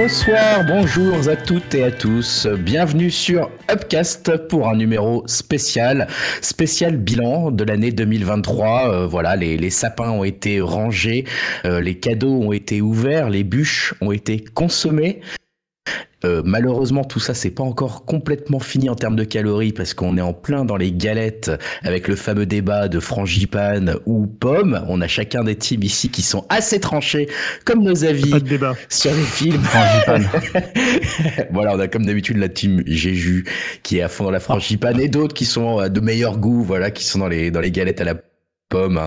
Bonsoir, bonjour à toutes et à tous. Bienvenue sur Upcast pour un numéro spécial, spécial bilan de l'année 2023. Euh, voilà, les, sapins ont été rangés, euh, les cadeaux ont été ouverts, les bûches ont été consommées. Euh, malheureusement, tout ça, c'est pas encore complètement fini en termes de calories parce qu'on est en plein dans les galettes avec le fameux débat de frangipane ou pomme. On a chacun des teams ici qui sont assez tranchés comme nos avis sur les films. Frangipane. voilà, on a comme d'habitude la team Jéju qui est à fond dans la frangipane et d'autres qui sont euh, de meilleur goût, voilà, qui sont dans les dans les galettes à la pomme. Hein.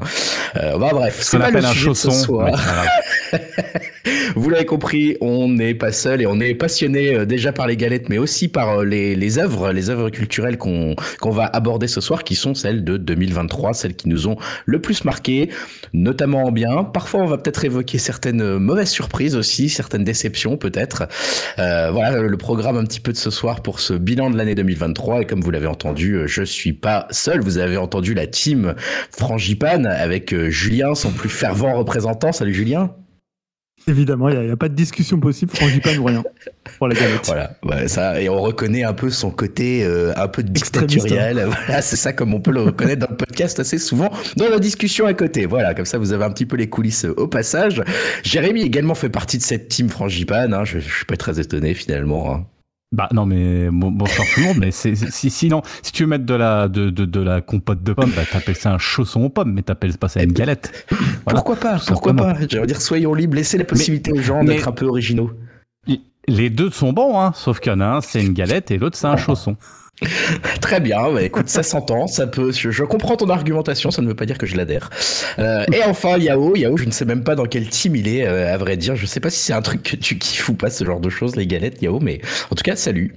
Euh, bah, bref, c'est pas le un chausson. Ce soir. Vous l'avez compris, on n'est pas seul et on est passionné euh, déjà par les galettes, mais aussi par euh, les, les œuvres, les œuvres culturelles qu'on va aborder ce soir, qui sont celles de 2023, celles qui nous ont le plus marqué, notamment en bien. Parfois, on va peut-être évoquer certaines mauvaises surprises aussi, certaines déceptions peut-être. Euh, voilà le programme un petit peu de ce soir pour ce bilan de l'année 2023. Et comme vous l'avez entendu, euh, je suis pas seul. Vous avez entendu la team Frangipane avec Julien, son plus fervent représentant. Salut Julien. Évidemment, il n'y a, pas de discussion possible, frangipane ou rien pour la galette. Voilà, ça, et on reconnaît un peu son côté euh, un peu dictatorial. Hein. Voilà, c'est ça comme on peut le reconnaître dans le podcast assez souvent, dans la discussion à côté. Voilà, comme ça vous avez un petit peu les coulisses au passage. Jérémy également fait partie de cette team frangipane. Hein. Je, ne suis pas très étonné finalement. Hein. Bah non mais bonsoir tout le monde mais c'est si sinon si tu veux mettre de la de, de, de la compote de pommes bah t'appelles ça un chausson aux pommes mais t'appelles pas ça une galette. Pourquoi pas Pourquoi pas Je veux dire soyons libres laissez la possibilité aux gens d'être un peu originaux. Les deux sont bons hein sauf qu'il y en a un c'est une galette et l'autre c'est un chausson. Très bien, bah, écoute, ça s'entend, ça peut. Je, comprends ton argumentation, ça ne veut pas dire que je l'adhère. Euh, et enfin, Yao, Yao, je ne sais même pas dans quel team il est, euh, à vrai dire. Je ne sais pas si c'est un truc que tu kiffes ou pas, ce genre de choses, les galettes, Yao, mais en tout cas, salut.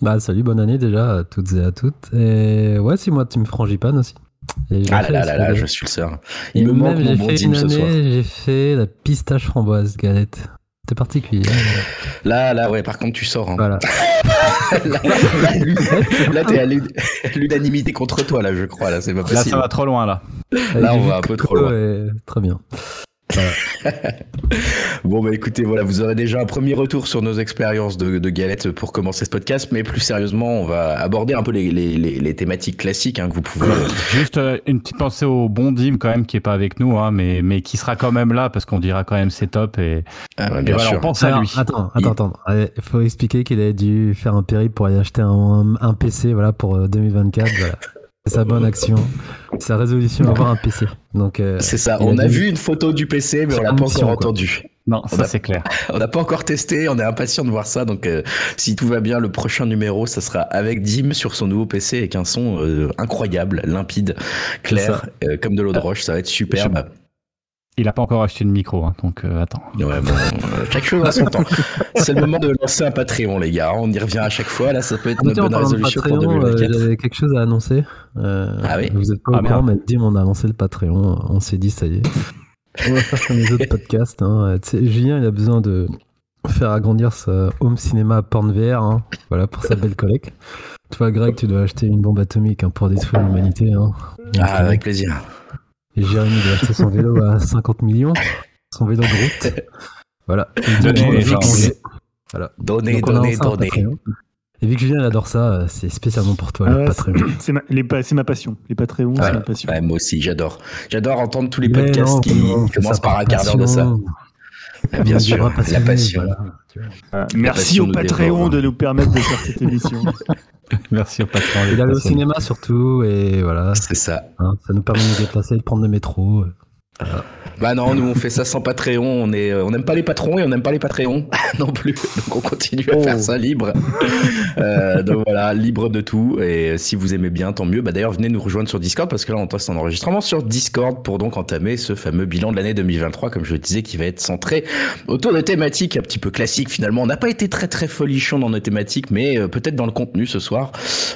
Bah, salut, bonne année déjà à toutes et à toutes. Et ouais, si moi, team Frangipane aussi. ah là là là là, je suis le seul. Il me manque mon bon team ce soir. J'ai fait la pistache framboise galette. C'est particulier. Là, là, ouais, par contre, tu sors. Hein. Voilà. là, t'es à l'unanimité contre toi, là, je crois. Là, c'est pas possible. Là, ça va trop loin, là. Là, on va un peu trop loin. Très bien. bon bah écoutez voilà vous aurez déjà un premier retour sur nos expériences de, de galette pour commencer ce podcast mais plus sérieusement on va aborder un peu les, les, les, thématiques classiques hein, que vous pouvez juste euh, une petite pensée au bon Dim quand même qui est pas avec nous hein, mais mais qui sera quand même là parce qu'on dira quand même c'est top et, ah, bien sûr. on pense à lui. attends attends attends. Il faut expliquer qu'il a dû faire un périple pour aller acheter un, un PC voilà pour 2024 euh, voilà sa bonne action, sa résolution d'avoir un PC. Donc euh, c'est ça. On a, vu une photo du PC, mais on l'a pas encore entendu. Non, ça c'est clair. On n'a pas encore testé, on est impatient de voir ça. Donc, euh, si tout va bien, le prochain numéro, ça sera avec Dim sur son nouveau PC avec un son euh, incroyable, limpide, clair, comme de l'eau de roche. Ça va être superbe. Il n'a pas encore acheté de micro, hein, donc euh, attends. Ouais, bon, euh, chaque chose à son temps. C'est le moment de lancer un Patreon, les gars. On y revient à chaque fois. Là, ça peut être une bonne résolution pour 2024. Euh, J'avais quelque chose à annoncer. ah oui Vous êtes pas au ah, courant, mais Dim, on a lancé le Patreon. On s'est dit, ça y est. On va faire comme les autres podcasts. Hein. Julien, il a besoin de faire agrandir sa home cinéma porn VR, hein. voilà, pour sa belle collecte. Toi, Greg, tu dois acheter une bombe atomique hein, pour détruire l'humanité. ah, avec plaisir. Et Jérémy doit acheter son vélo à 50 millions, son vélo de route. Voilà. Donnez, voilà. donnez, donnez. Et vu que Julien adore ça, euh, c'est spécialement pour toi, le Patreon. C'est ma, ma, passion. Les Patreons, c'est ma passion. moi aussi, j'adore. J'adore entendre tous les podcasts qui commencent par un quart d'heure de ça. Bien sûr, la passion. merci au Patreon de nous permettre de faire cette émission. Merci au patron. Il allait au cinéma surtout et voilà. C'est ça. Hein, ça nous permet de nous déplacer, de prendre le métro. Bah non, nous on fait ça sans Patreon, on est, on n'aime pas les patrons et on n'aime pas les Patreons non plus, donc on continue à faire oh. ça libre. euh, donc voilà, libre de tout et si vous aimez bien, tant mieux. Bah d'ailleurs venez nous rejoindre sur Discord parce que là on passe en enregistrement sur Discord pour donc entamer ce fameux bilan de l'année 2023, comme je le disais, qui va être centré autour de thématiques un petit peu classiques finalement. On n'a pas été très très folichon dans nos thématiques, mais euh, peut-être dans le contenu ce soir.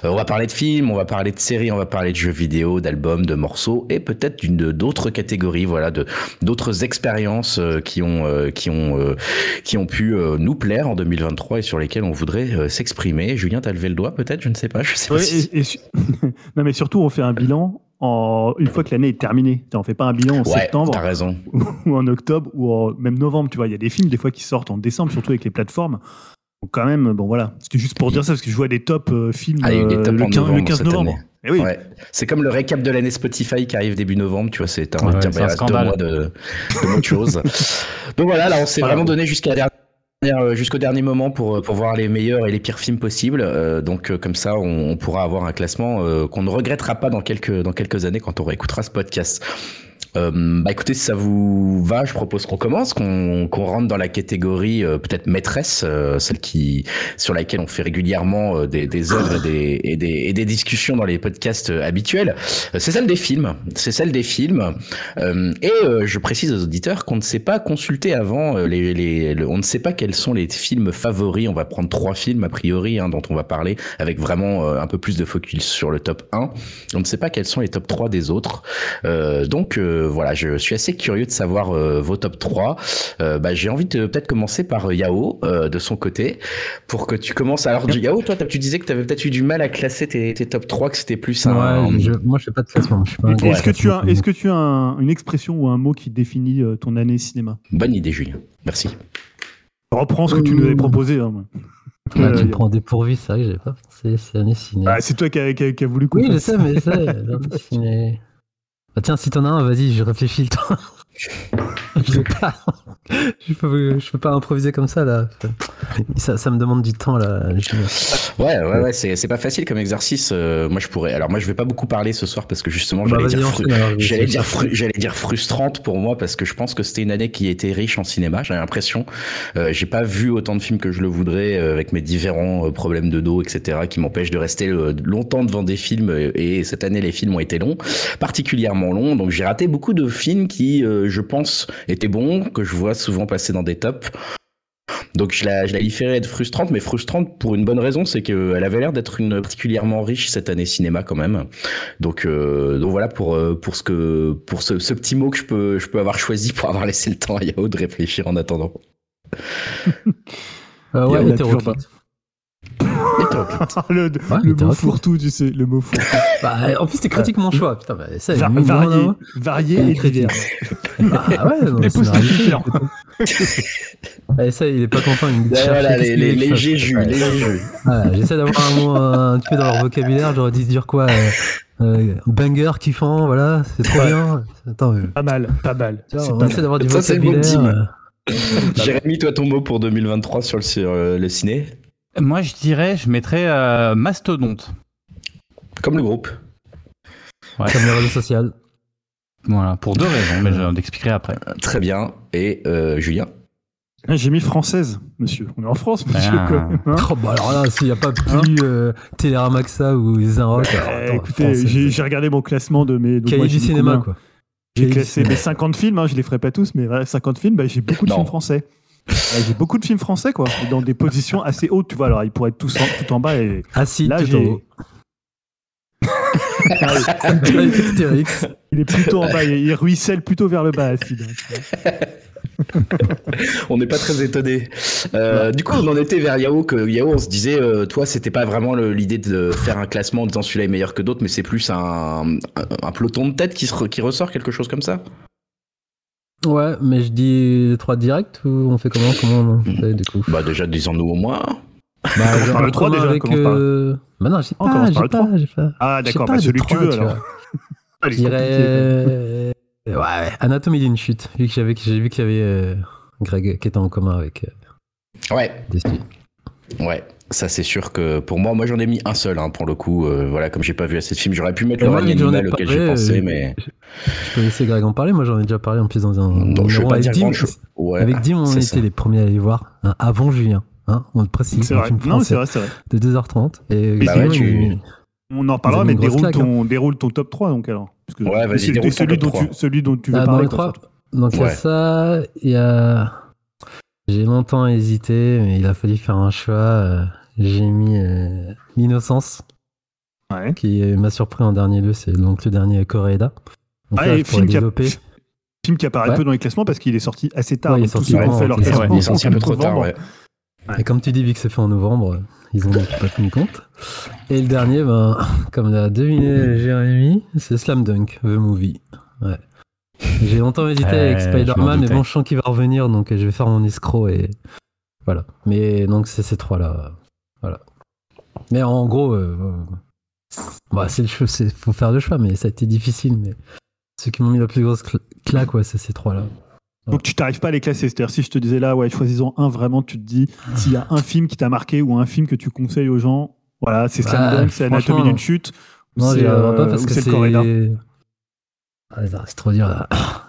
Euh, on va parler de films, on va parler de séries, on va parler de jeux vidéo, d'albums, de morceaux et peut-être d'une d'autres catégories, voilà, de d'autres expériences euh, qui ont euh, qui ont euh, qui ont pu nous plaire en 2023 et sur lesquelles on voudrait s'exprimer. Julien, t'as levé le doigt peut-être, je ne sais pas. Je sais pas non, mais surtout on fait un bilan en, une fois que l'année est terminée. On fait pas un bilan en Ouais, septembre raison. ou en octobre ou en même novembre. Tu vois, il y a des films des fois qui sortent en décembre, surtout avec les plateformes. Donc quand même, bon voilà, c'était juste pour dire ça parce que je vois des top euh, films Ah, il y a eu des euh, tops le, en 15, le novembre 15 cette novembre. année. Eh oui. Ouais. C'est comme le récap de l'année Spotify qui arrive début novembre, tu vois, c'est un, Ouais, bah, un scandale. mois de, de autre chose. Donc voilà, là on s'est Voilà. vraiment donné jusqu'à la dernière euh, jusqu'au dernier moment pour, pour voir les meilleurs et les pires films possibles. Euh, donc comme ça, on, on pourra avoir un classement euh, qu'on ne regrettera pas dans quelques, dans quelques années quand on réécoutera ce podcast. Euh, bah écoutez, si ça vous va, je propose qu'on commence, qu'on qu'on rentre dans la catégorie euh, peut-être maîtresse, euh, celle qui sur laquelle on fait régulièrement euh, des, des œuvres et des, et, des, et des discussions dans les podcasts euh, habituels. Euh, C'est celle des films. C'est celle des films. Et je précise aux auditeurs qu'on ne sait pas consulter avant les, les, le- on ne sait pas quels sont les films favoris. On va prendre trois films a priori hein, dont on va parler avec vraiment un peu plus de focus sur le top 1. On ne sait pas quels sont les top 3 des autres. Donc voilà, je suis assez curieux de savoir euh, vos top 3. Euh, bah, j'ai envie de peut-être commencer par euh, Yao euh, de son côté pour que tu commences. Alors Yao, toi tu disais que tu avais peut-être eu du mal à classer tes, tes top 3, que c'était plus un... Ouais, je- moi je fais pas de classement. Est-ce que de tu as, est-ce que tu as un- une expression ou un mot qui définit euh, ton année cinéma? Bonne idée Julien, merci. Reprends ce que tu nous avais proposé. hein. Ouais, Euh, tu me prends dépourvu, c'est vrai que j'avais pas pensé, c'est année ciné. bah, c'est toi qui as qui a- qui a voulu qu'on oui, je sais, mais ça, l'année ciné. Bah tiens, si t'en as un, vas-y, je réfléchis le temps. Je pas. Je peux, je peux pas improviser comme ça là. Ça, ça me demande du temps là. Ouais, ouais, ouais, c'est c'est pas facile comme exercice. euh, moi je pourrais. Alors moi je vais pas beaucoup parler ce soir parce que justement Bah, j'allais vas-y, dire, fru- j'allais dire, fru- j'allais dire frustrante pour moi parce que je pense que c'était une année qui était riche en cinéma. J'ai l'impression. Euh, J'ai pas vu autant de films que je le voudrais euh, avec mes différents euh, problèmes de dos, etc., qui m'empêchent de rester euh, longtemps devant des films. euh, Et cette année les films ont été longs, particulièrement longs. Donc j'ai raté beaucoup de films qui, je pense, étaient bons, que je vois souvent passer dans des tops. Donc je la, je la qualifierais de frustrante, mais frustrante pour une bonne raison, c'est qu'elle avait l'air d'être une particulièrement riche cette année cinéma quand même. Donc, euh, donc voilà pour euh, pour ce que pour ce, ce petit mot que je peux je peux avoir choisi pour avoir laissé le temps à Yao de réfléchir en attendant. Euh, ouais, Il hétéroclite. toujours le, le mot fourre-tout, tu sais, le mot fourre-tout. Bah, en plus, c'était critique mon choix. Putain, bah, ça, Va- il est varié, varié et critique. divers. Bah ouais, non. Allez, ça, il est pas content. Il me dit, Voilà les, les, les jus, Ouais. les jus. Voilà, J'essaie d'avoir un mot un petit peu dans leur vocabulaire. J'aurais dû dire quoi euh, euh, Banger, kiffant, voilà, c'est trop Ouais. bien. Attends, euh, Pas mal, pas mal. tu C'est on pas essaie mal. d'avoir du Ça, c'est le mot de vocabulaire. Euh, Jérémy, toi ton mot pour 2023 sur le sur euh, le ciné, Moi, je dirais, je mettrais euh, Mastodonte. comme le groupe. Comme les réseaux sociaux. Voilà, pour deux raisons, mais je l'expliquerai après. Très bien. Et euh, Julien? Ah, J'ai mis française, monsieur. On est en France, monsieur. Ah. quoi. Hein Oh, bah alors là, s'il n'y a pas plus euh, Télérama que ça ou Zinrock. Eh, écoutez, j'ai regardé mon classement de mes. donc Cahier moi, du cinéma, combien quoi. J'ai classé mes cinéma. 50 films, hein, je les ferai pas tous, mais voilà, 50 films, bah, j'ai beaucoup de Non. films français. Ouais, j'ai beaucoup de films français, quoi, dans des positions assez hautes, tu vois. Alors, ils pourraient être tous en, tout en bas, et Acide, là, tout en j'ai. haut. Astérix. Il est plutôt en bas, il ruisselle plutôt vers le bas, acide. hein. On n'est pas très étonné. Euh, du coup, on en était vers Yao que Yao, on se disait, euh, toi, c'était pas vraiment l'idée de faire un classement en disant celui-là est meilleur que d'autres, mais c'est plus un, un, un peloton de tête qui, se re- qui ressort quelque chose comme ça? Ouais, mais je dis les trois directs ou on fait comment Comment on fait du coup Bah déjà, disons-nous au moins. Bah, le on trois, commence déjà, avec, euh, Bah non, j'ai On pas, j'ai pas, trois. j'ai pas. Ah, d'accord, pas bah, celui que tu trois, veux, alors. Je dirais. Ouais, ouais, Anatomie d'une chute, vu que j'avais, j'ai vu qu'il y avait euh, Greg qui était en commun avec euh, Ouais, Destiny. ouais. Ça, c'est sûr que pour moi, moi j'en ai mis un seul hein, pour le coup. Euh, voilà, comme j'ai pas vu assez de films, j'aurais pu mettre Et le animal auquel j'ai pensé, euh, mais Je peux laisser Greg en parler, moi j'en ai déjà parlé en plus dans un. donc je veux numéro pas avec dire Dim. grand chose. Ouais, Avec Dim, on était ça. les premiers à aller voir, hein, avant Julien. Hein, on le précise, C'est vrai. Non, c'est vrai, c'est vrai. de 2h30. Et Bah ouais, tu- On en parlera, mais déroule claque, ton, déroule ton top 3, donc alors. Parce que Ouais, vas-y, déroule celui, top dont tu, 3. celui dont tu veux Ah, dans parler. les donc il y a ça, il y a. J'ai longtemps hésité, mais il a fallu faire un choix. J'ai mis euh, L'innocence, Ouais. qui m'a surpris en dernier lieu, c'est donc le dernier Koreeda. Donc Ah, là, et film qui, a- développer. film qui apparaît Ouais. peu dans les classements parce qu'il est sorti assez tard. Ouais, il est sorti ceux qui ont vraiment fait leur en- classement Il est sorti un peu trop tard. Et comme tu dis, vu que c'est fait en novembre, ils ont pas tenu compte. Et le dernier, ben, comme l'a deviné Jérémy, c'est Slam Dunk, The Movie. Ouais. J'ai longtemps hésité avec Spider-Man, mais bon, je sens qu'il va revenir, donc je vais faire mon escroc et voilà. Mais donc, c'est ces trois-là. Voilà. Mais en gros, euh, euh, bah, c'est le choix, c'est faut faire le choix, mais ça a été difficile. Mais ceux qui m'ont mis la plus grosse cl- claque, ouais, c'est ces trois-là. Donc tu t'arrives pas à les classer. C'est-à-dire si je te disais là, ouais, choisissons un vraiment, tu te dis s'il y a un film qui t'a marqué ou un film que tu conseilles aux gens, voilà, c'est Slam Bah, c'est Anatomie d'une chute, Non, c'est j'y arriverai euh, pas parce ou que c'est le. Ah, c'est trop dur là.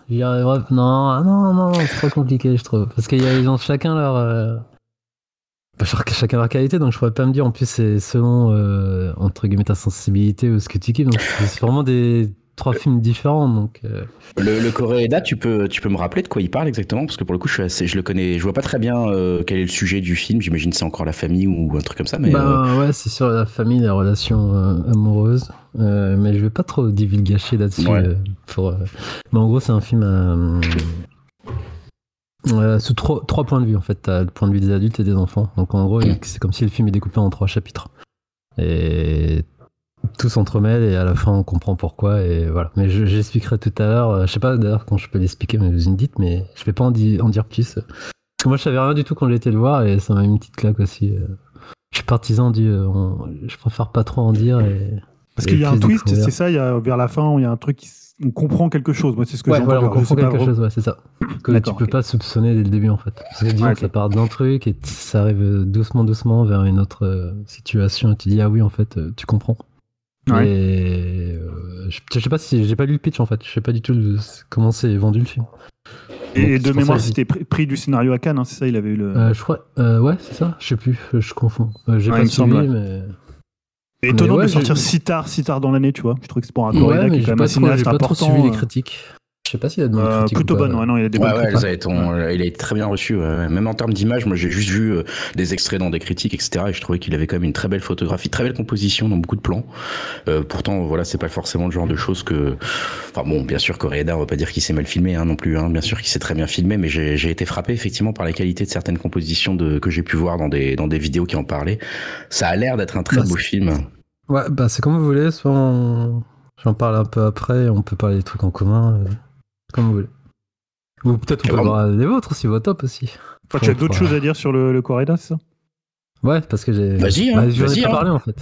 J'y arriverai. Non, non, non, c'est trop compliqué, je trouve. Parce qu'ils ont chacun leur. Ch- chacun leur qualité, donc je pourrais pas me dire. En plus, c'est selon, euh, entre guillemets, ta sensibilité ou ce que tu kiffes. Donc, c'est vraiment des trois films différents. Donc, euh, Le, le Coréeda, tu peux, tu peux me rappeler de quoi il parle exactement? Parce que pour le coup, je, suis assez, je le connais, je vois pas très bien euh, quel est le sujet du film. J'imagine que c'est encore la famille ou un truc comme ça. Mais bah, ouais, c'est sur la famille, les relations amoureuses. Mais je vais pas trop divulgacher là-dessus. Ouais. pour, Mais en gros, c'est un film euh, euh, sous trois, trois points de vue en fait. T'as le point de vue des adultes et des enfants. Donc en gros, c'est comme si le film est découpé en trois chapitres. Et tout s'entremêle et à la fin on comprend pourquoi et voilà. Mais je- j'expliquerai tout à l'heure. euh, Je sais pas d'ailleurs quand je peux l'expliquer, mais vous me dites, mais je vais pas en, di- en dire plus. Parce que moi je savais rien du tout quand j'ai été le voir et ça m'a mis une petite claque aussi. euh. Je suis partisan du. euh, on- je préfère pas trop en dire et. Parce qu'il y a un twist, c'est ça, il y a, vers la fin, il y a un truc qui on comprend quelque chose. Moi, c'est ce que Ouais, j'ai voilà, on comprend pas quelque chose, ouais, c'est ça. Que tu peux pas soupçonner dès le début en fait. Parce que disons que ça part d'un truc et ça arrive doucement, doucement vers une autre euh, situation et tu dis ah oui en fait euh, tu comprends. Ouais. Et euh, je, je sais pas si j'ai pas lu le pitch en fait. Je sais pas du tout le- comment c'est vendu le film. Et Donc, de mémoire, c'était pris, pris du scénario à Cannes, hein, c'est ça, il avait eu le. Je crois, ouais c'est ça. Je sais plus, je, confonds. J'ai pas suivi mais. Étonnant ouais, de sortir si tard, si tard dans l'année, tu vois. Je trouve que c'est pour un Coréda Ouais, qui est quand même pas, un trop, cinéaste j'ai pas trop important. suivi les euh, critiques. Je sais pas s'il y a de bonnes euh, critiques. plutôt bonne, ouais, non, il a des Ouais, bonnes ouais, critiques. elles avaient ton- il a été très bien reçu. Même en termes d'image, moi j'ai juste vu euh, des extraits dans des critiques, etc. Et je trouvais qu'il avait quand même une très belle photographie, très belle composition dans beaucoup de plans. Euh, pourtant, voilà, c'est pas forcément le genre de choses que. Enfin bon, bien sûr, Coréda, on va pas dire qu'il s'est mal filmé hein, non plus. Hein. Bien sûr qu'il s'est très bien filmé, mais j'ai j'ai été frappé effectivement par la qualité de certaines compositions de, que j'ai pu voir dans des, dans des vidéos qui en parlaient. Ça a l'air d'être un très Bah, beau film. Ouais, bah c'est comme vous voulez, soit on- j'en parle un peu après, on peut parler des trucs en commun, euh, comme vous voulez. Ou peut-être on peut vraiment- voir les vôtres aussi, vos top aussi. Enfin, tu as d'autres choses à dire sur le, le c'est ça? Ouais, parce que j'ai. Vas-y, hein, Bah, vas-y, pas hein. parlé en fait.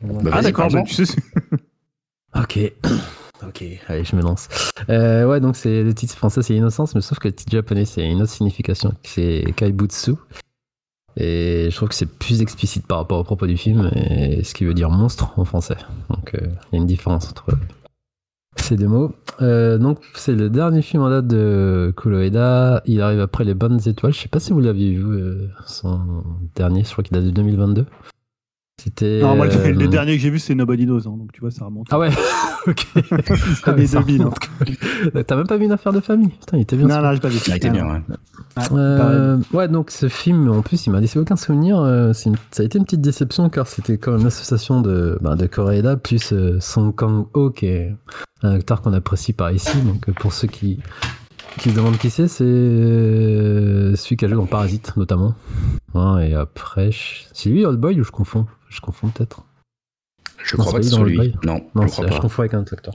Bah, Ah d'accord, bah, tu sais, Ok. Ok, allez, je me lance. Euh, ouais, donc c'est le titre français, c'est Innocence, mais sauf que le titre japonais, c'est une autre signification, c'est Kaibutsu. Et je trouve que c'est plus explicite par rapport au propos du film, et ce qui veut dire monstre en français. Donc euh, il y a une différence entre ces deux mots. Euh, donc c'est le dernier film en date de Kuroeda. Il arrive après Les Bonnes Étoiles. Je sais pas si vous l'aviez vu, euh, son dernier, je crois qu'il date de 2022. C'était. Non, moi, le, euh, le dernier que j'ai vu, c'est Nobody Knows, hein, donc tu vois, ça remonte. Ah ouais, ok. Met ça 2000, hein. T'as même pas vu une affaire de famille? Putain, il était bien. Non, non, j'ai pas vu. Ça a été Ah, bien, ouais. Ouais, Euh, ouais, donc ce film, en plus, il m'a laissé aucun souvenir. euh, une- ça a été une petite déception car c'était comme une association de, bah, de Koreeda plus euh, Song Kang-ho, qui est un acteur qu'on apprécie par ici. Donc pour ceux qui, qui se demandent qui c'est, c'est celui qui a joué dans Parasite notamment. Hein, et après, je- c'est lui Old Boy ou je confonds? Je confonds peut-être. Je Non, crois c'est pas que lui ce dans soit le lui. Non, Non, je c'est- crois je pas. confonds avec un autre acteur.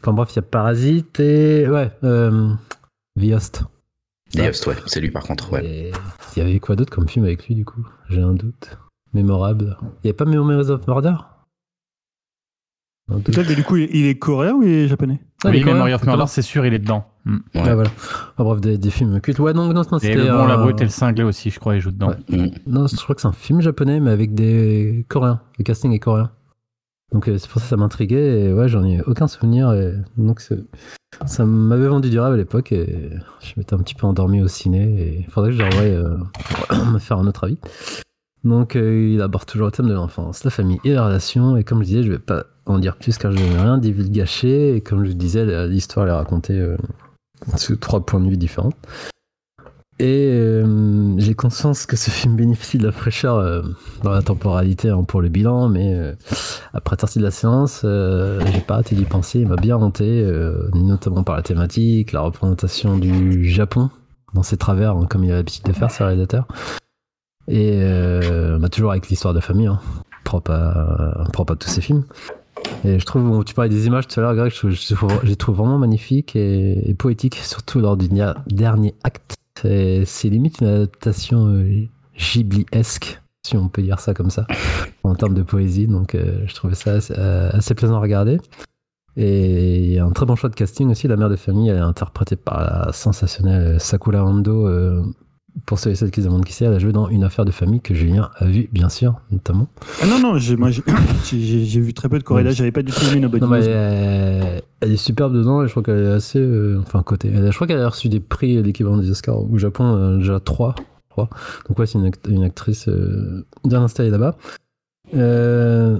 Enfin bref, il y a Parasite et ouais, euh, The Host. The Host, ouais, c'est lui par contre, ouais. Et il y avait quoi d'autre comme film avec lui du coup? J'ai un doute. Mémorable. Il n'y avait pas Memories of Murder? Peut-être, mais du coup, il est coréen ou il est japonais? Oui, coréen, Memory of Murder, c'est sûr, il est dedans. Mm. Ouais. Voilà. Bref, des, des films cultes. Ouais, non, non, non, Et c'était. le bon, la un- brute et le cinglé aussi, je crois, il joue dedans. Ouais. Non, je crois que c'est un film japonais, mais avec des Coréens. Le casting est coréen. Donc euh, c'est pour ça que ça m'intriguait. Et ouais, j'en ai aucun souvenir. Et donc ça m'avait vendu du rêve à l'époque. Et je m'étais un petit peu endormi au ciné. Et il faudrait que je revoie euh, pour me faire un autre avis. Donc euh, il aborde toujours le thème de l'enfance, la famille et les relations. Et comme je disais, je vais pas en dire plus car je n'ai rien divulgacher. Et comme je disais, la- l'histoire est racontée euh, sous trois points de vue différents. Et euh, j'ai conscience que ce film bénéficie de la fraîcheur dans la temporalité hein, pour le bilan, mais après être sorti de la séance, j'ai pas arrêté d'y penser. Il m'a bien hanté, notamment par la thématique, la représentation du Japon dans ses travers, hein, comme il a l'habitude de faire, ce réalisateur. Et bah, toujours avec l'histoire de famille, hein, propre, à, propre à tous ces films. Et je trouve, tu parlais des images tout à l'heure, Greg, je, les trouve vraiment magnifiques et, et poétiques, surtout lors du dernier acte. C'est limite une adaptation euh, Ghibli-esque, si on peut dire ça comme ça, en termes de poésie. Donc euh, je trouvais ça assez, euh, assez plaisant à regarder. Et il y a un très bon choix de casting aussi. La mère de famille, elle est interprétée par la sensationnelle Sakura Ando. Pour ceux et celles qui se demandent qui c'est, elle a joué dans Une affaire de famille que Julien a vu, bien sûr, notamment. Ah non, non, j'ai- moi j'ai j'ai- j'ai vu très peu de corrélation, j'avais pas du tout aimé Nobody Non, mais elle, elle est superbe dedans et je crois qu'elle est assez. euh, enfin, côté. elle- je crois qu'elle a reçu des prix, l'équivalent des Oscars au Japon, euh, déjà trois. je crois. Donc, ouais, c'est une, act- une actrice euh, bien installée là-bas. Euh,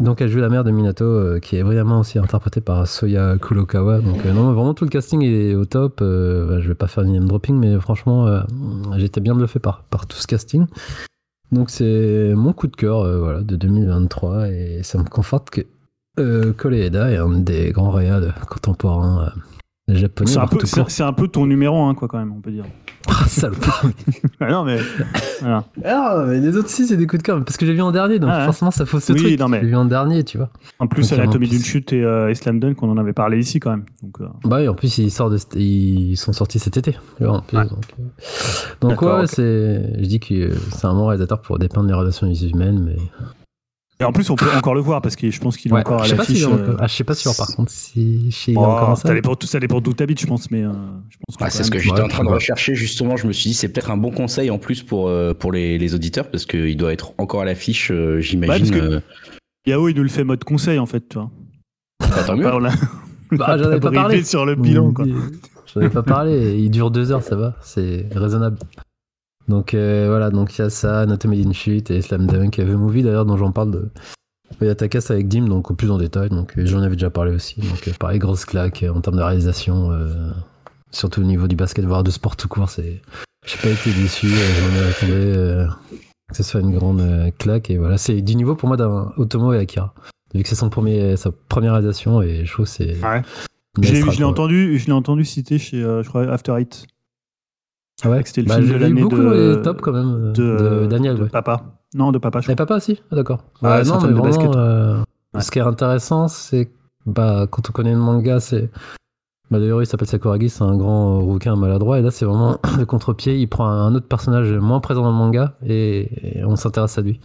donc, elle joue la mère de Minato, euh, qui est vraiment aussi interprétée par Soya Kurokawa. Donc, euh, non, vraiment tout le casting est au top. Euh, bah, je vais pas faire une name dropping, mais franchement, euh, j'étais bien bluffé par, par tout ce casting. Donc, c'est mon coup de cœur voilà, de 2023 et ça me conforte que Koreeda est un des grands réals contemporains japonais. C'est un, peu- tout c'est court. c'est un peu ton numéro 1, quoi, quand même, on peut dire. Ah, salopard. Ah non, mais. Voilà. Mais les autres, si, c'est des coups de cœur. Parce que j'ai vu en dernier, donc Ah forcément, ça fausse le Oui, truc. non, mais- J'ai vu en dernier, tu vois. En plus, Anatomie en d'une chute et, euh, et Slam Dunk, on en avait parlé ici, quand même. Donc, euh, Bah oui, en plus, ils, sortent de ils sont sortis cet été. tu vois, en plus, Ouais. donc euh, ouais, c'est. Je dis que euh, c'est un bon réalisateur pour dépeindre les relations humaines, mais. Et en plus, on peut encore le voir parce que je pense qu'il est Ouais, encore à l'affiche. est euh, ah, je sais pas sûr, par contre, si si il est oh, encore en ça dépend, ça dépend d'où t'habites, je pense, mais euh, je pense que Ah, c'est ce que j'étais Ouais, en train de ouais. rechercher justement. Je me suis dit c'est peut-être un bon conseil en plus pour euh, pour les, les auditeurs parce qu'il doit être encore à l'affiche, euh, Ouais, j'imagine. que- euh, Yao, il nous le fait mode conseil, en fait, tu vois. bah, tant mieux. On Bah, pas parlé. sur le bilan, quoi. J'en ai pas parlé. Il dure deux heures, ça va. C'est raisonnable. Donc euh, voilà, donc il y a ça, Anatomy d'une chute et Slam Dunk. The Movie d'ailleurs dont j'en parle de Oyatakas avec Dim, donc plus en détail. Donc euh, j'en avais déjà parlé aussi. Donc euh, pareil, grosse claque en termes de réalisation, euh, surtout au niveau du basket, voire de sport tout court. C'est, j'ai pas été déçu. euh, j'en ai attendu euh, que ce soit une grande claque et voilà, c'est du niveau pour moi d'un Otomo et Akira. Vu que c'est son premier, sa première réalisation et je trouve que c'est. Ouais. une Je l'ai entendu, je l'ai entendu citer chez, je crois, After Eight. Ah ouais, C'était le bah, film de l'année beaucoup de- dans les tops quand même euh, de, Daniel. de ouais. Papa. Non, de Papa, je Et crois. papa aussi Ah, D'accord. Ah, Ouais, non, mais vraiment, euh, Ouais. ce qui est intéressant, c'est bah, quand on connaît le manga, c'est. Bah, D'ailleurs, il s'appelle Sakuragi, c'est un grand rouquin maladroit. Et là, c'est vraiment le contre-pied. Il prend un autre personnage moins présent dans le manga et, et on s'intéresse à lui.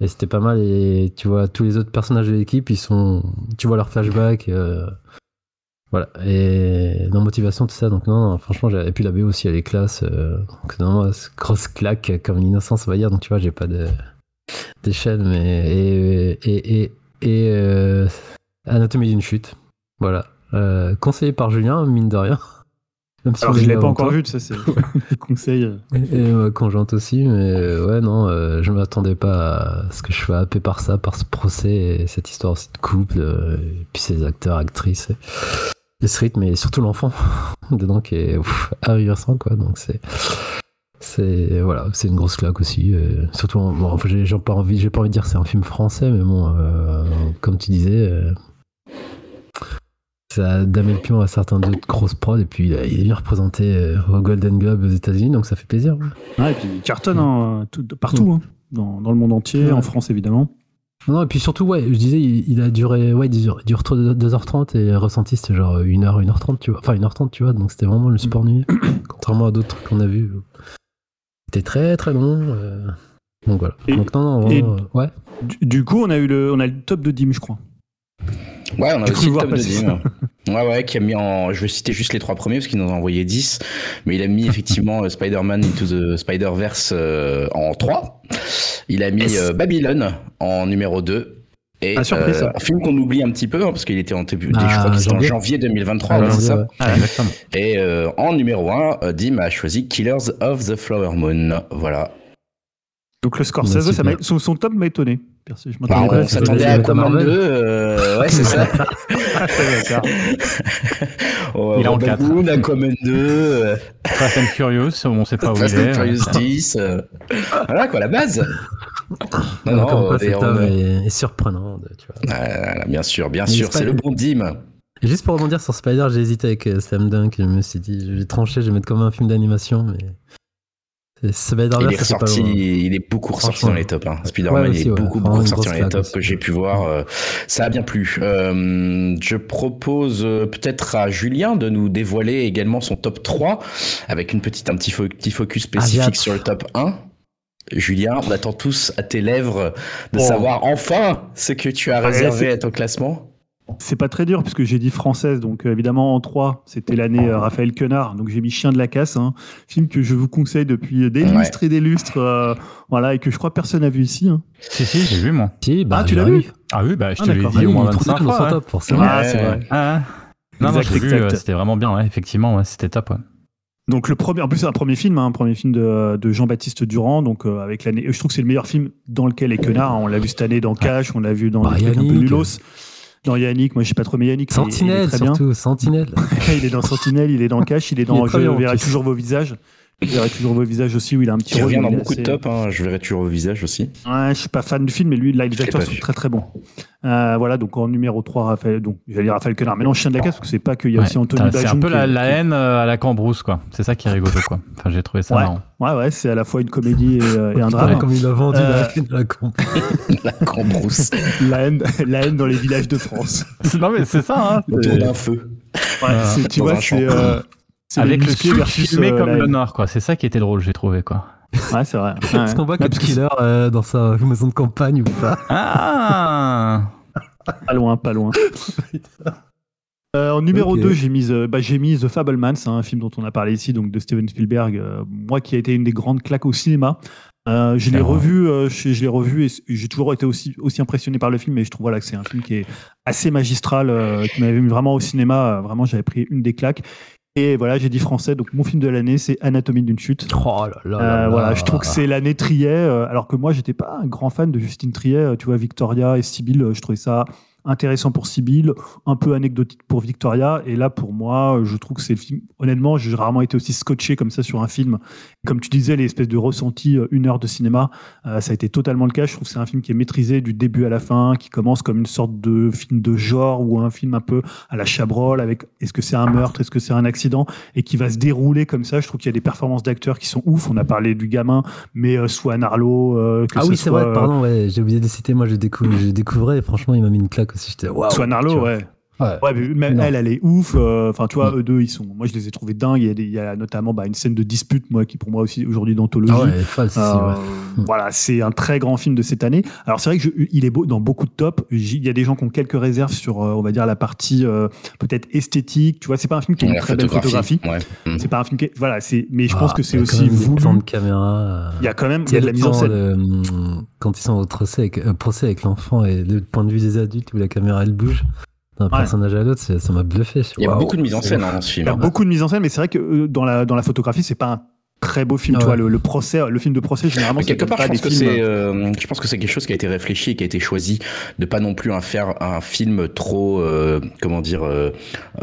Et c'était pas mal. Et tu vois, tous les autres personnages de l'équipe, ils sont. Tu vois leurs flashbacks. euh, Voilà. Et la motivation, tout ça. Donc, non, non, franchement, j'ai- et puis la BO aussi, elle est classe. euh, Donc, non, grosse claque comme l'innocence, on va dire. Donc, tu vois, j'ai pas de d'échelle, mais. Et. Et. Et. et, euh, Anatomie d'une chute. Voilà. Euh, conseillé par Julien, mine de rien. Même si Alors je l'a l'ai pas encore vu, tu sais, c'est conseil. Et, ma conjointe aussi, mais ouais, non, je m'attendais pas à ce que je sois happé par ça, par ce procès et cette histoire aussi de couple, et puis ces acteurs, actrices, et, et ce rythme, et surtout l'enfant dedans qui est ouf, ahurissant, quoi. Donc c'est. C'est voilà, c'est une grosse claque aussi. euh, surtout, bon, j'ai j'ai pas envie, j'ai pas envie de dire que c'est un film français, mais bon, euh, comme tu disais, euh, ça a damé le pion à certains d'autres grosses prods, et puis il est bien représenté au Golden Globe aux États-Unis, donc ça fait plaisir. ouais. Ouais, et puis il cartonne hein, tout- partout, hein, dans, dans le monde entier, en France évidemment. Non, et puis surtout, ouais, je disais, il, il a duré, ouais, il dure, il dure trop de 2h30 et ressenti, c'était genre 1h, 1h30, tu vois. Enfin, 1h30, tu vois, donc c'était vraiment le super nuit. Contrairement à d'autres trucs qu'on a vus. C'était très très long. euh, Donc voilà. Et- donc non, non, vraiment, euh, ouais. Du, du coup, on a eu le, on a le top de Dim, je crois. Ouais, on a aussi le top de passer Dim. Ouais, ouais, qui a mis en. Je vais citer juste les trois premiers parce qu'il nous en a envoyé 10. Mais il a mis effectivement euh, Spider-Man Into the Spider-Verse euh, en 3. Il a mis euh, Babylone en numéro 2. Et Ah, surprise, un film qu'on oublie un petit peu hein, parce qu'il était en début, Ah, je crois que c'était en janvier. janvier 2023, Ah, ouais, c'est ça. ouais. Ah. Et euh, en numéro 1, Dim a choisi Killers of the Flower Moon. Voilà. Donc le Scorsese, ça son, son top m'a étonné. Perso, Je Bah, m'attendais Ouais, on s'attendait à Command 2. Marvel. euh, ouais, c'est ça. Oh, Il est en Robin quatre. Hood, Aquaman 2. euh, Fast and Curious, on sait pas où Fast il and est. Furious 10. euh, voilà quoi, la base. Non, comme non, quoi, et cet on- homme est, est surprenant, de- tu vois. Voilà, bien sûr, bien Mais sûr, c'est le le- bon Dim. Et juste pour rebondir sur Spider, j'ai hésité avec euh, Slam Dunk. Je me suis dit, je vais trancher, je vais mettre comme un film d'animation, mais il est ressorti, il est beaucoup ressorti dans les tops. Hein. Spider-Man, il est beaucoup, beaucoup ressorti dans les tops que j'ai pu voir. Euh, ça a bien plu. Euh, je propose euh, peut-être à Julien de nous dévoiler également son top 3 avec une petite, un petit, petit focus spécifique sur le top 1. Julien, on attend tous à tes lèvres de oh. savoir enfin ce que tu as réservé à ton classement. C'est pas très dur puisque j'ai dit française, donc euh, évidemment en 3, c'était l'année euh, Raphaël Quenard, donc j'ai mis Chien de la casse, un hein. film que je vous conseille depuis des lustres et des lustres, euh, voilà, et que je crois personne n'a vu ici. Hein. Si, si, j'ai vu moi. bah, ah, tu l'as vu Ah oui, bah, je ah, te l'ai dit au moins 25 fois. Top, forcément. Ah, c'est vrai. Ah, non, j'ai vu, c'était vraiment bien, ouais, effectivement, c'était top. Ouais. Donc le premier, en plus c'est un premier film, hein, un premier film de, de Jean-Baptiste Durand, donc avec l'année. Je trouve que c'est le meilleur film dans lequel est Quenard. On l'a vu cette année dans Cash, on l'a vu dans bah, un peu nulos. Dans Yannick, moi je sais pas trop mais Yannick. Sentinelle il surtout, Sentinelle. il est dans Sentinelle, il est dans Cash, il est dans Je verrai toujours vos visages. Je verrai toujours vos visages aussi où il a un petit il revient dans beaucoup de top, hein. je verrai toujours vos visages aussi. Ouais, je suis pas fan du film, mais lui, là, les acteurs sont très très bons. Euh, voilà, donc en numéro 3, Raphaël, donc j'allais dire Raphaël Quenard, mais non, Chien de la Casse, parce que c'est pas qu'il y a aussi Anthony C'est un peu la, haine euh, à la Cambrousse, quoi. C'est ça qui est rigolo, quoi. Enfin, j'ai trouvé ça ouais. marrant. Ouais, ouais, c'est à la fois une comédie et, euh, un drame. Comme il a vendu la, la, la Cambrousse. la, haine, la haine dans les villages de France. non, mais c'est ça, hein. Autour d'un feu. Ouais, tu vois, c'est. Avec le sud filmé comme le nord, quoi. C'est ça qui était drôle, j'ai trouvé, quoi. Ouais, c'est vrai. Est-ce qu'on voit Cap Killer euh, dans sa maison de campagne ou pas Ah Pas loin, pas loin. Euh, en numéro 2, j'ai mis, euh, bah, mis The Fableman, c'est un film dont on a parlé ici, donc de Steven Spielberg, moi qui a été une des grandes claques au cinéma. je l'ai revu, je l'ai revu et j'ai toujours été aussi, aussi impressionné par le film, mais je trouve voilà, que c'est un film qui est assez magistral, qui m'avait mis vraiment au cinéma. vraiment, j'avais pris une des claques. Et voilà, j'ai dit français, donc mon film de l'année, c'est Anatomie d'une chute. Oh là là, euh, Voilà, je trouve que c'est l'année Triet, euh, alors que moi, j'étais pas un grand fan de Justine Triet. Euh, tu vois, Victoria et Sibyl, je trouvais ça intéressant pour Sibyl, un peu anecdotique pour Victoria. Et là, pour moi, je trouve que c'est le film. Honnêtement, j'ai rarement été aussi scotché comme ça sur un film. Comme tu disais, les espèces de ressentis, euh, une heure de cinéma, euh, ça a été totalement le cas. Je trouve que c'est un film qui est maîtrisé du début à la fin, qui commence comme une sorte de film de genre ou un film un peu à la Chabrol avec est-ce que c'est un meurtre, est-ce que c'est un accident, et qui va se dérouler comme ça. Je trouve qu'il y a des performances d'acteurs qui sont ouf. On a parlé du gamin, mais euh, soit Arlo. ah oui, c'est vrai, pardon, ouais, j'ai oublié de citer. Moi, je, découvre, je découvrais et franchement, il m'a mis une claque J'étais. Soit Arlo, ouais. Ouais, mais même elle, elle est ouf. Euh, enfin, tu vois, mm. eux deux, ils sont. Moi, je les ai trouvés dingues. Il y a, il y a notamment bah, une scène de dispute, moi, qui pour moi aussi aujourd'hui d'anthologie. Ah ouais, false, euh, Voilà, c'est un très grand film de cette année. Alors, c'est vrai que je, il est beau dans beaucoup de tops. Il y a des gens qui ont quelques réserves sur, euh, on va dire, la partie peut-être esthétique. Tu vois, c'est pas un film qui a une très belle photographie. Mm. C'est pas un film qui. Voilà, c'est. Mais je pense ah, que c'est aussi. De caméra. Il y a quand même. Il y a de la mise en scène. quand ils sont au procès avec, procès avec l'enfant et le point de vue des adultes où la caméra elle bouge d'un personnage à l'autre, ça m'a bluffé. Il y a beaucoup de mise en scène hein, dans ce film. Il y a beaucoup de mise en scène, mais c'est vrai que euh, dans la, dans la photographie, c'est pas un très beau film. Ah le, procès, le film de procès, généralement, quelque part, je pense, que c'est, euh, je pense que c'est quelque chose qui a été réfléchi et qui a été choisi de pas non plus un faire un film trop, euh, comment dire, euh,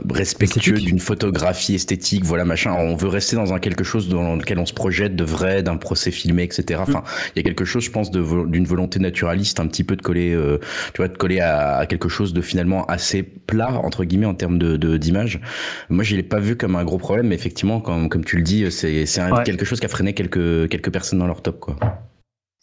respectueux d'une photographie esthétique, voilà machin. On veut rester dans un quelque chose dans lequel on se projette de vrai, d'un procès filmé, etc. Enfin, il y a quelque chose, je pense, d'une volonté naturaliste, un petit peu de coller, tu vois, de coller à, quelque chose de finalement assez plat entre guillemets en termes de d'image. Moi, je l'ai pas vu comme un gros problème, mais effectivement, comme comme tu le dis, c'est c'est un quelque chose qui a freiné quelques, quelques personnes dans leur top, quoi.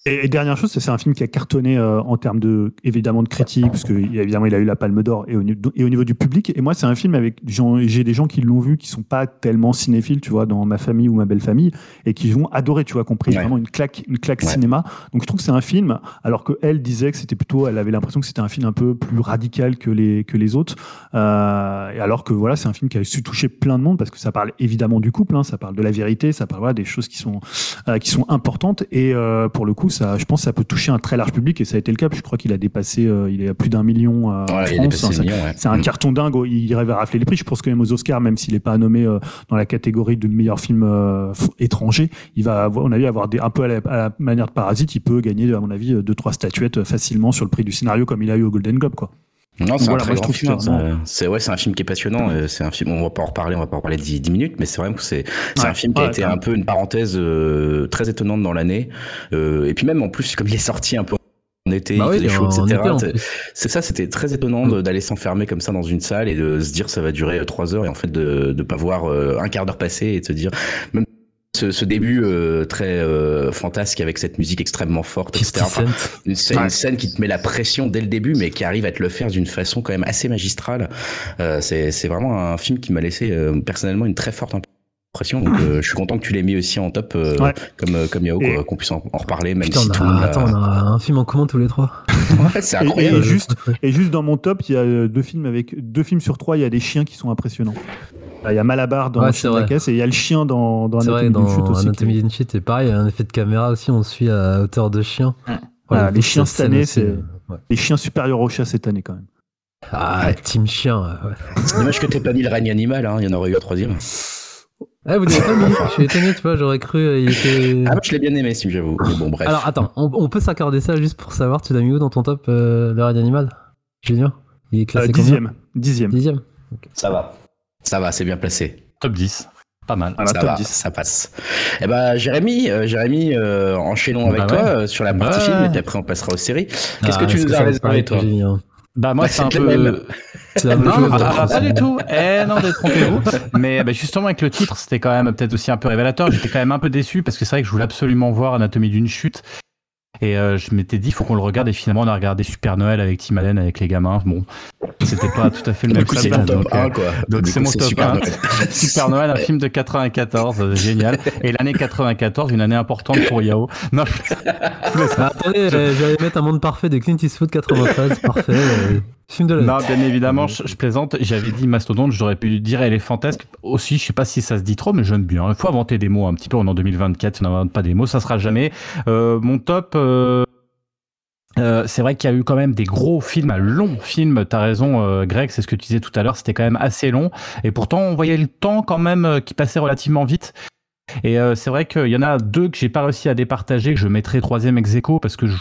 Et, dernière chose, c'est un film qui a cartonné euh, en termes de évidemment de critique, parce que évidemment il a eu la Palme d'Or et, au niveau du public. Et moi, c'est un film avec j'ai des gens qui l'ont vu, qui sont pas tellement cinéphiles, tu vois, dans ma famille ou ma belle famille, et qui vont adorer, tu vois, compris vraiment une claque, une claque cinéma. Donc je trouve que c'est un film, alors que elle disait que c'était plutôt, elle avait l'impression que c'était un film un peu plus radical que les que les autres. Euh, et alors que voilà, c'est un film qui a su toucher plein de monde parce que ça parle évidemment du couple, hein, ça parle de la vérité, ça parle voilà, des choses qui sont euh, qui sont importantes. Et pour le coup je pense que ça peut toucher un très large public et ça a été le cas. Je crois qu'il a dépassé, euh, il est à plus d'un million euh, en France. C'est un mm. carton dingue. Il rêve à rafler les prix. Je pense que même aux Oscars, même s'il n'est pas nommé euh, dans la catégorie de meilleur film étranger, il va, on a vu avoir des, un peu à la, manière de Parasite, il peut gagner, à mon avis, deux trois statuettes facilement sur le prix du scénario comme il a eu au Golden Globe, quoi. Non, c'est un très grand film. C'est ouais, c'est un film qui est passionnant. C'est un film. On va pas en reparler. On va pas en parler 10, 10 minutes, mais c'est vrai que c'est c'est un film qui a été un peu une parenthèse euh, très étonnante dans l'année. Euh, et puis même en plus, comme il est sorti un peu en été, bah il chaud, etc. C'est ça, c'était très étonnant mm. d'aller s'enfermer comme ça dans une salle et de se dire ça va durer 3 heures et en fait de ne pas voir euh, un quart d'heure passer et de se dire même ce, ce début euh, très euh, fantasque avec cette musique extrêmement forte, etc. 50 Enfin, Cent. une, scène, Ouais. une scène qui te met la pression dès le début, mais qui arrive à te le faire d'une façon quand même assez magistrale. Euh, c'est vraiment un film qui m'a laissé euh, personnellement une très forte impression. Donc, euh, je suis content que tu l'aies mis aussi en top, euh, Ouais. comme comme Yao, Et- qu'on puisse en, en reparler, même Putain, si on tout a, a- attends, on a un film en commun tous les trois. Fait, c'est Et- incroyable. Et juste, et juste dans mon top, il y a deux films avec deux films sur trois, il y a des chiens qui sont impressionnants. Il y a Malabar dans Ouais, la caisse et il y a le chien dans, dans Anatomie d'une chute aussi. Anatomie d'une chute, et pareil, il y a un effet de caméra aussi, on suit à hauteur de chien. Voilà, les chiens cette année, c'est- ouais. Les chiens supérieurs aux chats cette année quand même. Ah, Team Chien, ouais. C'est dommage que t'aies pas mis le règne animal, hein, il y en aurait eu un troisième. Ah, vous l'avez pas mis Je suis étonné, tu vois, j'aurais cru, euh, il était. Ah, moi, je l'ai bien aimé, si j'avoue. Bon, bref. Alors attends, on, on peut s'accorder ça juste pour savoir, tu l'as mis où dans ton top, euh, le règne animal? Julien Il est Euh, classé combien? dixième. Dixième. Dixième ça va. Ça va, c'est bien placé. Top 10. Pas mal. Voilà, ça top va, 10. ça passe. Eh ben, Jérémy, euh, Jérémy, euh, enchaînons avec Bah toi ouais. euh, sur la partie Ouais. film et puis après on passera aux séries. Qu'est-ce Ah, que tu est-ce nous as réservé, toi Bah moi Bah, c'est un c'est peu. le même. Même Non, le pas du tout. Eh non, détrompez-vous. Mais bah, justement avec le titre, c'était quand même peut-être aussi un peu révélateur. J'étais quand même un peu déçu parce que c'est vrai que je voulais absolument voir Anatomie d'une chute. Et euh, je m'étais dit, faut qu'on le regarde. Et finalement, on a regardé Super Noël avec Tim Allen, avec les gamins. Bon, c'était pas tout à fait le même coup, top donc, 1, euh, quoi. donc Du c'est mon top Super 1. Noël. Super Noël, un film de 94, euh, génial. Et l'année 94, une année importante pour Yao. Non, je- Ah, attendez, j'allais mettre un monde parfait de Clint Eastwood 93, parfait. euh, film de l'année. Non, bien évidemment, je, je plaisante. J'avais dit mastodonte, j'aurais pu dire éléphantesque. Aussi, je sais pas si ça se dit trop, mais j'aime bien. Il faut inventer des mots un petit peu. On est en 2024, si on n'invente pas des mots, ça sera jamais. Euh, mon top. euh, euh, c'est vrai qu'il y a eu quand même des gros films, un long film. T'as raison, euh, Greg, c'est ce que tu disais tout à l'heure. C'était quand même assez long, et pourtant on voyait le temps quand même euh, qui passait relativement vite. Et euh, c'est vrai qu'il y en a deux que j'ai pas réussi à départager, que je mettrai troisième ex aequo, parce que je,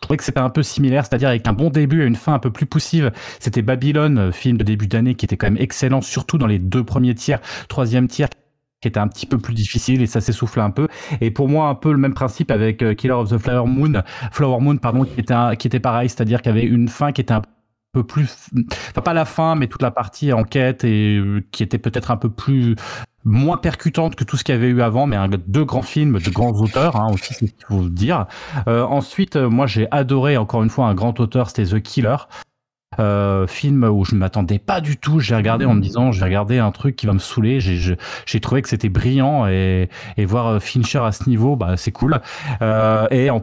trouvais que c'était un peu similaire, c'est-à-dire avec un bon début et une fin un peu plus poussive. C'était Babylone, euh, film de début d'année qui était quand même excellent, surtout dans les deux premiers tiers, troisième tiers qui était un petit peu plus difficile et ça s'essouffle un peu. Et pour moi, un peu le même principe avec euh, Killer of the Flower Moon, Flower Moon, pardon, qui était, qui était pareil, c'est-à-dire qu'il y avait une fin qui était un peu plus, pas la fin, mais toute la partie enquête et euh, qui était peut-être un peu plus moins percutante que tout ce qu'il y avait eu avant, mais deux grands films de grands auteurs hein, aussi, c'est ce qu'il faut dire. Euh, ensuite, euh, moi j'ai adoré encore une fois un grand auteur, c'était The Killer. Film où je ne m'attendais pas du tout. J'ai regardé en me disant, je vais regarder un truc qui va me saouler. J'ai, j'ai trouvé que c'était brillant et, et voir Fincher à ce niveau, bah, c'est cool. Et en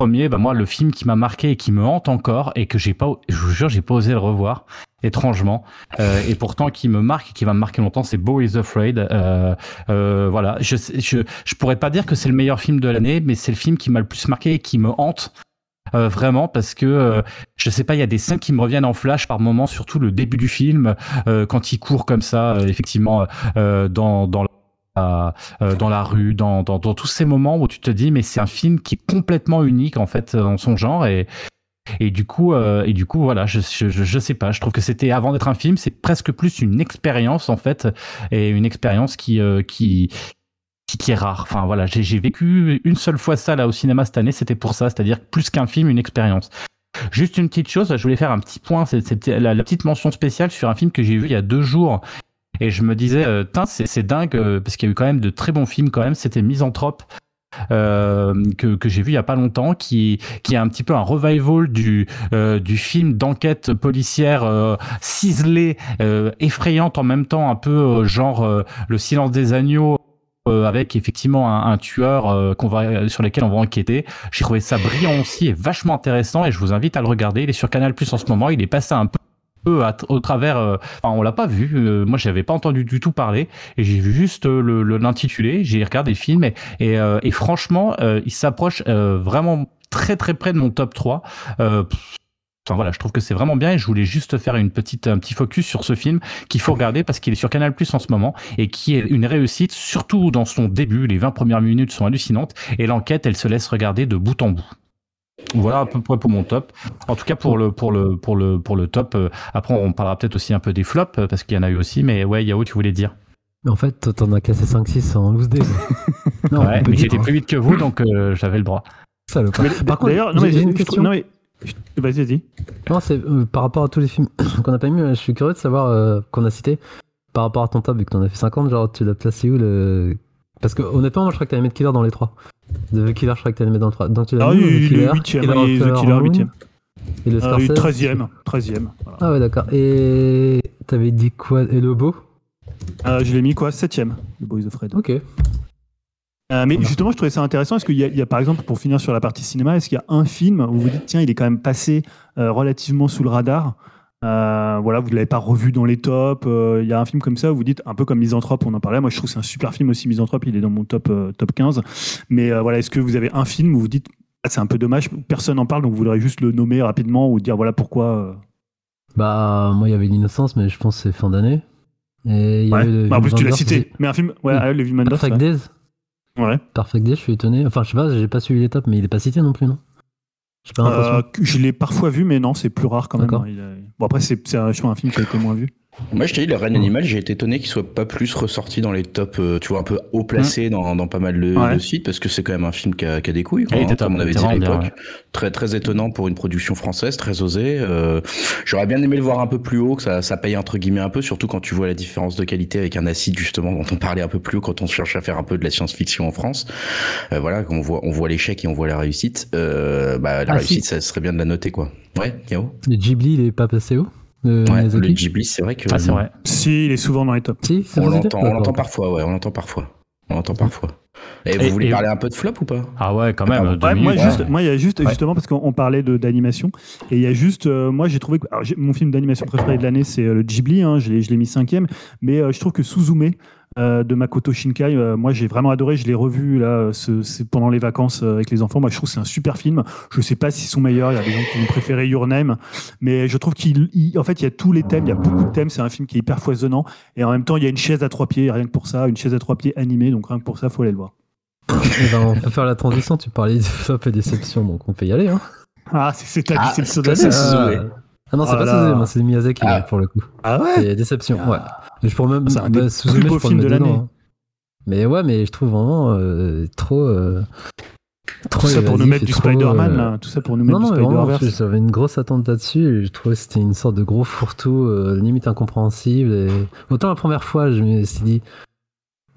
premier, bah, moi, le film qui m'a marqué et qui me hante encore et que j'ai pas, je vous jure, j'ai pas osé le revoir, étrangement. Euh, et pourtant, qui me marque et qui va me marquer longtemps, c'est Beau is Afraid. Euh, euh, voilà. Je, je, je pourrais pas dire que c'est le meilleur film de l'année, mais c'est le film qui m'a le plus marqué et qui me hante. euh, vraiment parce que euh, je sais pas, il y a des scènes qui me reviennent en flash par moments, surtout le début du film euh, quand il court comme ça, euh, effectivement euh, dans dans euh, dans la rue, dans, dans tous ces moments où tu te dis mais c'est un film qui est complètement unique en fait dans son genre et et du coup euh, et du coup voilà je, je je sais pas je trouve que c'était avant d'être un film c'est presque plus une expérience en fait et une expérience qui euh, qui qui, est rare. Enfin voilà, j'ai vécu une seule fois ça là au cinéma cette année, c'était pour ça, c'est-à-dire plus qu'un film, une expérience. Juste une petite chose, je voulais faire un petit point, c'est la petite mention spéciale sur un film que j'ai vu il y a deux jours. Et je me disais, euh, c'est dingue, euh, parce qu'il y a eu quand même de très bons films quand même, c'était Misanthrope. Euh, que, que j'ai vu il y a pas longtemps qui qui est un petit peu un revival du euh, du film d'enquête policière euh, ciselé euh, effrayante en même temps un peu genre le silence des agneaux avec effectivement un, un tueur qu'on va sur lequel on va enquêter. J'ai trouvé ça brillant aussi et vachement intéressant et je vous invite à le regarder. Il est sur Canal Plus en ce moment. Il est passé un peu à- au travers. euh, enfin, on l'a pas vu. euh, moi, j'avais pas entendu du tout parler et j'ai vu juste euh, le le- l'intitulé. J'ai regardé le film et et, euh, et franchement, euh, il s'approche euh, vraiment très très près de mon top 3. Euh, pff, Enfin voilà, je trouve que c'est vraiment bien et je voulais juste faire une petite, un petit focus sur ce film qu'il faut regarder parce qu'il est sur Canal Plus en ce moment et qui est une réussite, surtout dans son début. Les 20 premières minutes sont hallucinantes et l'enquête, elle se laisse regarder de bout en bout. Voilà à peu près pour mon top. En tout cas pour le pour le pour le pour le top. euh, Après on parlera peut-être aussi un peu des flops euh, parce qu'il y en a eu aussi. Mais ouais, Yao, tu voulais dire? En fait, toi, t'en as cassé 5-6 en loose day. Non, ouais, mais j'étais hein. plus vite que vous donc euh, j'avais le droit. Par contre, D'ailleurs, non, j'ai mais j'ai une question. non, mais- Vas-y, vas-y. Non, c'est euh, par rapport à tous les films qu'on n'a pas mis, je suis curieux de savoir euh, qu'on a cité. Par rapport à ton top, vu que t'en as fait 50, genre tu l'as placé où le. Parce que honnêtement, moi je crois que t'allais mettre Killer dans les trois. The Killer, je crois que t'allais mettre dans le 3. Donc tu l'as Ah mis, oui, The il est Killer, 8ème, Killer il est The Killer Moon, 8ème. Et le Euh, Scorsese. 13ème. 13ème. voilà. Ah ouais, d'accord. Et t'avais dit quoi? Et le beau? Euh, je l'ai mis quoi? 7ème, The Boys of Fred. Ok. Euh, mais justement, je trouvais ça intéressant. Est-ce qu'il y, a- il y a, par exemple, pour finir sur la partie cinéma, est-ce qu'il y a un film où vous dites, tiens, il est quand même passé euh, relativement sous le radar Euh, voilà, vous ne l'avez pas revu dans les tops. euh, Il y a un film comme ça où vous dites, un peu comme Misanthrope, on en parlait. Moi, je trouve que c'est un super film aussi, Misanthrope. Il est dans mon top, euh, top 15. Mais euh, voilà, est-ce que vous avez un film où vous dites, ah, c'est un peu dommage, personne n'en parle, donc vous voudrez juste le nommer rapidement ou dire voilà pourquoi. euh. Bah, moi il y avait l'innocence, mais je pense que c'est fin d'année. Et il y Ouais. avait le Bah, en plus, tu l'as cité. Mais un film, ouais, Oui. ah, le Wenders, Perfect. Days. Ouais. Perfect Days, je suis étonné. Enfin, je sais pas, j'ai pas suivi l'étape, mais il est pas cité non plus, non? Pas. Euh, je l'ai parfois vu, mais non, c'est plus rare quand même. Bon, après, c'est un, un film qui a été moins vu. Moi, je t'ai dit, le Reine Animal, j'ai été étonné qu'il soit pas plus ressorti dans les tops, euh, tu vois, un peu haut placé dans, dans pas mal de, Ouais. de sites, parce que c'est quand même un film qui a, qui a des couilles, quoi, hein, comme on avait il dit était à l'époque. bien, Très, très étonnant pour une production française, très osé. Euh, J'aurais bien aimé le voir un peu plus haut, que ça, ça paye entre guillemets un peu, surtout quand tu vois la différence de qualité avec un acide, justement, dont on parlait un peu plus haut quand on cherche à faire un peu de la science-fiction en France. Euh, voilà, on voit, on voit l'échec et on voit la réussite. Euh, bah, la Ah, réussite, si. ça serait bien de la noter, quoi. Ouais, Yao? Le Ghibli, il est pas passé où Le Ouais, Miyazaki le Ghibli, c'est vrai que. Ah, c'est vrai. Si, il est souvent dans les tops. Si, On l'entend, on D'accord. l'entend parfois, ouais, on l'entend parfois. On l'entend parfois. Et vous Et- voulez et- parler un peu de flop ou pas? Ah ouais, quand même. deux Ouais, moi, juste, il y a juste, Ouais. justement, parce qu'on on parlait de- d'animation, et il y a juste, euh, moi, j'ai trouvé que, alors, j'ai- mon film d'animation préféré de l'année, c'est euh, le Ghibli, hein, je l'ai je l'ai mis cinquième, mais euh, je trouve que Suzume, euh, de Makoto Shinkai, euh, moi, j'ai vraiment adoré, je l'ai revu, là, euh, ce- c'est pendant les vacances euh, avec les enfants, moi, je trouve que c'est un super film, je sais pas s'ils sont meilleurs, il y a des gens qui vont préférer Your Name, mais je trouve qu'il, il- en fait, il y a tous les thèmes, il y a beaucoup de thèmes, c'est un film qui est hyper foisonnant, et en même temps, il y a une chaise à trois pieds, rien que pour ça, une chaise à trois pieds animée, donc rien que pour ça, faut aller le voir. Eh ben, on peut faire la transition, tu parlais de flop et déception, donc on peut y aller. Hein. Ah, c'est ta Ah, déception de. Ah non, c'est Oh pas c'est Miyazaki Ah. pour le coup. Ah ouais C'est déception, ouais. Mais je pourrais même. C'est un bah, des Suzume, plus beaux films de l'année. hein. Mais ouais, mais je trouve vraiment euh, trop. euh, Tout ça pour nous mettre et du trop, Spider-Man, euh, là. Tout ça pour nous mettre Non, non, du mais vraiment, Spider-Verse. j'avais une grosse attente là-dessus. et Je trouvais que c'était une sorte de gros fourre-tout, euh, limite incompréhensible. Et... Autant la première fois, je me suis dit.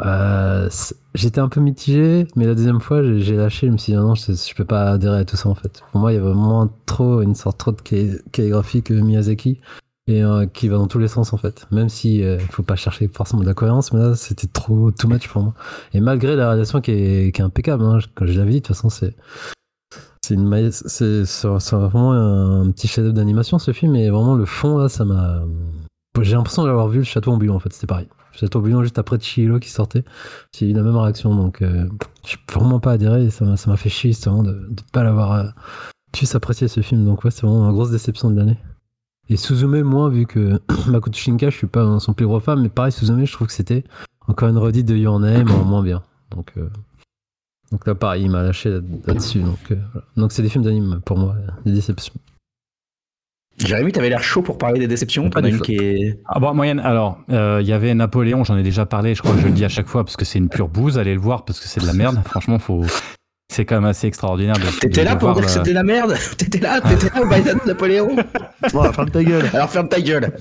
Euh, J'étais un peu mitigé, mais la deuxième fois, j'ai lâché. Je me suis dit, non, je, je peux pas adhérer à tout ça en fait. Pour moi, il y a vraiment trop, une sorte trop de cal- calligraphie que Miyazaki et euh, qui va dans tous les sens en fait. Même si euh, faut pas chercher forcément de la cohérence, mais là, c'était trop too much pour moi. Et malgré la réalisation qui est, impeccable, hein, comme je l'avais dit, de toute façon, c'est c'est vraiment un petit chef-d'œuvre d'animation ce film et vraiment le fond là ça m'a j'ai l'impression d'avoir vu le château ambulant en fait c'était pareil château ambulant juste après Chihiro qui sortait j'ai eu la même réaction donc euh, je peux vraiment pas adhéré ça m'a ça fait chier justement de ne pas l'avoir euh, pu s'apprécier ce film donc ouais c'est vraiment une grosse déception de l'année et Suzume moi vu que Makoto Shinkai je suis pas son plus gros fan mais pareil Suzume je trouve que c'était encore une redite de Your Name en moins bien donc euh, donc là, pareil, il m'a lâché là- là-dessus. donc, euh, donc c'est des films d'anime pour moi, des déceptions. Jérémy, t'avais l'air chaud pour parler des déceptions. Pas une qui est. Ah bon, moyenne. Alors, euh, il y avait Napoléon, j'en ai déjà parlé, je crois que je le dis à chaque fois parce que c'est une pure bouse. Allez le voir parce que c'est de la merde. Franchement, faut. C'est quand même assez extraordinaire. de- T'étais de là pour dire que c'était la merde? T'étais là T'étais là au Biden de Napoléon? Bon, ferme ta gueule. Alors ferme ta gueule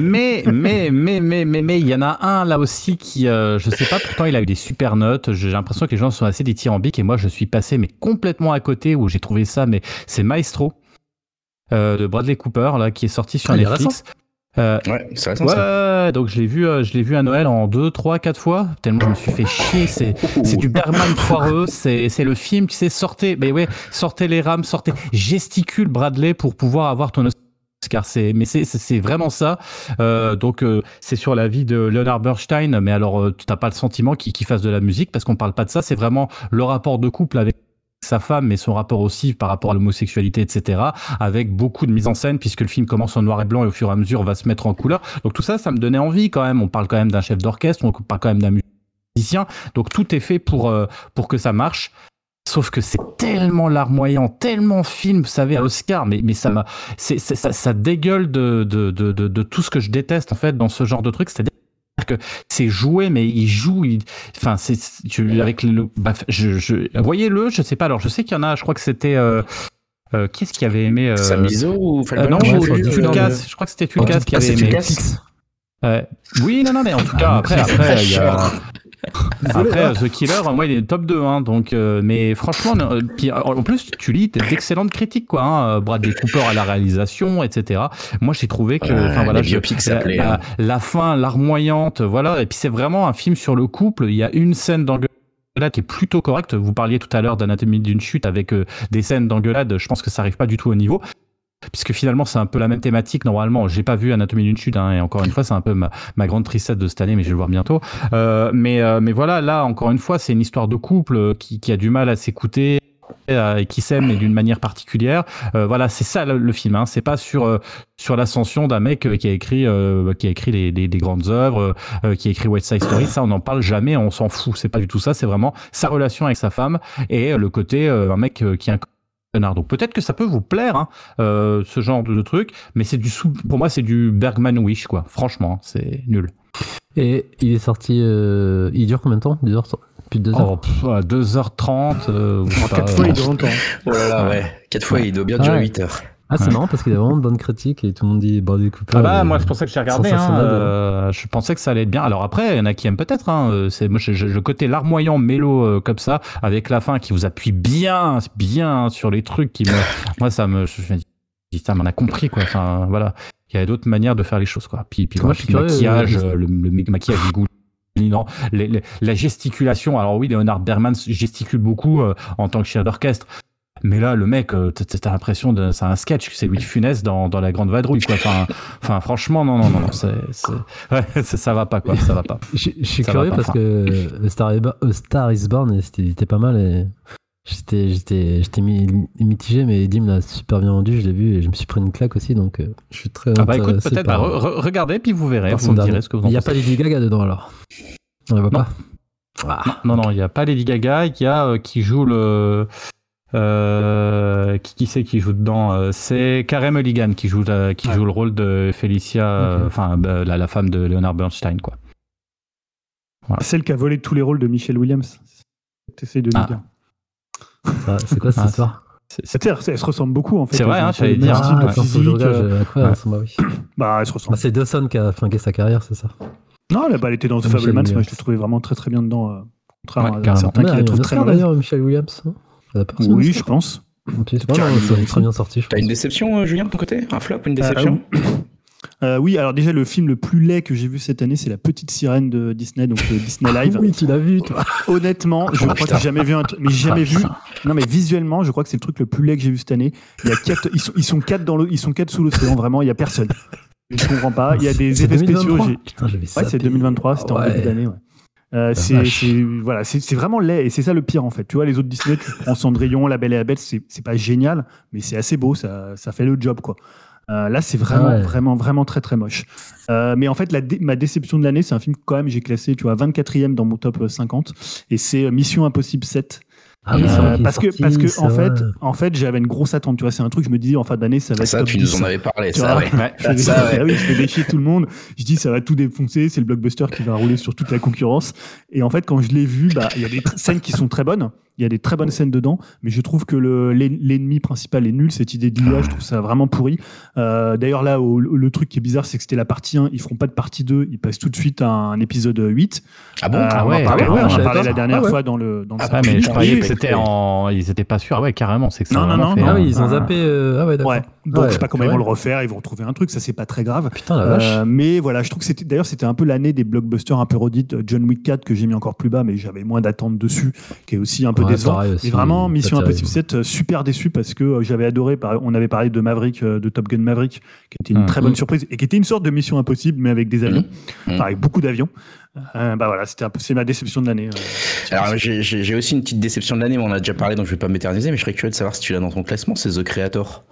Mais, mais, mais, mais, mais, mais, il y en a un là aussi qui, euh, je sais pas, pourtant il a eu des super notes. J'ai l'impression que les gens sont assez dithyrambiques et moi je suis passé mais complètement à côté où j'ai trouvé ça. Mais c'est Maestro euh, de Bradley Cooper là qui est sorti sur Ah, Netflix. Euh, Ouais, c'est ouais, ça. ouais, donc je l'ai vu, euh, je l'ai vu à Noël en deux, trois, quatre fois. Tellement je me suis fait chier. C'est, c'est du Bergman foireux. C'est, c'est le film, tu sais, sortez, mais ouais, sortez les rames, sortez, gesticule Bradley pour pouvoir avoir ton Oscar. C'est, mais c'est, c'est, c'est vraiment ça. Euh, donc euh, c'est sur la vie de Leonard Bernstein, mais alors euh, tu n'as pas le sentiment qu'il, qu'il fasse de la musique parce qu'on parle pas de ça. C'est vraiment le rapport de couple avec sa femme, mais son rapport aussi par rapport à l'homosexualité, etc., avec beaucoup de mise en scène, puisque le film commence en noir et blanc et au fur et à mesure va se mettre en couleur. Donc tout ça, ça me donnait envie quand même. On parle quand même d'un chef d'orchestre, on parle quand même d'un musicien. Donc tout est fait pour, euh, pour que ça marche. Sauf que c'est tellement larmoyant, tellement film, vous savez, à l'Oscar, mais, mais ça m'a, ça, ça dégueule de, de, de, de, de tout ce que je déteste, en fait, dans ce genre de truc. C'est-à-dire que c'est joué, mais il joue, il, enfin, c'est, tu, avec le, bah, je, je, voyez-le, je sais pas, alors je sais qu'il y en a, je crois que c'était, euh, euh, qui est-ce qui avait aimé, euh, Samizo ou euh, Falcon non, Ouais, ou Fulcas, je crois que c'était Fulcas qui avait aimé. Euh, oui, non, non, mais en tout cas, Ah, après, après, il y a. Après, euh, The Killer, moi, il est top 2, hein, donc, euh, mais franchement, euh, puis, euh, en plus, tu lis d'excellentes critiques, quoi. Hein, Bradley Cooper à la réalisation, etc. Moi, j'ai trouvé que, enfin voilà, je- la, la- hein. la fin, larmoyante, voilà. Et puis c'est vraiment un film sur le couple. Il y a une scène d'engueulade qui est plutôt correcte. Vous parliez tout à l'heure d'Anatomie d'une chute avec euh, des scènes d'engueulade. Je pense que ça arrive pas du tout au niveau. Puisque finalement c'est un peu la même thématique normalement. J'ai pas vu Anatomie d'une chute hein, et encore une fois c'est un peu ma, ma grande tristesse de cette année, mais je vais le voir bientôt. Euh, mais euh, mais voilà là encore une fois c'est une histoire de couple euh, qui, qui a du mal à s'écouter euh, et qui s'aime mais d'une manière particulière. Euh, voilà c'est ça le, film. Hein. C'est pas sur euh, sur l'ascension d'un mec euh, qui a écrit qui a écrit les, les, grandes œuvres, qui a écrit West Side Story. Ça on n'en parle jamais, on s'en fout. C'est pas du tout ça. C'est vraiment sa relation avec sa femme et le côté un mec qui est Donc peut-être que ça peut vous plaire, hein, euh, ce genre de, truc, mais c'est du sous, pour moi c'est du Bergman Wish quoi. Franchement, c'est nul. Et il est sorti. euh, il dure combien de temps? 2 heures Plus de 2 heures? Oh, pff, à 2h30. euh, ou En pas, quatre fois, euh, il dure longtemps. Oh là là, ouais. Quatre fois, il doit bien durer Ouais. 8 heures. Ah, c'est Ouais. marrant parce qu'il a vraiment de bonnes critiques et tout le monde dit Bradley Cooper. Ah bah moi c'est pour ça que j'ai regardé. Hein, euh, je pensais que ça allait être bien. Alors après il y en a qui aiment peut-être. Hein, euh, c'est moi je- je- le côté larmoyant mélo euh, comme ça avec la fin qui vous appuie bien bien sur les trucs qui me moi ça me je me dis ça m'en a compris quoi. Enfin voilà il y a d'autres manières de faire les choses quoi. Puis puis, Moi, le maquillage le, le maquillage dégoulinant, les- les- la gesticulation. Alors oui Leonard Berman gesticule beaucoup en tant que chef d'orchestre. Mais là, le mec, euh, t'as l'impression de, c'est un sketch, c'est Louis de Funès dans, dans la grande vadrouille, quoi. Enfin, enfin, franchement, non, non, non, non, c'est, c'est- ouais, ça, ça va pas, quoi, ça va pas. Je, je suis Ça curieux pas, parce que A Star, A Star is Born, c'était pas mal et j'étais j'étais j'étais mi- mitigé, mais Eddie me l'a super bien vendu, je l'ai vu et je me suis pris une claque aussi, donc euh, je suis très Ah bah écoute, peut-être, bah, re- regardez, puis vous verrez, par vous son me dernier. direz ce que vous en Il n'y a pas Lady Gaga dedans alors On la voit Non. pas Ah. Non, non, il n'y a pas Lady Gaga, il y a euh, qui joue le. Euh, qui, qui c'est qui joue dedans Euh, C'est Karen Mulligan qui joue, la- qui Ouais. joue le rôle de Felicia, euh, enfin bah, la, la femme de Leonard Bernstein, quoi. Celle qui a volé tous les rôles de Michelle Williams. T'essayes de Ah. dire. Ah, C'est quoi cette Ah, histoire C'est- C'est-à-dire, elles se ressemblent beaucoup en fait. C'est vrai, hein, j'allais dire, ah, style de physique, euh, elle ouais. ressemble, bah oui. Bah, elles se Bah, ressemblent. c'est Dawson qui a flingué sa carrière, c'est ça Non, là, bah, elle était dans The Fablemans. Moi, Williams. je l'ai trouvé vraiment très très bien dedans. euh, Contrairement Ouais, à certains qui la trouvent très mauvaise. d'ailleurs, Michelle Williams. hein Pas Oui, je pense. En plus, ouais, Car- non, c'est très bien sorti, T'as une déception, euh, Julien, de ton côté? Un flop, une déception Euh, euh, oui, alors déjà, le film le plus laid que j'ai vu cette année, c'est La Petite Sirène de Disney, donc le Disney Live. Oui, tu l'as vu, toi. Honnêtement, je Ah, crois que j'ai jamais vu un truc, mais j'ai jamais Ah, vu. Non, mais visuellement, je crois que c'est le truc le plus laid que j'ai vu cette année. Il y a quatre, ils sont, ils sont quatre dans l'eau, ils sont quatre sous l'océan, vraiment, il y a personne. Je comprends pas. Il y a des C'est effets spéciaux. 2023. j'ai- Putain, j'avais Ouais, c'est 2023, c'était en début d'année. Ouais. Euh, c'est voilà, c'est vraiment laid et c'est ça le pire en fait. Tu vois, les autres Disney, tu prends Cendrillon, La Belle et la Bête, c'est pas génial, mais c'est assez beau, ça, ça fait le job quoi. Euh, là, c'est vraiment, Ah ouais. vraiment, vraiment très, très moche. Euh, mais en fait, la dé- ma déception de l'année, c'est un film que quand même j'ai classé, tu vois, 24e dans mon top 50, et c'est Mission Impossible 7. Ah oui, Euh, parce que, parce que en fait, en fait, j'avais une grosse attente. Tu vois, c'est un truc. Je me dis en fin d'année, ça va être Ça, tu 10. nous en avais parlé, Tu ça, ouais. je fais, Ça, ouais. ah oui, je fais déchirer tout le monde. Je dis, ça va tout défoncer. C'est le blockbuster qui va rouler sur toute la concurrence. Et en fait, quand je l'ai vu, bah, il y a des scènes qui sont très bonnes. Il y a des très bonnes scènes dedans, mais je trouve que le- l'en- l'ennemi principal est nul. Cette idée d'IA, je trouve ça vraiment pourri. Euh, D'ailleurs, là, au- le truc qui est bizarre, c'est que c'était la partie 1. Ils feront pas de partie 2. Ils passent tout de suite à un épisode 8. Ah bon? Euh, Ah on en ouais, parlait, ah ouais, on en parlait pas. la dernière Ah ouais. fois dans le. Dans le Ah, cercle mais je croyais que c'était en. Ils étaient pas sûrs. Ah ouais, carrément, c'est que ça. Non, non, non, fait non. Ah oui, ils ont un- zappé. euh, Ah ouais, d'accord. Donc, Ouais, je sais pas comment ils vont le refaire. Ils vont trouver un truc. Ça, c'est pas très grave. Putain, la vache. Euh, mais voilà, je trouve que c'était d'ailleurs c'était un peu l'année des blockbusters un peu redites. John Wick 4 que j'ai mis encore plus bas, mais j'avais moins d'attentes dessus, qui est aussi un peu Ouais, décevant. pareil aussi, mais vraiment, Mission. Impossible 7, euh, super déçu parce que euh, j'avais adoré. On avait parlé de Maverick, euh, de Top Gun Maverick, qui était une Mhm. très bonne surprise et qui était une sorte de Mission Impossible, mais avec des avions, Mhm. Enfin, avec beaucoup d'avions. Euh, bah voilà, c'était un peu- c'est ma déception de l'année. euh, Alors, j'ai aussi une petite déception de l'année, mais on en a déjà parlé, donc je vais pas m'éterniser, mais je serais curieux de savoir si tu l'as dans ton classement, c'est The Creator.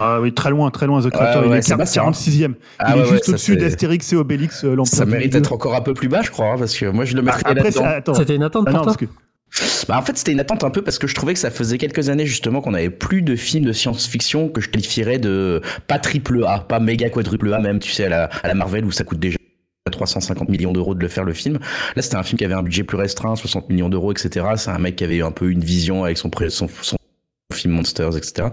Ah oui, très loin, très loin, The Creator. Ouais, il ouais, est c'est 40 pas ça, hein. 46e. Ah il est ouais, juste au-dessus d'Astérix et Obélix, euh, l'Empire Ça mérite d'être encore un peu plus bas, je crois, hein, parce que moi je le Ah, mettrais Après, là-dedans. C'était une attente Ah pour non, toi parce que Bah, en fait, c'était une attente un peu parce que je trouvais que ça faisait quelques années justement qu'on n'avait plus de films de science-fiction que je qualifierais de pas triple A, pas méga quadruple A même, tu sais, à la, à la Marvel où ça coûte déjà 350 millions d'euros de le faire le film. Là, c'était un film qui avait un budget plus restreint, 60 millions d'euros, etc. C'est un mec qui avait un peu une vision avec son, pré- son, son film Monsters, etc.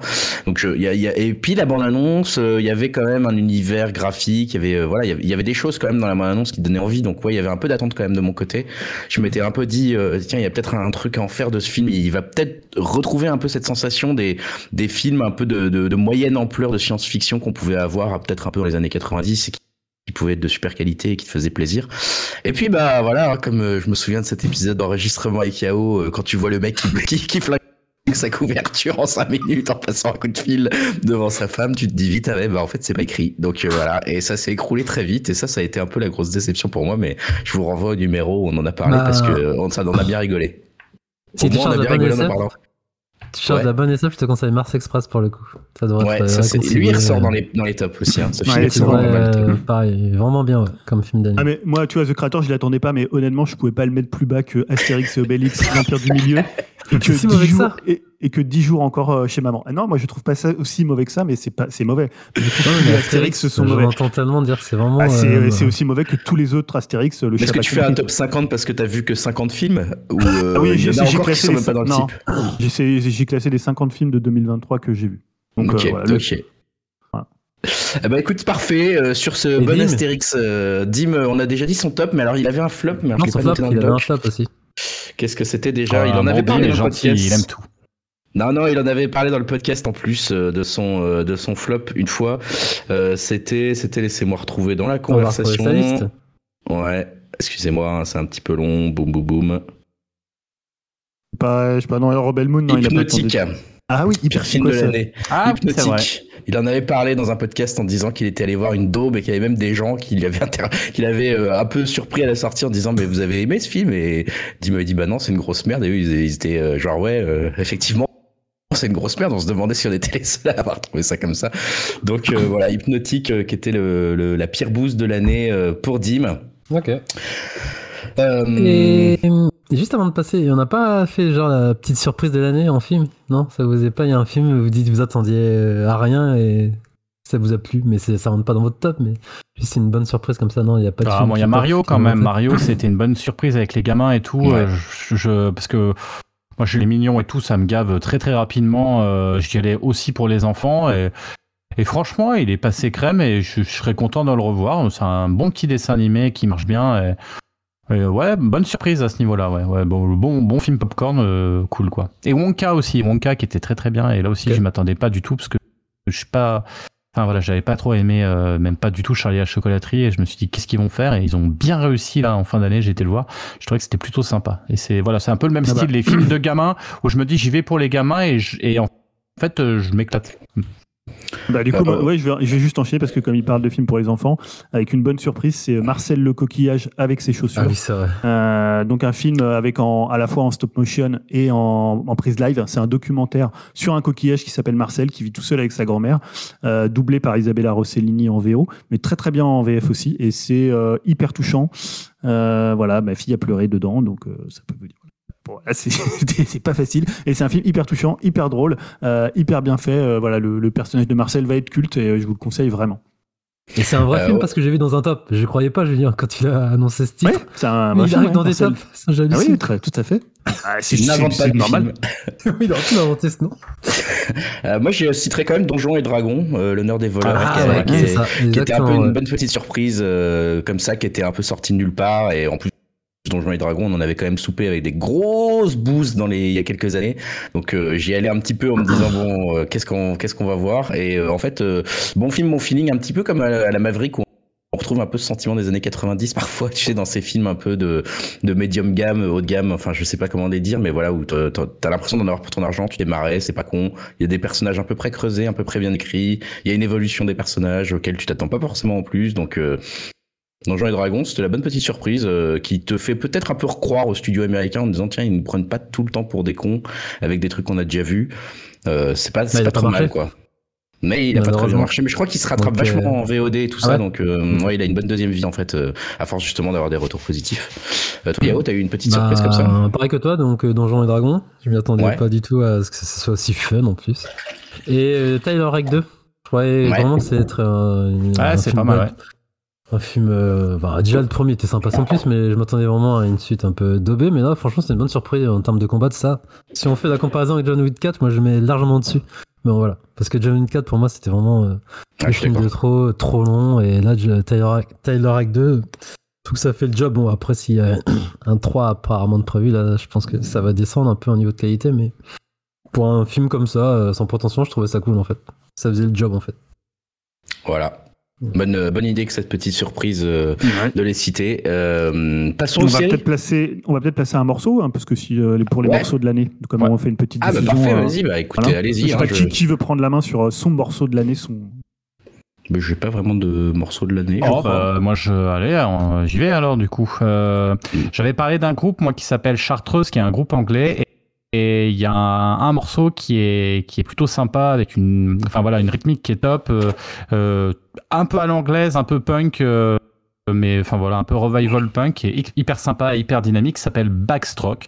Donc il y a, y a, et puis la bande annonce, il y avait quand même un univers graphique, il y avait voilà, il y avait des choses quand même dans la bande annonce qui donnaient envie. Donc ouais, il y avait un peu d'attente quand même de mon côté. Je m'étais un peu dit tiens, il y a peut-être un truc à en faire de ce film. Il va peut-être retrouver un peu cette sensation des des films un peu de, de, de moyenne ampleur de science-fiction qu'on pouvait avoir peut-être un peu dans les années 90 et qui qui pouvait être de super qualité et qui te faisait plaisir. Et puis bah voilà, comme euh, je me souviens de cet épisode d'enregistrement avec Yao, euh, quand tu vois le mec qui, qui, qui flingue sa couverture en 5 minutes en passant un coup de fil devant sa femme, tu te dis vite, ah ouais, bah en fait c'est pas écrit. Donc euh, voilà, et ça s'est écroulé très vite, et ça, ça a été un peu la grosse déception pour moi, mais je vous renvoie au numéro où on en a parlé Bah. parce que on, ça, on a bien rigolé. Moins, on a bien rigolé en en parlant. Tu changes Ouais. la bonne SF, je te conseille Mars Express pour le coup. Ça devrait Ouais, être ça, euh, c'est- lui il ressort euh, dans les, dans les tops aussi. Hein. Ce Ouais, film il ressort vrai, dans pareil, vraiment bien ouais, comme film d'année. Ah mais moi, tu vois, The Creator, je l'attendais pas, mais honnêtement, je pouvais pas le mettre plus bas que Astérix et Obélix, l'Empire du Milieu, et que, C'est si 10 mauvais que jours, ça et, et que 10 jours encore euh, chez maman. Ah non, moi je trouve pas ça aussi mauvais que ça, mais c'est pas, c'est mauvais. Je trouve Non, que mais les Astérix sont je mauvais. m'entends tellement dire que c'est vraiment. Ah, c'est, euh, c'est aussi mauvais que tous les autres Astérix. Le Mais Est-ce que tu fais un top 50 parce que t'as vu que 50 films Ou euh, Ah oui, j'ai classé sont les même pas dans le non, type j'ai- j'ai j'ai classé les 50 films de 2023 que j'ai vus. Donc Ok, euh, voilà, le- ok. Voilà. Eh ben écoute, parfait. euh, sur ce Et bon Dim Astérix, euh, Dim, euh, on a déjà dit son top, mais alors il avait un flop, mais Non, je l'ai pas flop, noté dans il le avait un flop aussi. Qu'est-ce que c'était déjà? Ah, Il en avait parlé il est le gentil, il aime tout. Non, non, il en avait parlé dans le podcast en plus euh, de son euh, de son flop une fois. Euh, c'était c'était laissez-moi retrouver dans la conversation. sa liste. Ouais. Excusez-moi, hein, c'est un petit peu long. Boum boum boum. pas, je sais pas, non, Rebel Moon, non, il a pas Hypnotique. Ah oui, hyper film de l'année. Ah, vrai. Hypnotique. Il en avait parlé dans un podcast en disant qu'il était allé voir une daube et qu'il y avait même des gens qui l'avaient inter... qui l'avaient un peu surpris à la sortie en disant mais vous avez aimé ce film? Et Dim m'avait dit bah non c'est une grosse merde et eux ils, étaient genre ouais euh, effectivement c'est une grosse merde on se demandait si on était les seuls à avoir trouvé ça comme ça donc euh, voilà Hypnotique euh, qui était le, le- la pire bouse de l'année euh, pour Dim Ok. Euh, Et et juste avant de passer, on n'a pas fait genre la petite surprise de l'année en film? Non? Ça vous est pas Il y a un film où vous dites vous attendiez à rien et ça vous a plu, mais ça rentre pas dans votre top, mais juste c'est une bonne surprise comme ça. Non, il y a pas de Ah, film bon, il y a Mario quand même. me- Mario, c'était une bonne surprise avec les gamins et tout. Ouais. je, je- parce que moi, je les mignons et tout, ça me gave très très rapidement. Euh, J'y allais aussi pour les enfants. Et, et franchement, il est passé crème et je, je serais content de le revoir. C'est un bon petit dessin animé qui marche bien. Et, et ouais, bonne surprise à ce niveau-là. Ouais, ouais, bon, bon, bon film popcorn, euh, cool quoi. Et Wonka aussi, Wonka qui était très très bien. Et là aussi, Ok. je m'attendais pas du tout parce que je suis pas. Enfin voilà, j'avais pas trop aimé, euh, même pas du tout Charlie à la chocolaterie, et je me suis dit qu'est-ce qu'ils vont faire, et ils ont bien réussi là en fin d'année. J'ai été le voir, je trouvais que c'était plutôt sympa. Et c'est voilà, c'est un peu le même Ah bah. style les films de gamins où je me dis j'y vais pour les gamins et, je- et en fait euh, je m'éclate. Bah, du coup, bah. ouais, je, vais, je vais juste enchaîner parce que comme il parle de films pour les enfants, avec une bonne surprise, c'est Marcel le coquillage avec ses chaussures. Ah oui, c'est vrai. Euh, donc un film avec en, à la fois en stop motion et en, en prise live. C'est un documentaire sur un coquillage qui s'appelle Marcel, qui vit tout seul avec sa grand-mère, euh, doublé par Isabella Rossellini en VO, mais très très bien en VF aussi. Et c'est euh, hyper touchant. Voilà, ma fille a pleuré dedans, donc ça peut vous dire. Bon, là, c'est pas facile. Et c'est un film hyper touchant, hyper drôle, euh, hyper bien fait. Euh, voilà, le, le personnage de Marcel va être culte et euh, je vous le conseille vraiment. Et c'est un vrai Euh, film ouais. parce que j'ai vu dans un top. Je croyais pas, Julien, quand il a annoncé ce titre. Ouais, c'est un il film, arrive ouais, dans des tops. Ça, Ah oui, très, tout à fait. Ah, c'est n'invente c'est- normal. oui, non, tu l'as inventé ce nom. Euh, moi, je citerai quand même Donjons et Dragons, euh, l'honneur des voleurs, Ah, qui, qui c'est est- ça, qui était un peu une ouais. bonne petite surprise euh, comme ça, qui était un peu sortie de nulle part. Et en plus, Donjons et Dragons, on en avait quand même soupé avec des grosses boosts dans les, il y a quelques années. Donc euh, j'y allais un petit peu en me disant bon, euh, qu'est-ce qu'on qu'est-ce qu'on va voir? Et euh, en fait, euh, bon film, bon feeling, un petit peu comme à, la- Maverick où on retrouve un peu ce sentiment des années 90 parfois, tu sais, dans ces films un peu de, de médium gamme, haut de gamme, enfin je sais pas comment les dire, mais voilà, où t'as t'as l'impression d'en avoir pour ton argent, tu t'es marré, c'est pas con, il y a des personnages un peu près creusés, un peu près bien écrits, il y a une évolution des personnages auxquels tu t'attends pas forcément en plus, donc euh, Donjons et Dragons, c'était la bonne petite surprise euh, qui te fait peut-être un peu recroire au studio américain en disant tiens ils ne prennent pas tout le temps pour des cons avec des trucs qu'on a déjà vus. Euh, c'est pas, c'est pas trop marché. mal quoi. Mais il a pas très bien marché, mais je crois qu'il se rattrape Donc, euh, vachement en VOD et tout ah ça, ouais donc euh, ouais, il a une bonne deuxième vie en fait, euh, à force justement d'avoir des retours positifs. Euh, toi Yao, t'as eu une petite surprise comme ça Bah, Pareil que toi, donc euh, Donjons et Dragons. Je m'y attendais Ouais. pas du tout à ce que ce soit aussi fun en plus. Et euh, Tyler Rake 2. Je croyais Ouais. vraiment que c'est être euh, une- Ouais, un c'est pas mal, ouais. Un film. euh, bah, déjà, le premier était sympa sans plus, mais je m'attendais vraiment à une suite un peu daubée. Mais là, franchement, c'est une bonne surprise en termes de combat de ça. Si on fait la comparaison avec John Wick 4, moi, je mets largement dessus. Mais bon, voilà. Parce que John Wick 4, pour moi, c'était vraiment euh, Ah, je suis film de trop, trop long. Et là, Tyler, Tyler Hack 2, tout ça fait le job. Bon, après, s'il y a un 3 apparemment de prévu, là, je pense que ça va descendre un peu en niveau de qualité. Mais pour un film comme ça, euh, sans prétention, je trouvais ça cool, en fait. Ça faisait le job, en fait. Voilà. Bonne, euh, bonne idée que cette petite surprise euh, Ouais. de les citer. Euh, passons On aux va peut-être placer, on va peut-être placer un morceau, hein, parce que si euh, les- pour les Ouais. morceaux de l'année, comme Ouais. on fait une petite Ah bah diffusion, parfait, euh, vas-y, bah écoutez, voilà. allez-y. Je sais hein, pas je- qui, qui veut prendre la main sur son morceau de l'année, son. Mais j'ai pas vraiment de morceau de l'année. Oh, bah, moi, je, allez, j'y vais alors, du coup. Euh, J'avais parlé d'un groupe, moi, qui s'appelle Chartreuse, qui est un groupe anglais. Et et il y a un, morceau qui est, qui est plutôt sympa, avec une, enfin, voilà, une rythmique qui est top. euh, euh, un peu à l'anglaise, un peu punk. euh, mais enfin voilà, un peu revival punk, hyper sympa et hyper dynamique, s'appelle Backstroke.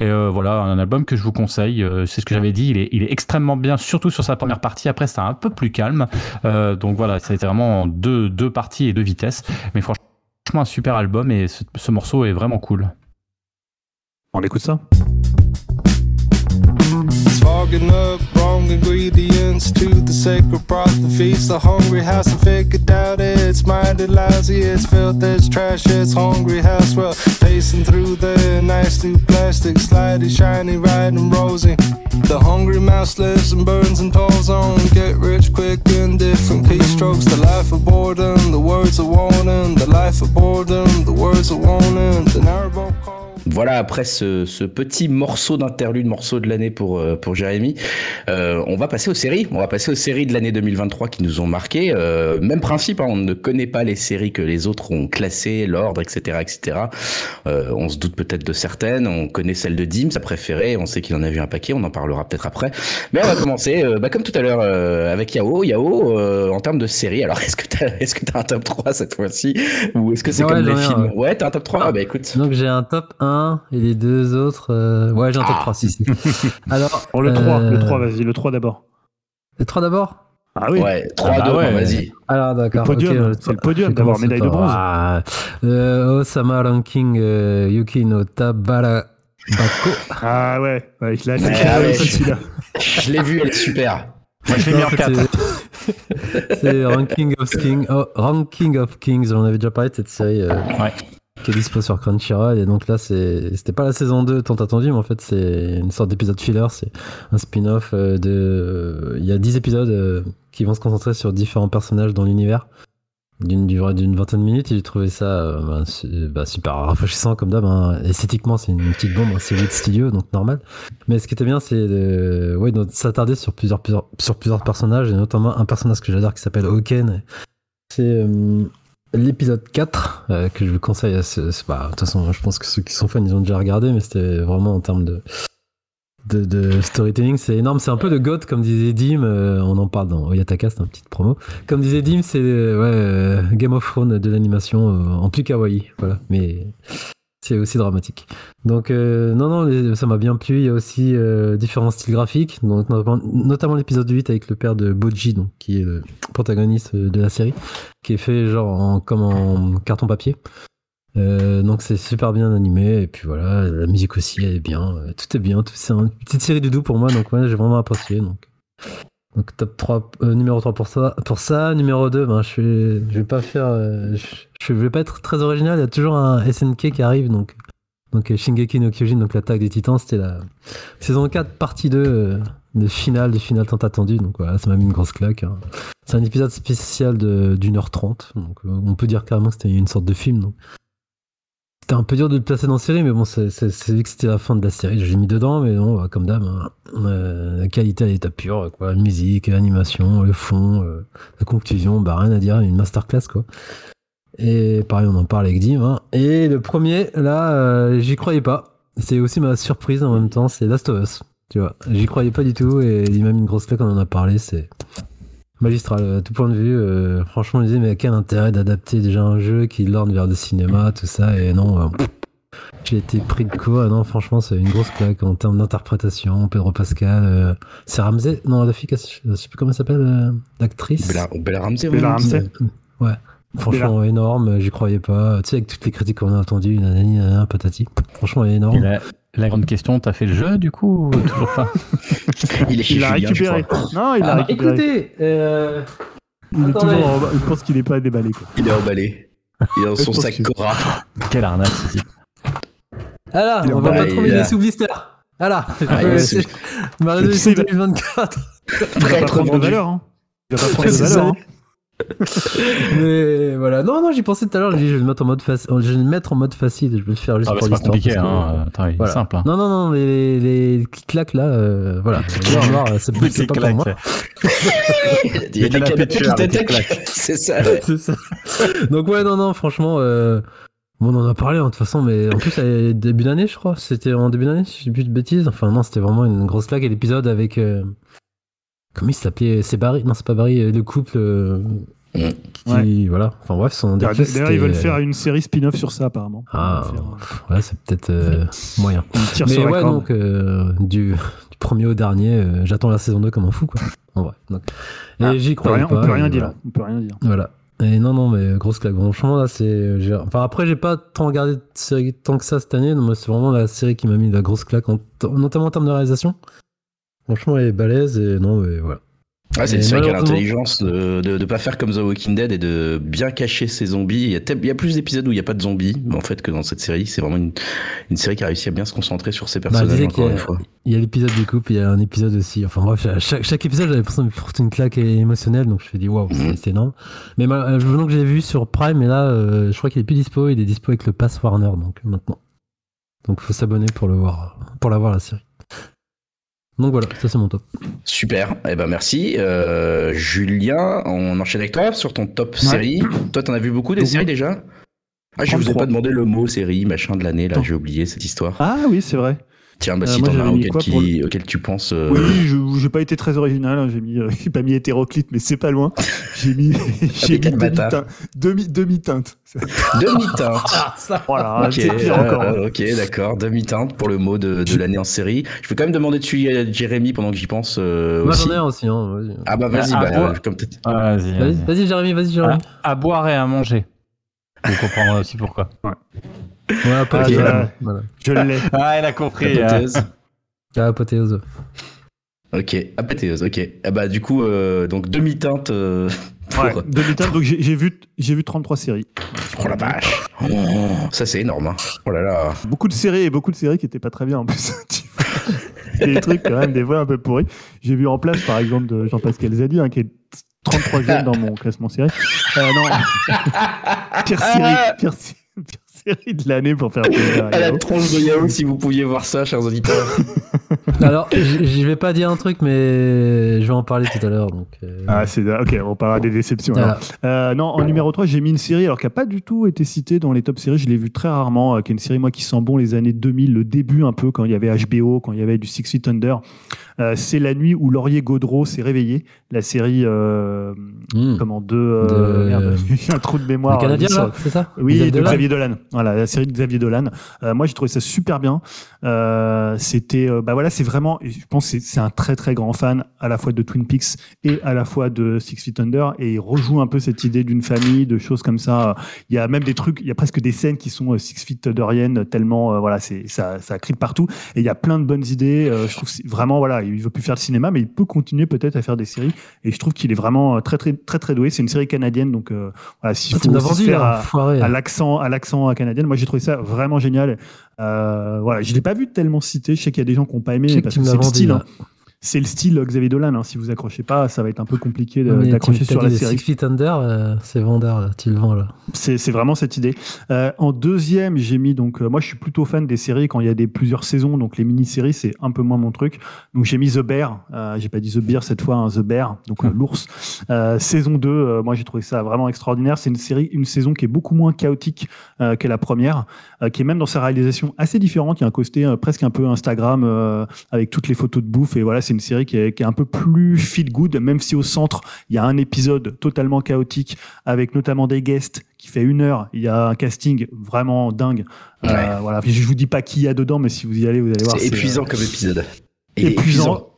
Et voilà, un album que je vous conseille. c'est ce que j'avais dit. Il est, il est extrêmement bien, surtout sur sa première partie. Après, c'est un peu plus calme. Donc voilà, été vraiment en deux, deux parties et deux vitesses. Mais franchement, un super album et ce morceau est vraiment cool. On écoute ça. Fogging up wrong ingredients to the sacred broth that feeds the hungry house. I figured out it's minded lousy, it's filth, it's trash, it's hungry house. Well, pacing through the nice new plastic, slidey, shiny, and rosy. The hungry mouse lives and burns and toils on. Get rich quick in different keystrokes. The life of boredom, the words of warning. The life of boredom, the words of warning. The narrow call. Voilà, après ce, ce petit morceau d'interlude, morceau de l'année pour, euh, pour Jérémy, euh, on va passer aux séries. On va passer aux séries de l'année 2023 qui nous ont marqué. Euh, même principe, hein, on ne connaît pas les séries que les autres ont classées, l'ordre, etc. etc. Euh, on se doute peut-être de certaines. On connaît celle de Dim, sa préférée. On sait qu'il en a vu un paquet. On en parlera peut-être après. Mais on va commencer, euh, bah, comme tout à l'heure, euh, avec Yao. Yao, euh, en termes de séries, alors est-ce que tu as, est-ce que as un top 3 cette fois-ci? Ou est-ce que c'est Ouais, comme les films? Ouais. Ouais, t'as un top 3 Ah bah écoute. Donc j'ai un top 1 et les deux autres. euh, Ouais, j'ai un top Ah. 3, si, si. Alors, Bon, le 3, le euh, 3, vas-y, le 3 d'abord. Le 3 d'abord? Ah oui, Ouais, 3 Ah bah 2 ouais. vas-y. Alors d'accord. Le podium, c'est le podium je d'avoir médaille de bronze. Ah, euh, Osama Ranking euh, Yuki no Tabara Bako. Ah ouais, ouais Ouais, attaqué ah ouais. celui-là. Je l'ai vu, elle est super. Moi, je l'ai mis en en fait, 4. c'est- C'est Ranking of Kings. oh, Ranking of Kings, on avait déjà parlé de cette série euh, Ouais. Qui est dispo sur Crunchyroll. Et donc là, c'était pas la saison 2 tant attendue, mais en fait, c'est une sorte d'épisode filler. C'est un spin-off euh, de. Il y a 10 épisodes euh, qui vont se concentrer sur différents personnages dans l'univers. D'une durée d'une vingtaine de minutes, et j'ai trouvé ça euh, su- bah, super rafraîchissant comme d'hab. hein. Esthétiquement, c'est une petite bombe, hein, c'est de studio, donc normal. Mais ce qui était bien, c'est de ouais, de s'attarder sur plusieurs, sur plusieurs personnages, et notamment un personnage que j'adore qui s'appelle Hawken. C'est l'épisode 4 euh, que je vous conseille. pas- De toute façon, je pense que ceux qui sont fans, ils ont déjà regardé, mais c'était vraiment en termes de, storytelling, c'est énorme. C'est un peu de God, comme disait Dim. euh, on en parle dans Oyataka, c'est une petite promo. Comme disait Dim, c'est euh, Game of Thrones de l'animation en plus kawaii. Voilà, mais c'est aussi dramatique. Donc, euh, non, non, ça m'a bien plu. Il y a aussi euh, différents styles graphiques, donc, notamment, l'épisode 8 avec le père de Boji, donc, qui est le protagoniste de la série, qui est fait genre en, comme en carton-papier. Euh, donc c'est super bien animé et puis voilà la musique aussi elle est bien euh, tout est bien tout- c'est une petite série du doux pour moi donc ouais j'ai vraiment apprécié donc donc top 3 euh, numéro 3 pour ça pour ça numéro 2 ben je vais je vais pas faire euh, je, vais pas être très original. Il y a toujours un SNK qui arrive donc donc euh, Shingeki no Kyojin donc l'attaque des titans c'était la saison 4 partie 2 euh, de finale de finale tant attendue. Donc voilà ça m'a mis une grosse claque hein. c'est un épisode spécial d'une heure 30 donc euh, on peut dire carrément que c'était une sorte de film donc c'était un peu dur de le placer dans la série, mais bon, c'est vu que c'était la fin de la série, j'ai mis dedans, mais non, bah, comme d'hab, hein, euh, la qualité à l'état pur, quoi, musique, animation, le fond, euh, la conclusion, bah rien à dire, une masterclass, quoi. Et pareil, on en parle avec Dim. hein. Et le premier, là, euh, j'y croyais pas. C'est aussi ma surprise en même temps, c'est Last of Us. Tu vois, j'y croyais pas du tout, et il m'a mis une grosse claque, on en a parlé, c'est magistral à tout point de vue. euh, franchement, je me disais, mais quel intérêt d'adapter déjà un jeu qui lorne vers le cinéma, tout ça, et non, euh, j'ai été pris de et non, franchement, c'est une grosse claque en termes d'interprétation. Pedro Pascal, euh, c'est Ramsey, non, la fille, je sais plus comment elle s'appelle, euh, l'actrice. Bella, Bella Ramsey, Bella ouais. Ramsey. Ouais. Franchement, énorme, j'y croyais pas. Tu sais, avec toutes les critiques qu'on a entendues, nanani, nanana, patati. Franchement, énorme. la, la grande question, t'as fait le jeu du coup ou Toujours pas. Il est chez Il l'a Julien, je récupéré. crois. Non, il l'a Ah, récupéré. écoutez, euh, il est toujours. en- Je pense qu'il n'est pas déballé. Quoi. Il est emballé. Il est dans son sac que- Cora. Quelle arnaque ceci. ah là, Il est on va pas trop il est là. les sous blister. Ah là, Ah, sous- ma résolution sais, il va- 2024. Il va Très pas très prendre de valeur. Hein. Il va pas prendre de valeur. Hein. Mais voilà, non, non, j'y pensais tout à l'heure, je vais le mettre en mode facile, je vais le mettre en mode facile, je vais le faire juste Ah bah, pour c'est pas l'histoire. compliqué, parce que- hein. Attends, il est Voilà. simple. Hein. Non, non, non, les, les, les claques là, euh, voilà. C'est c'est pas pour moi. Il y a des canapés qui. C'est ça. C'est ça. Donc ouais, non, non, franchement, euh, on en a parlé hein, de toute façon, mais en plus, c'est début d'année, je crois. C'était en début d'année, si je dis plus de bêtises. Enfin, non, c'était vraiment une grosse claque. Et l'épisode avec... euh, comment il s'appelait C'est Barry Non, c'est pas Barry, euh, le couple... euh, Mm. qui, voilà. Enfin bref, son D'ailleurs, début, D'ailleurs, ils veulent faire une série spin-off sur ça, apparemment. Ah, faire, ouais, c'est peut-être euh, moyen. euh, Mais ouais, donc, euh, du, du premier au dernier, euh, j'attends la saison 2 comme un fou, quoi. En vrai. Donc, et Ah, j'y on peut croyais rien, pas. on peut rien dire. voilà. On peut rien dire. Voilà. Et non, non, mais grosse claque. Franchement, là, c'est. Enfin, après, j'ai pas tant regardé de séries tant que ça cette année. Donc, moi, c'est vraiment la série qui m'a mis la grosse claque, en- notamment en termes de réalisation. Franchement, elle est balèze et non, mais voilà. Ah, c'est série qui a l'intelligence de, de, de pas faire comme The Walking Dead et de bien cacher ses zombies. Il y a, tel- il y a plus d'épisodes où il n'y a pas de zombies, en fait, que dans cette série, c'est vraiment une, une série qui a réussi à bien se concentrer sur ses personnages, disais encore a- une fois. Il y a l'épisode du couple, il y a un épisode aussi. Enfin, bref, chaque, chaque épisode, j'avais l'impression de me porter une claque émotionnelle. Donc, je me suis dit, waouh, c'est- Mhm. c'est énorme. Mais mal- je venons que j'ai vu sur Prime, et là, euh, je crois qu'il est plus dispo. Il est dispo avec le Pass Warner, donc maintenant. Donc, faut s'abonner pour le voir, pour la voir, la série. Donc voilà, ça c'est mon top. Super, eh ben merci. Euh, Julien, on enchaîne avec toi sur ton top série. Toi, t'en as vu beaucoup des Donc, séries déjà? Ah, je vous ai 33. pas demandé le mot série, machin de l'année, là, j'ai oublié cette histoire. Ah oui, c'est vrai. Tiens, bah Euh, si t'en as auquel, qui- le- auquel tu penses. euh, Oui, je j'ai pas été très original. hein, J'ai mis, euh, j'ai pas mis hétéroclite, mais c'est pas loin. J'ai mis, j'ai mis demi-teinte. Demi, demi-teinte. Demi-teinte. Voilà, Ok, c'est pire encore. hein. euh, ok, d'accord. Demi-teinte pour le mot de, de l'année en série. Je vais quand même demander dessus à Jérémy pendant que j'y pense euh, Moi j'en ai un aussi. Hein, vas-y. Ah bah vas-y, Ah, bah, ah, comme t'as- Ah, Vas-y, Vas-y, vas-y. vas-y, Jérémy, vas-y, Jérémy. À, à boire et à manger. Vous comprendrez aussi pourquoi. Ouais, apothéose. Ah, voilà. Je l'ai. Ah, elle a compris. Apothéose. Ah, apothéose. Ok, apothéose, ok. Ah bah du coup, euh, donc demi-teinte euh, pour... Ouais, demi-teinte. Donc j'ai vu, j'ai vu 33 séries. Oh la vache. Oh, ça c'est énorme. Hein. Oh là là. Beaucoup de séries et beaucoup de séries qui étaient pas très bien en plus. Des trucs quand même des fois un peu pourris. J'ai vu en place par exemple de Jean-Pascal Zadi hein, qui est 33e dans mon classement série. Euh, non. pire série, pire, sé- pire série de l'année pour faire plaisir. à la tronche de Yahoo, si vous pouviez voir ça, chers auditeurs. Alors, je vais pas dire un truc, mais je vais en parler tout à l'heure. Donc, euh, Ah, c'est ok, on parlera des déceptions. voilà. Euh, non, en numéro 3, j'ai mis une série alors qui n'a pas du tout été citée dans les top séries. Je l'ai vue très rarement, euh, qui est une série moi qui sent bon les années 2000, le début un peu quand il y avait HBO, quand il y avait du Six Feet Under. Euh, c'est la nuit où Laurier Gaudreau s'est réveillé. La série, euh, Hmm. comment euh, De- merde, j'ai un trou de mémoire. Le Canadien, euh, c'est ça oui, Xavier de Dolan Xavier Dolan. Voilà, la série de Xavier Dolan. Euh, moi, j'ai trouvé ça super bien. Euh, c'était, euh, bah voilà, c'est vraiment, je pense, que c'est un très très grand fan à la fois de Twin Peaks et à la fois de Six Feet Under, et il rejoue un peu cette idée d'une famille, de choses comme ça. Il y a même des trucs, il y a presque des scènes qui sont euh, Six Feet Underiennes tellement, euh, voilà, c'est ça, ça crie de partout. Et il y a plein de bonnes idées. Euh, je trouve que vraiment, voilà, il veut plus faire le cinéma, mais il peut continuer peut-être à faire des séries. Et je trouve qu'il est vraiment euh, très très très très doué. C'est une série canadienne, donc euh, voilà, s'il Ah, faut se faire là, à- à l'accent à l'accent canadien. Moi, j'ai trouvé ça vraiment génial. Euh, voilà, je l'ai pas vu tellement cité. Je sais qu'il y a des gens qui n'ont pas aimé parce que c'est le style. hein. C'est le style Xavier Dolan. hein. Si vous accrochez pas, ça va être un peu compliqué d'accrocher sur la série. Six Feet Under, euh, c'est vendeur, là. Tu le vends, là. C'est vraiment cette idée. Euh, en deuxième, j'ai mis donc euh, moi je suis plutôt fan des séries quand il y a des plusieurs saisons, donc les mini-séries c'est un peu moins mon truc. Donc j'ai mis The Bear, j'ai pas dit The Bear cette fois, hein, The Bear, donc l'ours. Saison 2, euh, moi j'ai trouvé ça vraiment extraordinaire. C'est une série, une saison qui est beaucoup moins chaotique que la première, qui est même dans sa réalisation assez différente. Il y a un côté presque un peu Instagram avec toutes les photos de bouffe et voilà c'est une série qui est, qui est un peu plus feel good, même si au centre il y a un épisode totalement chaotique avec notamment des guests qui fait une heure. Il y a un casting vraiment dingue. Euh, voilà. Je vous dis pas qui il y a dedans, mais si vous y allez, vous allez voir. C'est épuisant euh, comme épisode. Et épuisant.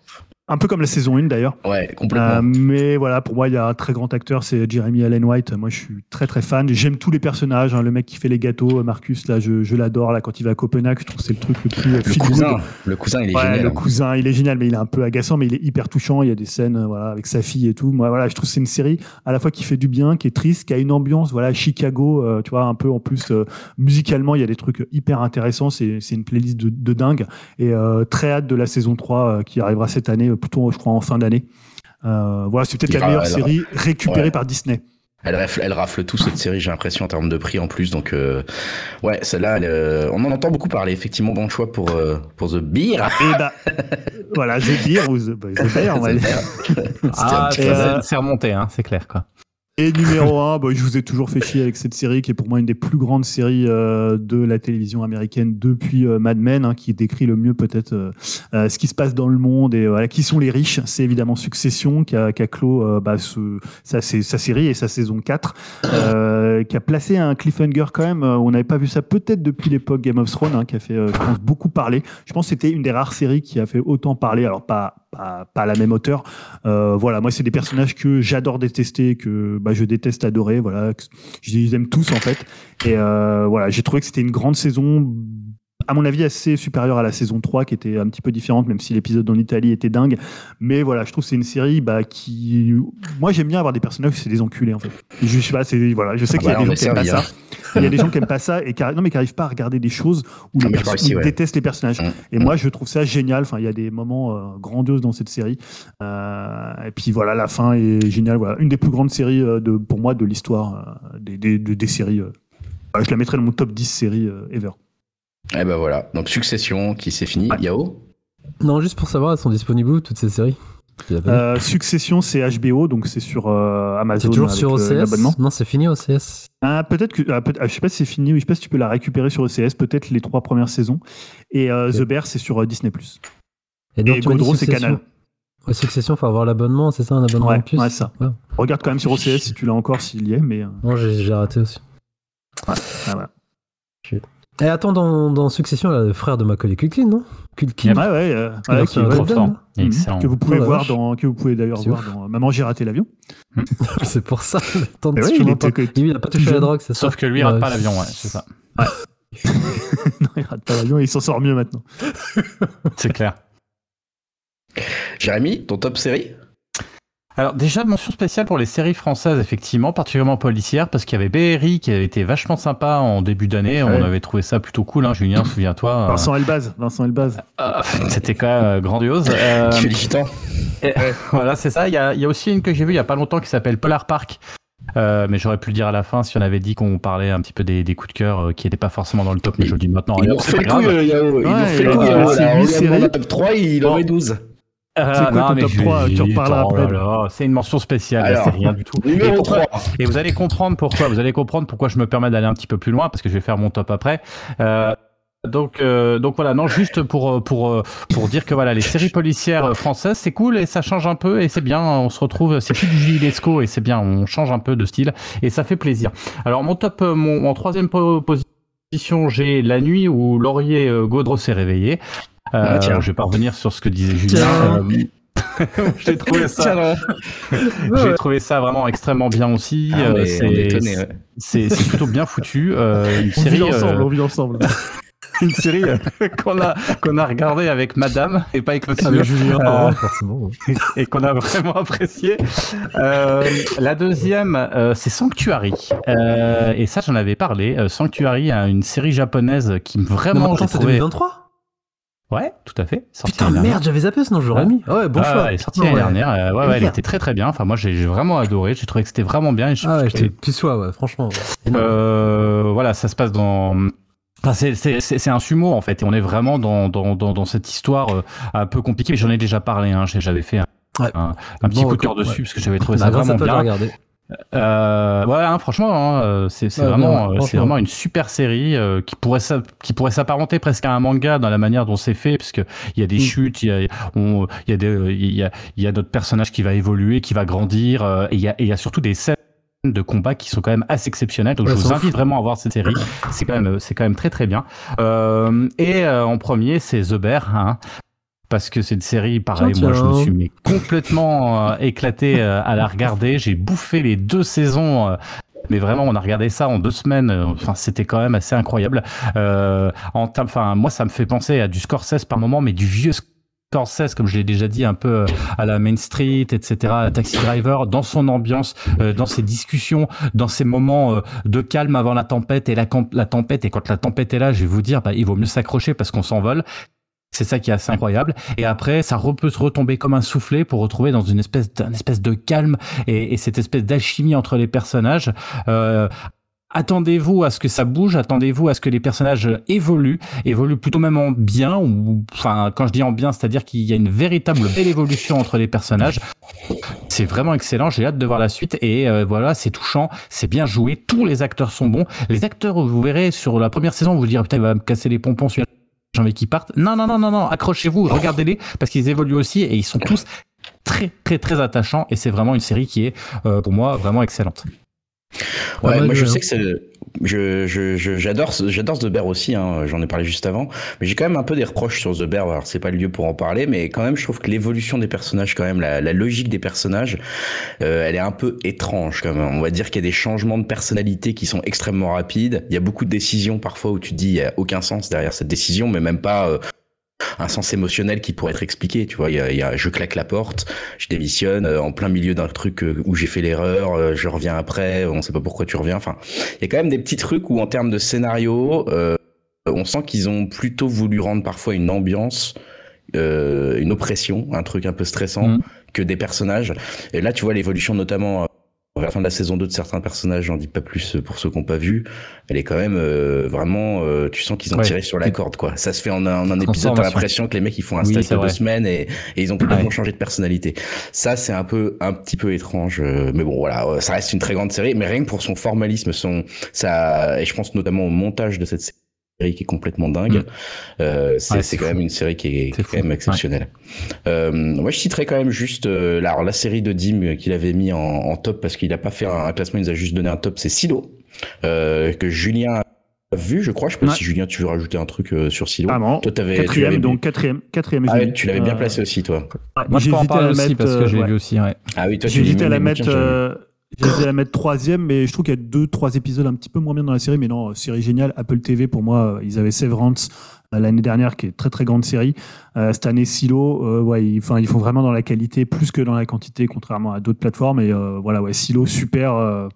Un peu comme la saison 1 d'ailleurs. Ouais, Euh, complètement. mais voilà, pour moi, il y a un très grand acteur, c'est Jeremy Allen White. Moi, je suis très très fan. J'aime tous les personnages. hein. Le mec qui fait les gâteaux, euh, Marcus, là, je, je l'adore. Là, quand il va à Copenhague, je trouve que c'est le truc le plus euh, le cousin, le cousin, il est Ouais, génial. le hein. cousin, il est génial, mais il est un peu agaçant, mais il est hyper touchant. Il y a des scènes, euh, voilà, avec sa fille et tout. Moi, voilà, je trouve que c'est une série à la fois qui fait du bien, qui est triste, qui a une ambiance, voilà, Chicago, euh, tu vois, un peu en plus euh, musicalement, il y a des trucs hyper intéressants. C'est c'est une playlist de, de dingue et euh, très hâte de la saison 3 euh, qui arrivera cette année, euh, plutôt, je crois, en fin d'année. Euh, voilà, c'est peut-être la meilleure elle- série récupérée Ouais. par Disney. Elle rafle, elle rafle tout cette série, j'ai l'impression, en termes de prix en plus. Donc, euh, ouais, celle-là, elle, euh, on en entend beaucoup parler. Effectivement, bon choix pour, euh, pour The Beer. Et bah, voilà, The Beer ou The, bah, The Bear, on va dire. Ah, euh, c'est remonté, hein, c'est clair quoi. Et numéro 1, bah, je vous ai toujours fait chier avec cette série qui est pour moi une des plus grandes séries euh, de la télévision américaine depuis euh, Mad Men, hein, qui décrit le mieux peut-être euh, euh, ce qui se passe dans le monde et voilà, qui sont les riches. C'est évidemment Succession qui a, qui a clos euh, bah, ce- sa, sa- série et sa saison 4, euh, qui a placé un cliffhanger quand même. on n'avait pas vu ça peut-être depuis l'époque Game of Thrones, hein, qui a fait, je pense, beaucoup parler. Je pense que c'était une des rares séries qui a fait autant parler, alors pas, pas, pas à la même hauteur, euh, voilà, moi c'est des personnages que j'adore détester, que bah, je déteste adorer. Voilà, je les aime tous en fait. Et euh, voilà, j'ai trouvé que c'était une grande saison. À mon avis, assez supérieure à la saison 3, qui était un petit peu différente, même si l'épisode en Italie était dingue. Mais voilà, je trouve que c'est une série bah, qui. Moi, j'aime bien avoir des personnages, c'est des enculés, en fait. Je sais pas. Voilà, je sais Ah qu'il y a bah des gens qui aiment pas ça. Il y a des gens qui aiment pas ça et qui, non, mais qui pas à regarder des choses où les mais je crois perso- aussi, ils ouais. détestent les personnages. Mm. Et moi, je trouve ça génial. Enfin, il y a des moments euh, grandioses dans cette série. Euh, et puis voilà, la fin est géniale. Voilà, une des plus grandes séries euh, de, pour moi de l'histoire des, des, de- des séries. Voilà, je la mettrais dans mon top 10 séries ever. Eh ben voilà. Donc, Succession qui s'est fini? Ouais. Yao? Non, juste pour savoir, elles sont disponibles où toutes ces séries? Euh, Succession, c'est HBO, donc c'est sur euh, Amazon. C'est toujours avec sur le- OCS. Non, c'est fini OCS. Ah, peut-être que, ah, peut- ah, je sais pas si c'est fini, ou je sais pas si tu peux la récupérer sur OCS, peut-être les trois premières saisons. Et euh. The Bear, c'est sur euh, Disney+. Et Et m'as dit Godreau, c'est. Canal. Ouais, Succession, faut avoir l'abonnement, c'est ça, un abonnement Ouais, en plus? ouais, ça. Ouais. Regarde quand même sur OCS si tu l'as encore, s'il y est, mais. euh, Non, j'ai raté aussi. ah, voilà. Et attends, dans, dans Succession, là, le frère de Macaulay Culkin, non? Culkin Ouais, ouais, euh, ouais, qui- ouais, fort. Mhm. Excellent. que vous pouvez Oh voir vache. dans, que vous pouvez d'ailleurs voir ouf. dans Maman j'ai raté l'avion. C'est pour ça. Oui, il vois était pas. que- Lui, il a pas touché à la drogue, c'est ça? Sauf que lui, il rate Ouais. pas l'avion, ouais, c'est ça. non, il rate pas l'avion et il s'en sort mieux maintenant. C'est clair. Jérémy, ton top série? Alors déjà, mention spéciale pour les séries françaises, effectivement, particulièrement policières, parce qu'il y avait BRI qui avait été vachement sympa en début d'année. On avait trouvé ça plutôt cool, hein, Julien, souviens-toi. euh, Vincent Elbaz, Vincent Elbaz. euh, C'était quand même euh, grandiose. Euh, Qui fait gitans voilà, c'est ça. Il y, a, il y a aussi une que j'ai vue il y a pas longtemps qui s'appelle Polar Park. Euh, mais j'aurais pu le dire à la fin si on avait dit qu'on parlait un petit peu des, des coups de cœur euh, qui n'étaient pas forcément dans le top, mais je le dis maintenant. Il nous alors, c'est refait le euh. Il nous Ouais, refait le il coup, a- On lui a un top 3, il en met 12. Euh, C'est quoi non, ton top 3? Tu reparleras oh après. C'est une mention spéciale, c'est rien du tout. Et Numéro 3. Et vous allez comprendre pourquoi. Vous allez comprendre pourquoi je me permets d'aller un petit peu plus loin parce que je vais faire mon top après. Euh, donc, euh, donc voilà, non, juste pour euh, pour euh, pour dire que voilà, les séries policières euh, françaises, c'est cool et ça change un peu et c'est bien. On se retrouve, c'est plus du Gilles Lescaut et c'est bien. On change un peu de style et ça fait plaisir. Alors mon top, euh, mon en troisième po- position, j'ai La Nuit où Laurier euh, Gaudreau s'est réveillé. Euh, Ah, tiens. je vais pas revenir sur ce que disait Julien. Euh, J'ai trouvé ça. J'ai trouvé ça vraiment extrêmement bien aussi. Ah, Euh, c'est ouais. plutôt bien foutu. Euh, une On série, vit ensemble, euh, on vit ensemble. une série euh, qu'on a qu'on a regardé avec Madame et pas avec Monsieur Avec Julien, Euh, et qu'on a vraiment apprécié. Euh, la deuxième, euh, c'est Sanctuary. Euh, et ça, j'en avais parlé. Euh, Sanctuary, hein, une série japonaise qui Non, vraiment, j'ai attends, c'est trouvé. 2023 Ouais, tout à fait. Putain, merde, j'avais zappé, sinon je l'aurais Ouais. mis. Ouais, bon Ah, choix. elle est sortie l'année ouais. dernière. Euh, ouais, ouais, elle était très très bien. Enfin, moi, j'ai vraiment adoré. J'ai trouvé que c'était vraiment bien. Et je- Ah ouais, j'étais tu sois, ouais, franchement. ouais. Euh, voilà, ça se passe dans. Enfin, c'est- c'est c'est- c'est un sumo en fait, et on est vraiment dans, dans, dans, dans cette histoire euh, un peu compliquée. Mais j'en ai déjà parlé, hein, j'avais fait un, Ouais. un, un petit Bon, coup de cœur dessus parce que j'avais trouvé Bah, ça vraiment bien. regardé. Euh, ouais, hein, franchement, hein, euh, c'est Ouais, vraiment, euh, c'est vraiment une super série euh, qui pourrait qui pourrait s'apparenter presque à un manga dans la manière dont c'est fait, parce que il y a des Mm. chutes, il y a, on, il y a des, il y a, il y a notre personnage qui va évoluer, qui va grandir, euh, et il y a, et il y a surtout des scènes de combat qui sont quand même assez exceptionnelles. Donc Ouais, je vous invite vraiment à voir cette série. C'est quand même, c'est quand même très très bien. Euh, et euh, en premier, c'est The Bear. Hein. Parce que c'est une série, pareil, Tiens, moi je me suis mais complètement euh, éclaté euh, à la regarder. J'ai bouffé les deux saisons. euh, mais vraiment, on a regardé ça en deux semaines. Enfin, c'était quand même assez incroyable. Euh, en enfin, moi, ça me fait penser à du Scorsese par moment, mais du vieux Scorsese, comme je l'ai déjà dit, un peu à la Main Street, etc., à Taxi Driver, dans son ambiance, euh, dans ses discussions, dans ces moments euh, de calme avant la tempête et la, la tempête. Et quand la tempête est là, je vais vous dire, bah, il vaut mieux s'accrocher parce qu'on s'envole. C'est ça qui est assez incroyable. Et après, ça peut se retomber comme un soufflet pour retrouver dans une espèce, d'un espèce de calme et, et cette espèce d'alchimie entre les personnages. Euh, Attendez-vous à ce que ça bouge, attendez-vous à ce que les personnages évoluent, évoluent plutôt même en bien, enfin quand je dis en bien, c'est-à-dire qu'il y a une véritable belle évolution entre les personnages. C'est vraiment excellent, j'ai hâte de voir la suite et euh, voilà, c'est touchant, c'est bien joué, tous les acteurs sont bons. Les acteurs, vous verrez sur la première saison, vous vous direz putain il va me casser les pompons celui-là, j'ai envie qu'ils partent. Non non non non non, accrochez-vous, regardez-les parce qu'ils évoluent aussi et ils sont tous très très très attachants et c'est vraiment une série qui est euh, pour moi vraiment excellente. Ouais, moi je joué, sais hein. que c'est. Je, je, je- j'adore, j'adore The Bear aussi, hein, j'en ai parlé juste avant, mais j'ai quand même un peu des reproches sur The Bear, alors c'est pas le lieu pour en parler, mais quand même je trouve que l'évolution des personnages, quand même, la, la logique des personnages, euh, elle est un peu étrange quand même. On va dire qu'il y a des changements de personnalité qui sont extrêmement rapides, il y a beaucoup de décisions parfois où tu te dis il y a aucun sens derrière cette décision, mais même pas euh, un sens émotionnel qui pourrait être expliqué, tu vois, il y a, il y a je claque la porte, je démissionne euh, en plein milieu d'un truc euh, où j'ai fait l'erreur, euh, je reviens après, on sait pas pourquoi tu reviens. Enfin, il y a quand même des petits trucs où en termes de scénario, on sent qu'ils ont plutôt voulu rendre parfois une ambiance, une oppression, un truc un peu stressant Mhm. que des personnages. Et là, tu vois l'évolution notamment. Euh, la fin de la saison 2 de certains personnages, j'en dis pas plus pour ceux qui n'ont pas vu, elle est quand même euh, vraiment, euh, tu sens qu'ils ont Ouais. tiré sur la corde, quoi. Ça se fait en un, en un épisode, t'as l'impression que les mecs ils font un Oui, de deux semaines et, et ils ont complètement Ouais. changé de personnalité. Ça, c'est un peu, un petit peu étrange, euh, mais bon, voilà, euh, ça reste une très grande série, mais rien que pour son formalisme, son, ça, et je pense notamment au montage de cette série qui est complètement dingue. Mm. Euh, c'est quand même une série qui est, quand même exceptionnelle. Euh, moi, je citerai quand même juste euh, la, alors, la série de Dim qu'il avait mis en, en top parce qu'il a pas fait un, un classement, il nous a juste donné un top. C'est Silo euh, que Julien a vu, je crois. Je sais pas Ouais. si Julien, tu veux rajouter un truc euh, sur Silo. Ah non. Toi, t'avais, tu l'avais Quatrième, mis. donc quatrième, quatrième. Ah ouais, tu l'avais bien placé aussi, toi. ouais, Moi je peux en j'hésitais à parler la aussi mettre, parce que je l'ai ouais. vu aussi. Ouais. Ah oui, toi, tu J'ai l'as hésité mis, à la mettre, hésité à la mettre troisième, mais je trouve qu'il y a deux, trois épisodes un petit peu moins bien dans la série. Mais non, série géniale. Apple TV, pour moi, euh, ils avaient Severance euh, l'année dernière, qui est très très grande série. Euh, cette année, Silo, euh, ouais, ils, enfin, ils font vraiment dans la qualité plus que dans la quantité, contrairement à d'autres plateformes. Et euh, voilà, ouais, Silo, super. euh,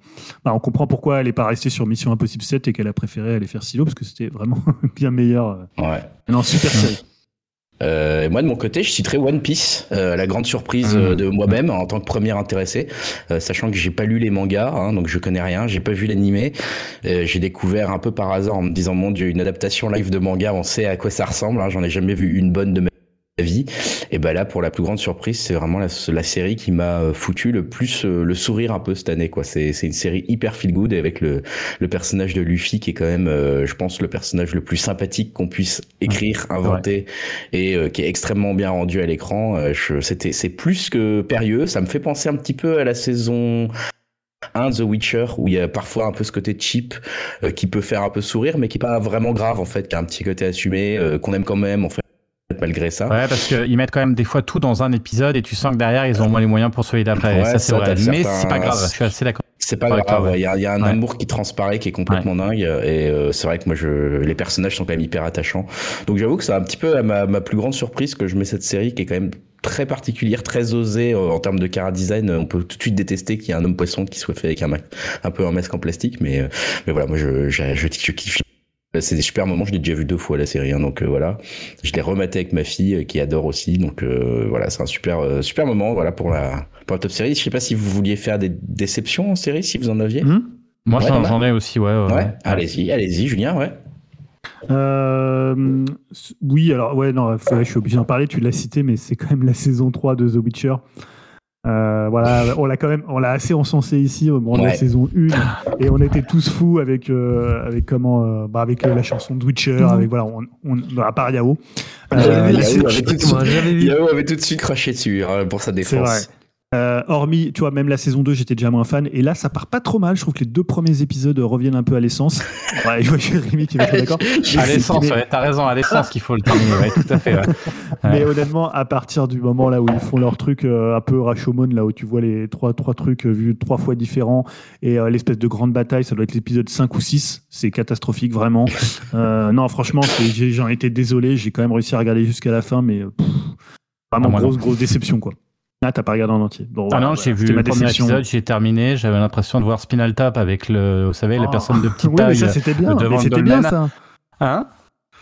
bah, on comprend pourquoi elle n'est pas restée sur Mission Impossible 7 et qu'elle a préféré aller faire Silo, parce que c'était vraiment bien meilleur. Ouais. Non, super série. Euh, moi de mon côté, je citerai One Piece, euh, la grande surprise euh, de moi-même en tant que premier intéressé, euh, sachant que j'ai pas lu les mangas, hein, donc je connais rien, j'ai pas vu l'animé. Euh, j'ai découvert un peu par hasard en me disant mon dieu, une adaptation live de manga, on sait à quoi ça ressemble. Hein, J'en ai jamais vu une bonne de ma vie. Et ben là, pour la plus grande surprise, c'est vraiment la, la série qui m'a euh, foutu le plus euh, le sourire un peu cette année. quoi. C'est une série hyper feel good avec le, le personnage de Luffy qui est quand même, euh, je pense, le personnage le plus sympathique qu'on puisse écrire, inventer et euh, qui est extrêmement bien rendu à l'écran. Euh, C'était c'est plus que périlleux. Ça me fait penser un petit peu à la saison 1 de The Witcher où il y a parfois un peu ce côté cheap euh, qui peut faire un peu sourire mais qui est pas vraiment grave en fait, qui a un petit côté assumé euh, qu'on aime quand même en fait malgré ça. Ouais, parce qu'ils mettent quand même des fois tout dans un épisode et tu sens que derrière ils ont moins les moyens pour celui d'après. Ouais, ça c'est vrai. Mais certains- c'est pas grave. Je suis assez d'accord. C'est pas grave, ouais. il y a, il y a un Ouais. amour qui transparaît qui est complètement dingue et euh, c'est vrai que moi je les personnages sont quand même hyper attachants. Donc j'avoue que c'est un petit peu à ma, ma plus grande surprise que je mets cette série qui est quand même très particulière, très osée euh, en termes de cara design. On peut tout de suite détester qu'il y ait un homme poisson qui soit fait avec un, un peu un masque en plastique, mais euh, mais voilà, moi je je, je, je kiffe. C'est des super moments, je l'ai déjà vu deux fois la série, hein, donc euh, voilà. Je l'ai rematé avec ma fille euh, qui adore aussi, donc euh, voilà, c'est un super euh, super moment, voilà pour la pour la top série. Je sais pas si vous vouliez faire des déceptions en série, si vous en aviez. Hmm Moi Ouais, j'en ai aussi, ouais. ouais, Ouais, ouais. allez-y, allez-y, Julien, ouais. Euh, oui, alors, ouais, non, je suis obligé d'en parler, tu l'as cité, mais c'est quand même la saison 3 de The Witcher. Euh, voilà, on l'a quand même, on l'a assez encensé ici au moment de la saison 1 et on était tous fous avec euh, avec comment euh, bah, avec euh, la chanson de Witcher Mhm. avec voilà on, on à part Yao. J'avais Euh, vu suite, avait tout de moi, j'avais vu. Yahoo avait tout de suite craché dessus hein, pour sa c'est défense. Euh, hormis, tu vois, même la saison 2, j'étais déjà moins fan. Et là, ça part pas trop mal. Je trouve que les deux premiers épisodes reviennent un peu à l'essence. Ouais, je vois Jérémy qui va être d'accord. À l'essence, ouais, t'as raison, à l'essence qu'il faut le terminer, ouais, tout à fait. ouais. Mais honnêtement, à partir du moment là où ils font leur truc euh, un peu Rashomon, là où tu vois les trois, trois trucs euh, vus trois fois différents et l'espèce de grande bataille, ça doit être l'épisode 5 ou 6. C'est catastrophique, vraiment. Non, franchement, j'en étais désolé. J'ai quand même réussi à regarder jusqu'à la fin, mais pff, vraiment Ah, grosse, grosse déception, quoi. Ah, t'as pas regardé en entier. Bon, Ah voilà, non, voilà. j'ai vu le premier épisode, j'ai terminé, j'avais l'impression de voir Spinal Tap avec le, vous savez, les Oh. personnes de petite Oui, mais taille. ça, c'était bien. devant Mais c'était bien, ça. Hein?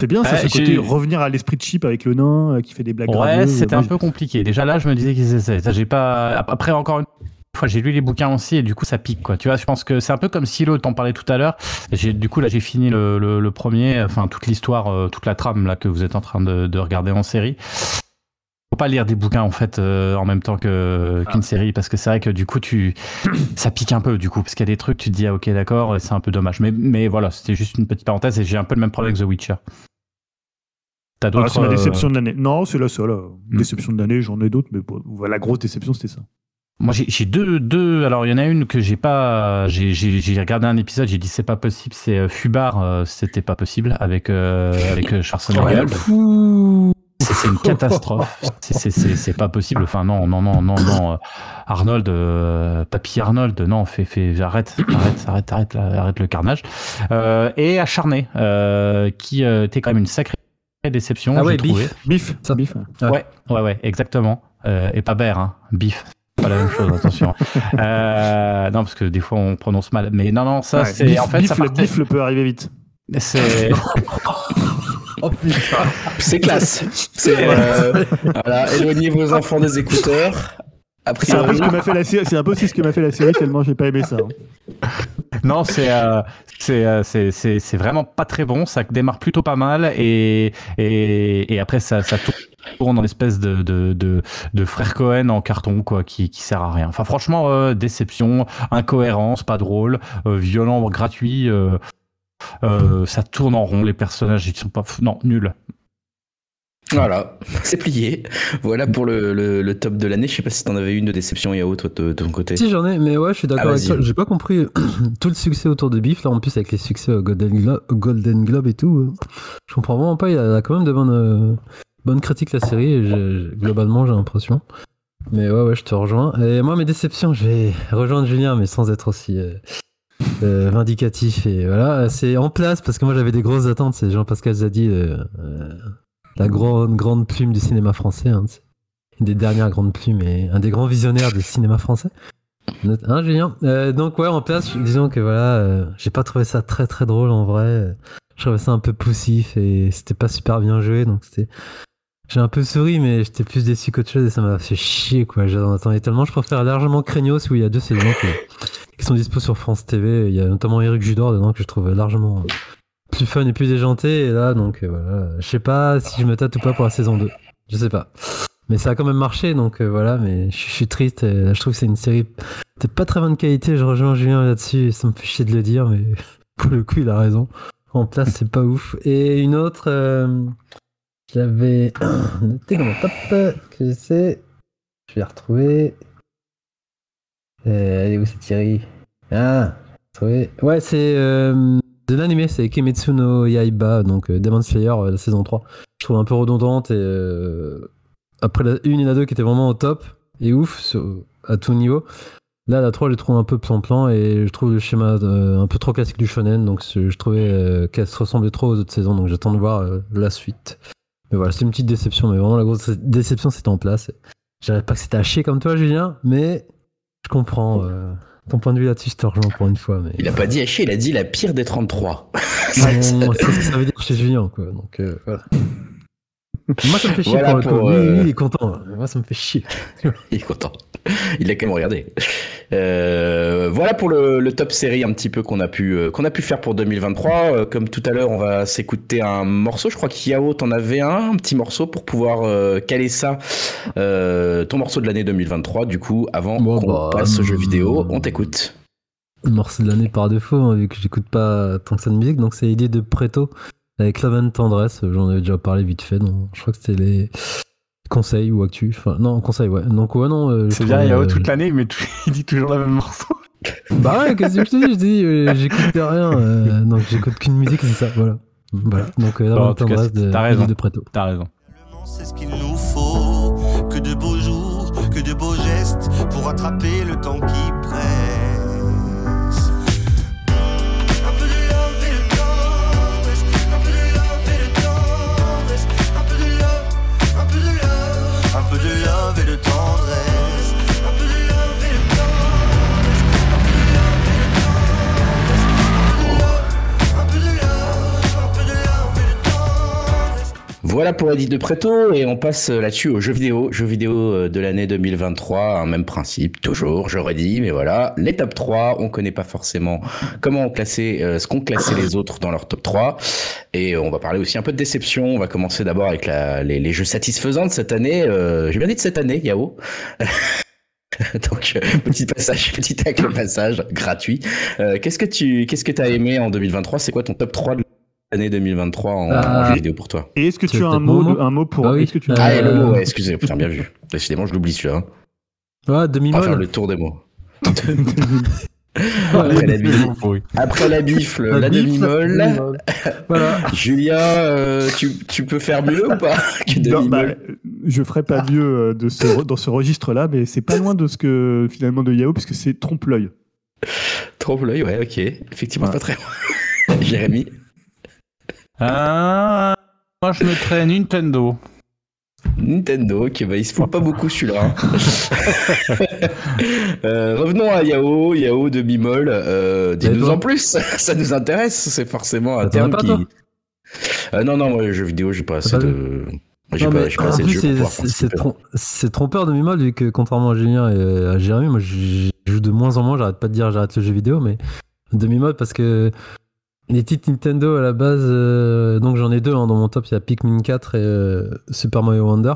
C'est bien, ça, ce côté revenir à l'esprit de chip avec le nain euh, qui fait des blagues Ouais, c'était un peu compliqué. Déjà là, je me disais qu'ils essaient. Ça, j'ai pas. Après, encore une fois, j'ai lu les bouquins aussi et du coup, ça pique, quoi. Tu vois, je pense que c'est un peu comme Silo, t'en parlais tout à l'heure. J'ai, du coup, là, j'ai fini le, le- le premier, enfin, toute l'histoire, euh, toute la trame, là, que vous êtes en train de, de regarder en série. Faut pas lire des bouquins, en fait, euh, en même temps que, Ah. qu'une série, parce que c'est vrai que du coup, tu, ça pique un peu, du coup, parce qu'il y a des trucs, tu te dis, ah, ok, d'accord, c'est un peu dommage. Mais, mais voilà, c'était juste une petite parenthèse et j'ai un peu le même problème avec The Witcher. T'as d'autres. c'est ma euh, déception de l'année. Non, c'est la seule. euh, Hmm. Déception de l'année, j'en ai d'autres, mais bon, voilà, la grosse déception, c'était ça. Moi, j'ai j'ai deux, deux. Alors, il y en a une que j'ai pas. J'ai j'ai- j'ai regardé un épisode, j'ai dit c'est pas possible. C'est Fubar, euh, c'était pas possible avec euh, avec Schwarzenegger. C'est c'est une catastrophe. C'est- C'est c'est- c'est pas possible. Enfin, non, non, non, non, non. euh, Arnold, euh, Papy Arnold, non, fais, fais, arrête, arrête, arrête, arrête, là, arrête le carnage. Euh, et Acharné, euh, qui euh, était quand même une sacrée déception, Ah ouais. Bif. Bif, Ça- bif. Ah. Ouais, ouais, ouais, exactement. Euh, et pas Bear, hein. Bif. Pas la même chose, attention. Euh, non, parce que des fois on prononce mal. Mais non, non, ça Ouais, c'est. En fait, bif, ça le bif le peut arriver vite. C'est. Oh putain. C'est classe. C'est euh, voilà, éloignez vos enfants des écouteurs. Après, C'est un peu ce que m'a fait la série. C'est un peu aussi ce que m'a fait la série tellement j'ai pas aimé ça. hein. Non, c'est euh, c'est euh, c'est c'est c'est vraiment pas très bon. Ça démarre plutôt pas mal et et, et après ça ça tourne dans l'espèce de de de de frère Cohen en carton quoi, qui qui sert à rien. Enfin franchement euh, déception, incohérence, pas drôle, euh, violent, gratuit. euh, euh, ça tourne en rond. Les personnages ils sont pas non nuls. Voilà, c'est plié. Voilà pour le, le- le top de l'année. Je sais pas si t'en avais une de déception, Yao, toi, de, de ton côté. Si j'en ai, mais ouais, je suis d'accord Ah, avec toi. J'ai pas compris tout le succès autour de Biff, là en plus avec les succès au Golden, Glo- au Golden Globe et tout. euh, Je comprends vraiment pas, il a quand même de bonnes, euh, bonnes critiques la série, et globalement j'ai l'impression. Mais ouais, ouais, je te rejoins. Et moi, mes déceptions, je vais rejoindre Julien, mais sans être aussi euh, euh, vindicatif. Et voilà, c'est en place parce que moi j'avais des grosses attentes. C'est Jean-Pascal Zadi, euh, euh, la grande, grande plume du cinéma français. hein, une des dernières grandes plumes et un des grands visionnaires du cinéma français. Hein, Julien Donc, ouais, en place, disons que voilà, j'ai pas trouvé ça très très drôle en vrai. Je trouvais ça un peu poussif et c'était pas super bien joué. Donc, c'était. J'ai un peu souri, mais j'étais plus déçu qu'autre chose et ça m'a fait chier, quoi. J'en attendais tellement. Je préfère largement Craignos où il y a deux saisons qui, sont dispo sur France TV. Il y a notamment Eric Judor dedans que je trouve largement plus fun et plus déjanté. Et là, donc euh, voilà. Je sais pas si je me tâte ou pas pour la saison 2. Je sais pas. Mais ça a quand même marché, donc euh, voilà. Mais je suis triste. je trouve que c'est une série peut-être pas très bonne qualité. Je rejoins Julien là-dessus. Ça me fait chier de le dire, mais pour le coup, il a raison. En place, c'est pas ouf. Et une autre, euh, j'avais noté dans mon top que c'est. Je vais retrouver. Elle est où cette série Ah, trouvé. Ouais, c'est euh, de l'animé, c'est Kimetsu no Yaiba, donc euh, Demon Slayer, euh, la saison 3. Je trouve un peu redondante et après la 1 et la 2 qui étaient vraiment au top et ouf à tout niveau. Là, la 3, je trouve un peu plan-plan et je trouve le schéma un peu trop classique du shonen, donc je trouvais qu'elle se ressemblait trop aux autres saisons, donc j'attends de voir la suite. Mais voilà, c'est une petite déception, mais vraiment la grosse déception, c'était en place. Je dirais pas que c'était à chier comme toi, Julien, mais je comprends euh, ton point de vue là-dessus, rejoins pour une fois. Mais... Il a pas dit à chier, il a dit la pire des 33. Ah, c'est ce que ça veut dire chez Julien, quoi. Donc, euh, voilà. Moi, ça me fait chier Voilà pour pour, Lui, euh, lui, il est content. Moi, ça me fait chier. Il est content. Il a quand même regardé. Euh, voilà pour le, le top série un petit peu qu'on a pu euh, qu'on a pu faire pour 2023. Euh, comme tout à l'heure, on va s'écouter un morceau. Je crois qu'Yao t'en avait un, un petit morceau pour pouvoir caler ça. Ton morceau de l'année 2023. Du coup, avant Bon, qu'on bah, passe au jeu hum. vidéo, on t'écoute. Morceau de l'année par défaut, hein, vu que j'écoute pas tant que ça de musique. Donc, c'est l'idée de Preto avec Love and Tendresse. J'en avais déjà parlé vite fait. Donc, je crois que c'était les Conseil ou actu. Enfin, non, conseil, ouais. Donc, ouais, non. euh, C'est bien, trouvais, Yao euh, toute l'année, mais tout- il dit toujours le même morceau. Bah ouais, qu'est-ce que je te dis? Je dis, euh, j'écoute rien. euh, donc, j'écoute qu'une musique, c'est ça, voilà. Voilà. Donc, euh, Bon, cas, tendresse de, t'as raison. de Preto. T'as raison. C'est ce qu'il nous faut, que de beaux jours, que de beaux gestes pour attraper le temps qui Voilà pour Edith de Preto et on passe euh, là-dessus aux jeux vidéo. Jeux vidéo euh, de l'année 2023, un même principe, toujours, j'aurais dit, mais voilà. Les top 3, on connaît pas forcément comment on classait, euh, ce qu'ont classé les autres dans leur top 3. Et on va parler aussi un peu de déception. On va commencer d'abord avec la, les, les jeux satisfaisants de cette année. Euh, J'ai bien dit de cette année, Yao. Donc euh, petit passage, petit tacle passage gratuit. Euh, qu'est-ce que tu qu'est-ce que t'as aimé en 2023 C'est quoi ton top 3 de l'année 2023 en, en Ah. vidéo pour toi Et est-ce que Tu as un mot, un mot pour. Ah oui. Est-ce que tu as- Ah, et le Euh, mot, ouais, excusez, putain, bien vu. Décidément, je l'oublie celui-là. hein. Ouais, On va faire le tour des mots. Après la bif, Oui. après la bifle, la, La demi-molle. Voilà. Julien, euh, tu, tu peux faire mieux ou pas que Non, bah, demi-molle je ferai pas mieux euh, de ce, dans ce registre-là, mais c'est pas loin de ce que finalement de Yahoo, puisque c'est trompe-l'œil. Trompe l'œil, ouais, ok. Effectivement, Ouais. pas très loin. Jérémy Ah, moi, je mettrais Nintendo. Nintendo, qui bah, il se fout pas beaucoup celui-là. hein. Euh, revenons à Yao, Yao de Bimol. Euh, Dis-nous en plus, ça nous intéresse. C'est forcément un terme qui. Euh, non, non, moi, les jeux vidéo, j'ai pas assez pas de. J'ai Non, pas, assez de jeux c'est- trom- trompeur de mi-molle, vu que contrairement à Julien et à Jérémy, moi je joue de moins en moins, j'arrête pas de dire j'arrête le jeu vidéo, mais demi-mode parce que les titres Nintendo à la base, euh, donc j'en ai deux hein, dans mon top, il y a Pikmin 4 et euh, Super Mario Wonder.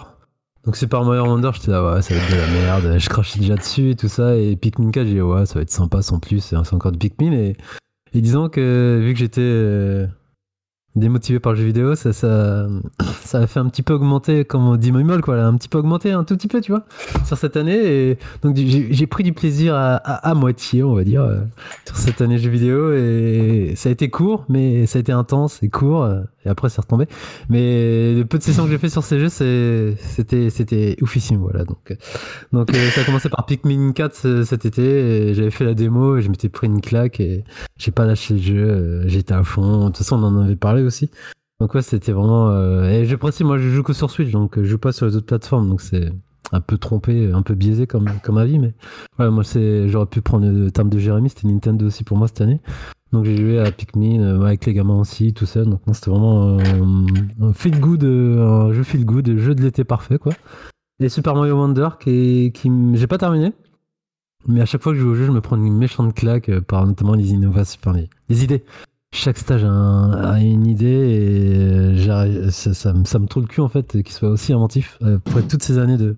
Donc Super Mario Wonder, j'étais là, ouais, ça va être de la merde, je crachais déjà dessus et tout ça, et Pikmin 4, j'ai dit, ouais, ça va être sympa sans plus, c'est encore de Pikmin, et, et disons que vu que j'étais euh, démotivé par le jeu vidéo, ça, ça, a fait un petit peu augmenter, comme on dit Moimol, quoi, un petit peu augmenter, un tout petit peu, tu vois, sur cette année. Et donc j'ai pris du plaisir à, moitié, on va dire, euh, sur cette année jeu vidéo. Et ça a été court, mais ça a été intense et court. euh, Et après, c'est retombé. Mais le peu de sessions que j'ai fait sur ces jeux, c'était oufissime, voilà. Donc, euh, donc ça a commencé par Pikmin 4 ce- cet été. J'avais fait la démo et je m'étais pris une claque et j'ai pas lâché le jeu. J'étais à fond. De toute façon, on en avait parlé aussi. Donc ouais, c'était vraiment. euh, Et je précise, moi, je joue que sur Switch, donc euh, je joue pas sur les autres plateformes, donc c'est un peu trompé, un peu biaisé comme comme avis, mais ouais, moi c'est, j'aurais pu prendre le terme de Jérémy, c'était Nintendo aussi pour moi cette année. Donc j'ai joué à Pikmin euh, avec les gamins aussi, tout ça. Donc c'était vraiment un feel good, un jeu feel good, jeu de l'été parfait quoi. Et Super Mario Wonder qui, qui j'ai pas terminé, mais à chaque fois que je joue au jeu, je me prends une méchante claque par notamment les innovations, enfin les idées. Chaque stage a, un- a une idée et euh, ça, ça, me- trouve le cul en fait qu'il soit aussi inventif euh, après toutes ces années de,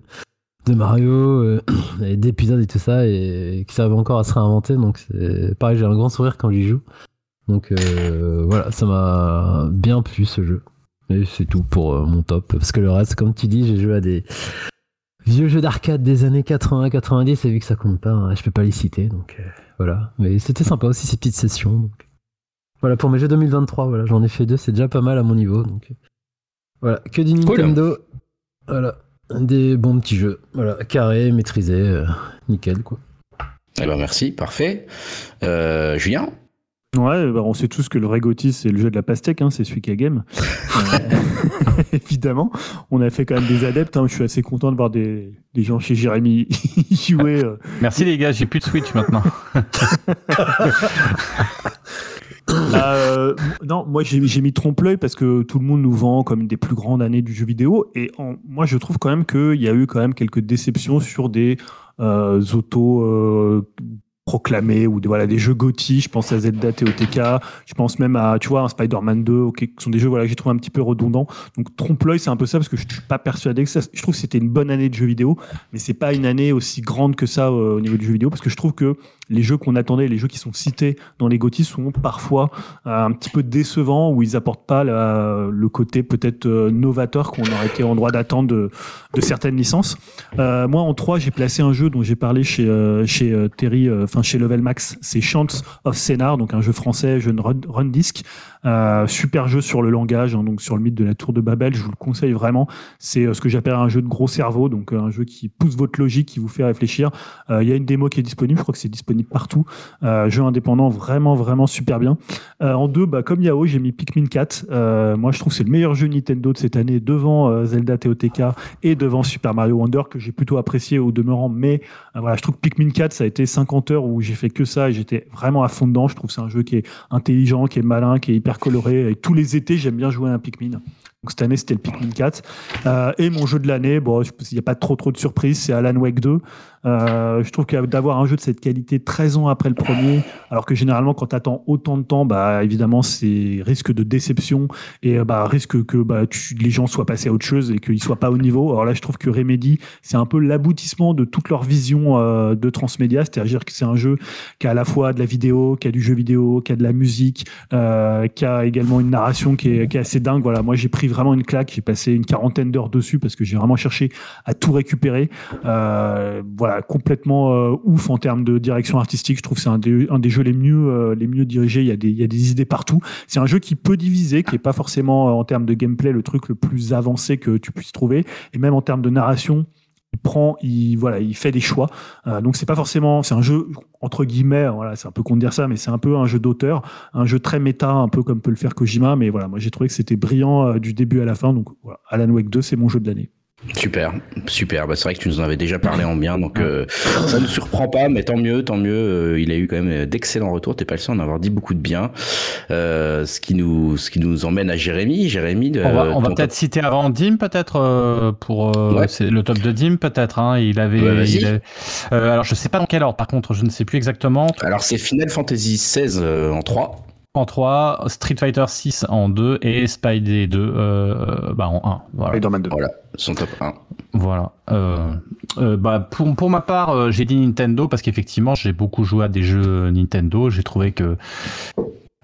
Mario euh, et d'épisodes et tout ça et qui servent encore à se réinventer. Donc pareil j'ai un grand sourire quand j'y joue. Donc euh, voilà ça m'a bien plu ce jeu. Et c'est tout pour euh, mon top. Parce que le reste comme tu dis j'ai joué à des vieux jeux d'arcade des années 80-90 et vu que ça compte pas hein, je peux pas les citer. Donc euh, voilà. Mais c'était sympa aussi ces petites sessions voilà pour mes jeux 2023 voilà j'en ai fait deux c'est déjà pas mal à mon niveau donc euh, voilà que du Cool. Nintendo voilà des bons petits jeux voilà carré maîtrisé euh, nickel quoi Eh ben merci, parfait. Euh, Julien? Ouais, bah, on sait tous que le vrai Gotti, c'est le jeu de la pastèque, hein, c'est celui qui a game. Euh, évidemment, on a fait quand même des adeptes. hein. Je suis assez content de voir des, des gens chez Jérémy jouer. euh. Merci les gars, j'ai plus de Switch maintenant. Euh, non, moi j'ai mis trompe-l'œil parce que tout le monde nous vend comme des plus grandes années du jeu vidéo. Et moi je trouve quand même qu'il y a eu quand même quelques déceptions sur des euh, autos euh, proclamés ou des, voilà, jeux GOTY. Je pense à Zelda TOTK. Je pense même à tu Spider-Man 2, ok, qui sont des jeux voilà, que j'ai trouvé un petit peu redondants. Donc trompe-l'œil, c'est un peu ça parce que je suis pas persuadé que ça. Je trouve que c'était une bonne année de jeu vidéo, mais c'est pas une année aussi grande que ça euh, au niveau du jeu vidéo parce que je trouve que les jeux qu'on attendait, les jeux qui sont cités dans les GOTY sont parfois euh, un petit peu décevants où ils apportent pas le côté peut-être euh, novateur qu'on aurait été en droit d'attendre de, certaines licences. Euh, moi, en 3, j'ai placé un jeu dont j'ai parlé chez, chez Terry, enfin chez Level Max, c'est Chants of Scénar, donc un jeu français, jeu run, run disc. Super jeu sur le langage, hein, donc sur le mythe de la tour de Babel, je vous le conseille vraiment. C'est ce que j'appelle un jeu de gros cerveau, donc un jeu qui pousse votre logique, qui vous fait réfléchir. Il y a une démo qui est disponible, je crois que c'est disponible partout. Euh, jeu indépendant, vraiment, vraiment super bien. Euh, en deux, bah, comme Yao, j'ai mis Pikmin 4. Euh, moi, je trouve que c'est le meilleur jeu Nintendo de cette année, devant Zelda TOTK et devant Super Mario Wonder, que j'ai plutôt apprécié au demeurant. Mais voilà, je trouve que Pikmin 4, ça a été 50 heures où j'ai fait que ça et j'étais vraiment à fond dedans. Je trouve que c'est un jeu qui est intelligent, qui est malin, qui est hyper coloré. Et tous les étés, j'aime bien jouer à un Pikmin. Donc cette année, c'était le Pikmin 4. Euh, et mon jeu de l'année, bon, il n'y a pas trop trop de surprises, c'est Alan Wake 2. Euh, je trouve que d'avoir un jeu de cette qualité 13 ans après le premier, alors que généralement quand tu attends autant de temps, bah évidemment c'est risque de déception et euh, bah risque que bah, tu- les gens soient passés à autre chose et qu'ils soient pas au niveau. Alors là, je trouve que Remedy, c'est un peu l'aboutissement de toute leur vision euh, de transmédia, c'est-à-dire que c'est un jeu qui a à la fois de la vidéo, qui a du jeu vidéo, qui a de la musique, euh, qui a également une narration qui est, qui est assez dingue. Voilà, moi j'ai pris vraiment une claque, j'ai passé une quarantaine d'heures dessus parce que j'ai vraiment cherché à tout récupérer. Euh, voilà, complètement euh, ouf en termes de direction artistique. Je trouve que c'est un des, jeux les mieux, euh, les mieux dirigés. Il y, a des, il y a des idées partout. C'est un jeu qui peut diviser, qui est pas forcément euh, en termes de gameplay le truc le plus avancé que tu puisses trouver, et même en termes de narration. Il prend, il voilà, il fait des choix. Donc c'est pas forcément, c'est un jeu entre guillemets, voilà, c'est un peu con de dire ça, mais c'est un peu un jeu d'auteur, un jeu très méta, un peu comme peut le faire Kojima. Mais voilà, moi j'ai trouvé que c'était brillant du début à la fin. Donc Alan Wake 2, c'est mon jeu de l'année. Super, super. Bah, c'est vrai que tu nous en avais déjà parlé en bien, donc euh, ça ne surprend pas, mais tant mieux, tant mieux. Euh, il a eu quand même d'excellents retours. T'es pas le seul à en avoir dit beaucoup de bien. Euh, ce qui nous, ce qui nous emmène à Jérémy. Jérémy, de, On va, peut-être citer avant Dim, peut-être, euh, pour euh, Ouais. c'est le top de Dim, peut-être. Hein, il avait. Ouais, vas-y. il avait- euh, alors, je sais pas dans quel ordre, par contre, je ne sais plus exactement. Alors c'est Final Fantasy XVI euh, en 3. En 3, Street Fighter 6 en 2 et Spidey 2 euh, bah, en 1. Voilà. Spider-Man 2. Voilà, son top 1. Voilà. Euh, euh, bah, pour, pour ma part, euh, j'ai dit Nintendo parce qu'effectivement, j'ai beaucoup joué à des jeux Nintendo. J'ai trouvé que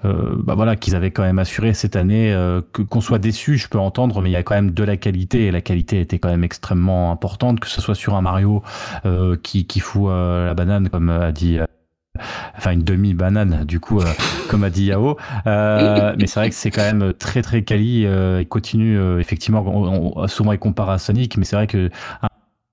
euh, bah voilà qu'ils avaient quand même assuré cette année euh, que qu'on soit déçu, je peux entendre, mais il y a quand même de la qualité et la qualité était quand même extrêmement importante, que ce soit sur un Mario euh, qui qui fout euh, la banane comme a dit. Enfin, une demi-banane, du coup, euh, comme a dit Yao. Euh, mais c'est vrai que c'est quand même très, très quali. Euh, il continue, effectivement, on, on- souvent il compare à Sonic, mais c'est vrai que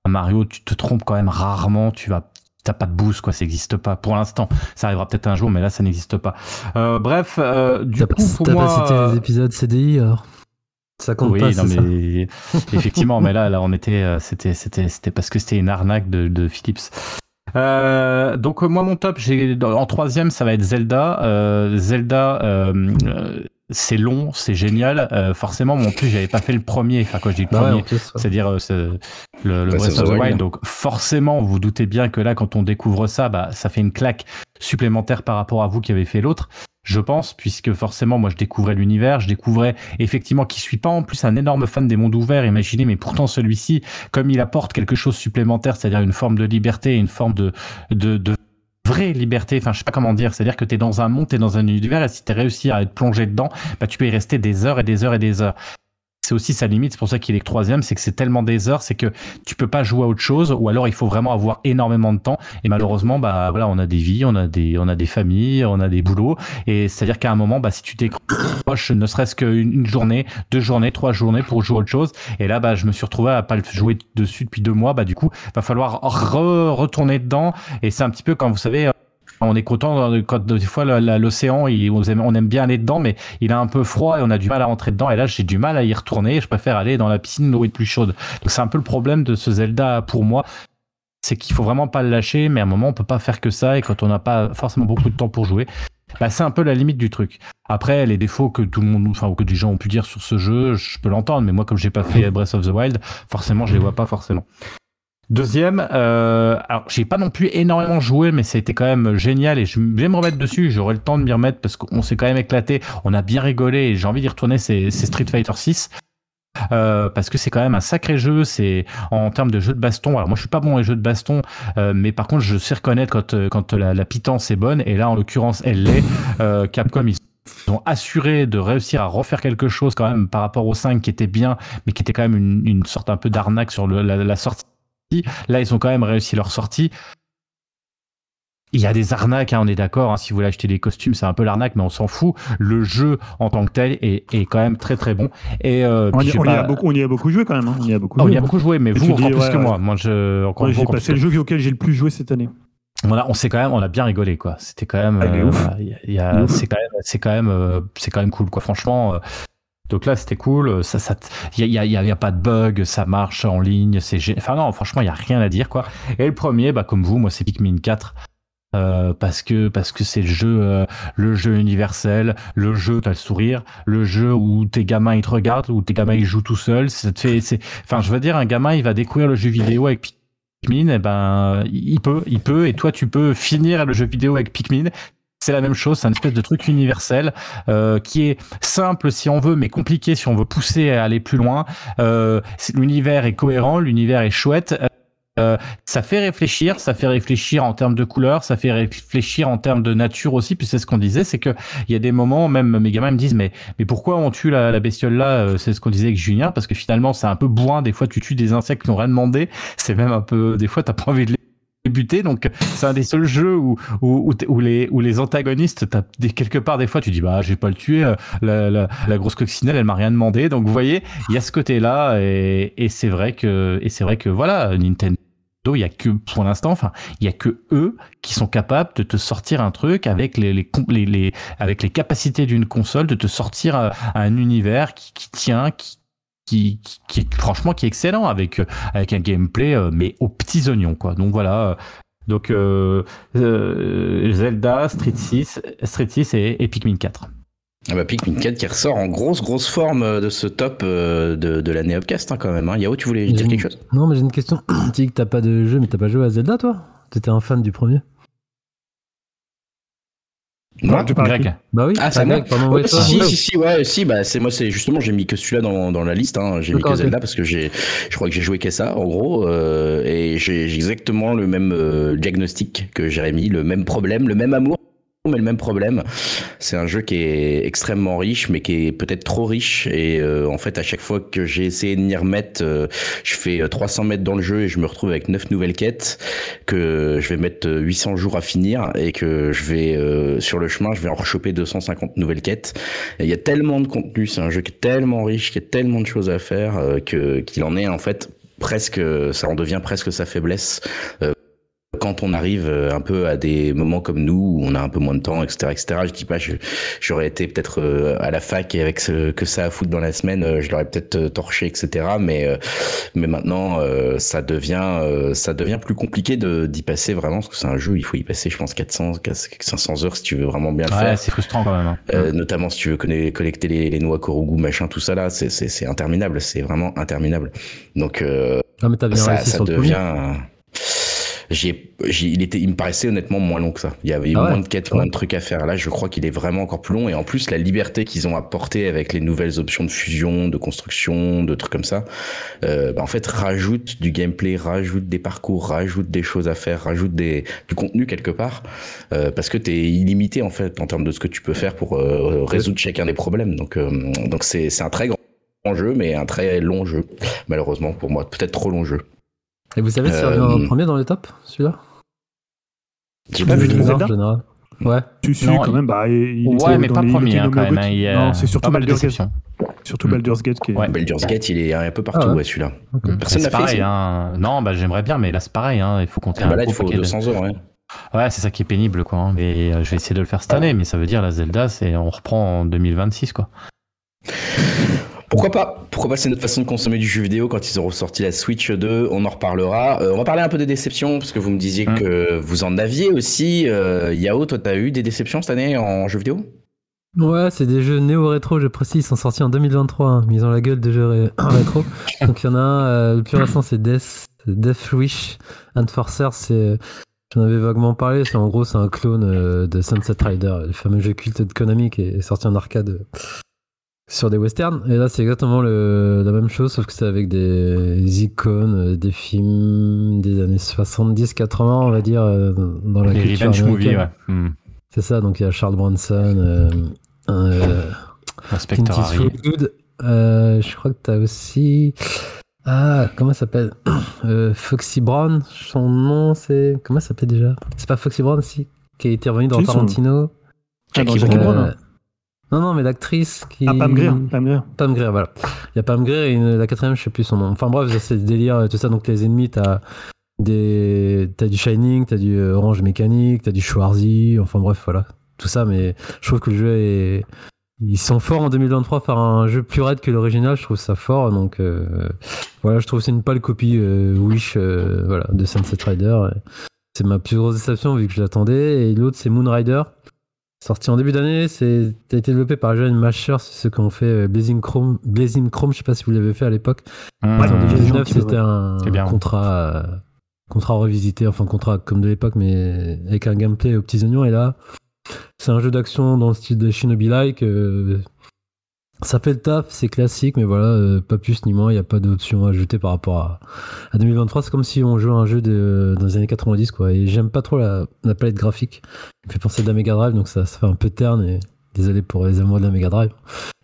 Mario, tu te trompes quand même rarement. Tu vas, t'as pas de boost, quoi. Ça n'existe pas pour l'instant. Ça arrivera peut-être un jour, mais là, ça n'existe pas. Bref, du coup, pour moi, pas cité les épisodes CDI alors? Ça compte oui, pas, non, c'est ça? mais effectivement, mais là, là, on était, c'était, c'était, c'était parce que c'était une arnaque de, de Philips. Euh, donc euh, moi mon top j'ai en troisième ça va être Zelda euh, Zelda euh, c'est long c'est génial euh, forcément moi en plus j'avais pas fait le premier enfin quand je dis le Ouais, premier ouais. c'est-à-dire euh, c'est le, le Breath Breath of the Wild. Wild. Donc forcément, vous doutez bien que là, quand on découvre ça, bah, ça fait une claque supplémentaire par rapport à vous qui avez fait l'autre. Je pense, puisque forcément, moi, je découvrais l'univers, je découvrais effectivement qui suis pas en plus un énorme fan des mondes ouverts, imaginez, mais pourtant celui-ci, comme il apporte quelque chose supplémentaire, c'est-à-dire une forme de liberté, une forme de, de, de vraie liberté, enfin je sais pas comment dire, c'est-à-dire que tu es dans un monde, tu es dans un univers, et si tu réussi à être plongé dedans, bah, tu peux y rester des heures et des heures et des heures. C'est aussi sa limite, c'est pour ça qu'il est que troisième, c'est que c'est tellement des heures, c'est que tu peux pas jouer à autre chose, ou alors il faut vraiment avoir énormément de temps. Et malheureusement, bah voilà, on a des vies, on a des, on a des familles, on a des boulots, et c'est-à-dire qu'à un moment, bah si tu décroches, ne serait-ce qu'une une journée, deux journées, trois journées pour jouer à autre chose, et là, bah je me suis retrouvé à pas le jouer dessus depuis deux mois, bah du coup, va falloir re- retourner dedans, et c'est un petit peu quand vous savez. On est content euh, quand des fois l'océan, on aime, bien aller dedans, mais il a un peu froid et on a du mal à rentrer dedans. Et là, j'ai du mal à y retourner. Je préfère aller dans la piscine, l'eau est plus chaude. Donc c'est un peu le problème de ce Zelda pour moi. C'est qu'il faut vraiment pas le lâcher, mais à un moment, on peut pas faire que ça. Et quand on n'a pas forcément beaucoup de temps pour jouer, bah, c'est un peu la limite du truc. Après, les défauts que tout le monde, enfin, que des gens ont pu dire sur ce jeu, je peux l'entendre, mais moi, comme j'ai pas fait Breath of the Wild, forcément, je les vois pas forcément. Deuxième, euh, alors j'ai pas non plus énormément joué, mais été quand même génial et je vais me remettre dessus. J'aurai le temps de m'y remettre parce qu'on s'est quand même éclaté, on a bien rigolé et j'ai envie d'y retourner. C'est Street Fighter 6. euh, parce que c'est quand même un sacré jeu. C'est en termes de jeu de baston. Alors moi, je suis pas bon les jeux de baston, euh, mais par contre, je sais reconnaître quand euh, quand la, pitance est bonne. Et là, en l'occurrence, elle l'est. Euh, Capcom, ils ont assuré de réussir à refaire quelque chose quand même par rapport au 5 qui était bien, mais qui était quand même une, sorte un peu d'arnaque sur la sortie. Là, ils ont quand même réussi leur sortie. Il y a des arnaques, hein, on est d'accord. hein, si vous voulez acheter des costumes, c'est un peu l'arnaque, mais on s'en fout. Le jeu en tant que tel est, est quand même très très bon. Et euh, On y, a beaucoup, on y a beaucoup joué quand même. hein. On y a beaucoup Ah, on joué. y a beaucoup joué, mais Et vous encore dis, plus ouais, que ouais. moi. Moi, je encore Ouais, j'ai passé le jeu auquel j'ai le plus joué cette année. on a, on s'est quand même, on a bien rigolé quoi. C'était quand même, Ah, euh, voilà, c'est quand même, c'est quand même, euh, c'est quand même cool quoi. Franchement, euh, donc là c'était cool. Ça, ça, il y a, pas de bug, ça marche en ligne, c'est, enfin non, franchement il y a rien à dire quoi. Et le premier, bah comme vous, moi c'est Pikmin 4. euh, parce que parce que c'est le jeu euh, le jeu universel le jeu t'as le sourire le jeu où tes gamins ils te regardent où tes gamins ils jouent tout seuls ça te fait c'est enfin je veux dire un gamin il va découvrir le jeu vidéo avec Pikmin, eh ben, il peut, il peut, et toi, tu peux finir le jeu vidéo avec Pikmin. C'est la même chose, c'est un espèce de truc universel euh, qui est simple si on veut, mais compliqué si on veut pousser à aller plus loin. Euh, l'univers est cohérent, l'univers est chouette. Euh, ça fait réfléchir, ça fait réfléchir en termes de couleurs, ça fait réfléchir en termes de nature aussi. Puis c'est ce qu'on disait, c'est que il y a des moments, même mes gamins me disent, mais mais pourquoi on tue la, la bestiole là Euh, C'est ce qu'on disait avec Julien, parce que finalement c'est un peu bourrin. Des fois, tu tues des insectes qui n'ont rien demandé. C'est même un peu, des fois, t'as pas envie de les Donc c'est un des seuls jeux où les antagonistes, quelque part des fois, tu dis bah je vais pas le tuer. euh, La, grosse coccinelle, elle m'a rien demandé. Donc vous voyez, il y a ce côté là, et, c'est vrai que et c'est vrai que voilà, Nintendo. Il y a que pour l'instant, enfin, il y a que eux qui sont capables de te sortir un truc avec les, les, les, avec les capacités d'une console, de te sortir un, un univers qui, qui tient, qui, qui, qui, qui est franchement qui est excellent avec euh, avec un gameplay euh, mais aux petits oignons quoi. Donc voilà. Donc euh, euh, Zelda, Street 6, Street 6 et, et Pikmin 4. Ah bah, Pikmin 4 qui ressort en grosse grosse forme de ce top de, de l'année Upcast hein, quand même. Hein. Yao, tu voulais dire quelque chose? Non, mais j'ai une question. tu dis que t'as pas de jeu, mais t'as pas joué à Zelda, toi? T'étais un fan du premier? Moi tu à qui Greg. Bah oui. Ah, c'est moi Greg, pardon, Ouais, ouais, toi. si, si, si, ouais, si, bah, c'est moi, c'est justement, j'ai mis que celui-là dans, dans la liste, hein. J'ai mis que. Zelda parce que j'ai, je crois que j'ai joué qu'à ça, en gros, euh, et j'ai j'ai exactement le même euh, diagnostic que Jérémy, le même problème, le même amour. Mais le même problème, c'est un jeu qui est extrêmement riche, mais qui est peut-être trop riche. Et euh, en fait, à chaque fois que j'ai essayé de m'y remettre, euh, je fais euh, 300 mètres dans le jeu et je me retrouve avec 9 nouvelles quêtes que je vais mettre euh, 800 jours à finir et que je vais euh, sur le chemin, je vais en rechoper 250 nouvelles quêtes. Il y a tellement de contenu, c'est un jeu qui est tellement riche, qui a tellement de choses à faire euh, que qu'il en est en fait presque, ça en devient presque sa faiblesse. Euh, quand on arrive euh, un peu à des moments comme nous où on a un peu moins de temps, etc., etc. Je dis pas, je- j'aurais été peut-être euh, à la fac et avec ce que ça à foutre dans la semaine, euh, je l'aurais peut-être torché, etc. Mais euh, mais maintenant, euh, ça devient euh, ça devient plus compliqué de d'y passer vraiment parce que c'est un jeu, il faut y passer, je pense 400, 500 heures si tu veux vraiment bien le Ouais, faire. c'est frustrant quand même. hein. Euh, notamment si tu veux collecter les, les noix Korogu, machin, tout ça là, c'est c'est c'est interminable, c'est vraiment interminable. Donc euh, Ah, mais t'as bien ça, sur devient. J'ai, il était, il me paraissait honnêtement moins long que ça. Il y avait Ah ouais moins de quêtes, Ah moins de trucs à faire. Là, je crois qu'il est vraiment encore plus long. Et en plus, la liberté qu'ils ont apportée avec les nouvelles options de fusion, de construction, de trucs comme ça, euh, bah, en fait, rajoute du gameplay, rajoute des parcours, rajoute des choses à faire, rajoute des, du contenu quelque part, euh, parce que t'es illimité en fait en termes de ce que tu peux faire pour euh, résoudre chacun des problèmes. Donc, euh, donc c'est, c'est un très grand jeu, mais un très long jeu, malheureusement pour moi, peut-être trop long jeu. Et vous savez si Euh, en premier dans les tops, celui-là? J'ai pas vu Le en général. Ouais. Tu suis Non, quand même, bah, il Ouais, mais pas premier hein, quand même. Non, c'est surtout Baldur's Gate. Surtout Mm. Baldur's Gate qui est. Ouais. Baldur's Gate, il est un peu partout, Ah ouais. ouais, celui-là. Personne C'est n'a fait hein. Non, bah j'aimerais bien, mais là c'est pareil, hein. Il faut compter Ah bah un là, il faut paquet de- 200 heures, ouais. Ouais, c'est ça qui est pénible, quoi. Mais euh, je vais essayer de le faire cette année, mais ça veut dire la Zelda, c'est on reprend en 2026, quoi. Pourquoi pas Pourquoi pas C'est notre façon de consommer du jeu vidéo quand ils auront sorti la Switch 2. On en reparlera. Euh, on va parler un peu des déceptions parce que vous me disiez Hum. que vous en aviez aussi. Euh, Yao, toi, t'as eu des déceptions cette année en jeu vidéo? Ouais, c'est des jeux néo-rétro, je précise, ils sont sortis en 2023, hein, mais ils ont la gueule de jeux ré- rétro. Donc il y en a un, euh, le plus récent c'est Death, Death Wish Enforcer, c'est... J'en avais vaguement parlé, c'est en gros c'est un clone euh, de Sunset Rider, le fameux jeu culte de Konami qui est sorti en arcade euh, sur des westerns. Et là, c'est exactement le, la même chose, sauf que c'est avec des icônes, euh, des films des années 70-80, on va dire, euh, dans la Les culture revenge américaine. movies, ouais. Hmm. C'est ça, donc il y a Charles Bronson, euh, euh, Clint Inspector Harry. Eastwood. Euh, je crois que t'as aussi... Ah, comment ça s'appelle Euh, Foxy Brown, son nom c'est... Comment ça s'appelle déjà? C'est pas Foxy Brown, si Qui a été revenu dans Tarantino. Ah, dans Jackie Jackie Brown. Non, non, mais l'actrice qui... Ah, Pam Grier. Pam Grier. Pam Grier, voilà. Il y a Pam Grier et une- la quatrième, je sais plus son nom. Enfin bref, c'est le délire, euh, tout ça. Donc les ennemis, t'as des, t'as du Shining, t'as du euh, Orange Mécanique, t'as du Schwarzy. Enfin bref, voilà, tout ça. Mais je trouve que le jeu est, ils sont forts en 2023 à faire un jeu plus raide que l'original. Je trouve ça fort. Donc euh, voilà, je trouve que c'est une pâle copie euh, Wish, euh, voilà, de Sunset Rider. C'est ma plus grosse déception vu que je l'attendais. Et l'autre, c'est Moon Rider. Sorti en début d'année, c'est a été développé par Joanne Masher, c'est ceux qui ont fait euh, Blazing Chrome, Blazing Chrome, je sais pas si vous l'avez fait à l'époque. Ouais, En Euh, 2019, gentil, c'était un bien. contrat, euh, contrat revisité, enfin contrat comme de l'époque, mais avec un gameplay aux petits oignons. Et là, c'est un jeu d'action dans le style de Shinobi-like. euh, ça fait le taf, c'est classique, mais voilà, euh, pas plus ni moins, il n'y a pas d'option ajoutée par rapport à, à 2023. C'est comme si on jouait à un jeu de, dans les années 90, quoi. Et j'aime pas trop la, palette graphique. Il me fait penser de la Mega Drive, donc ça, ça fait un peu terne. Et désolé pour les amoureux de la Mega Drive.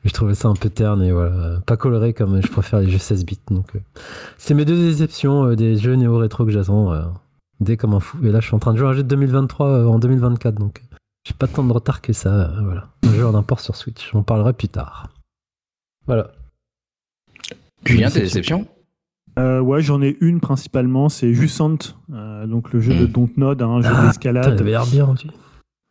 Mais je trouvais ça un peu terne et voilà, pas coloré comme je préfère les jeux 16 bits. Donc, euh, c'est mes deux déceptions euh, des jeux néo-rétro que j'attends dès comme un fou. Et là, je suis en train de jouer à un jeu de 2023 euh, en 2024, donc j'ai pas tant de retard que ça. voilà, un jeu en import sur Switch. J'en parlerai plus tard. Voilà. Julien, tes déceptions Euh, ouais, j'en ai une principalement, c'est Jusant, euh, donc le jeu de Mm. Dontnod, un jeu Ah, d'escalade. avait l'air bien aussi.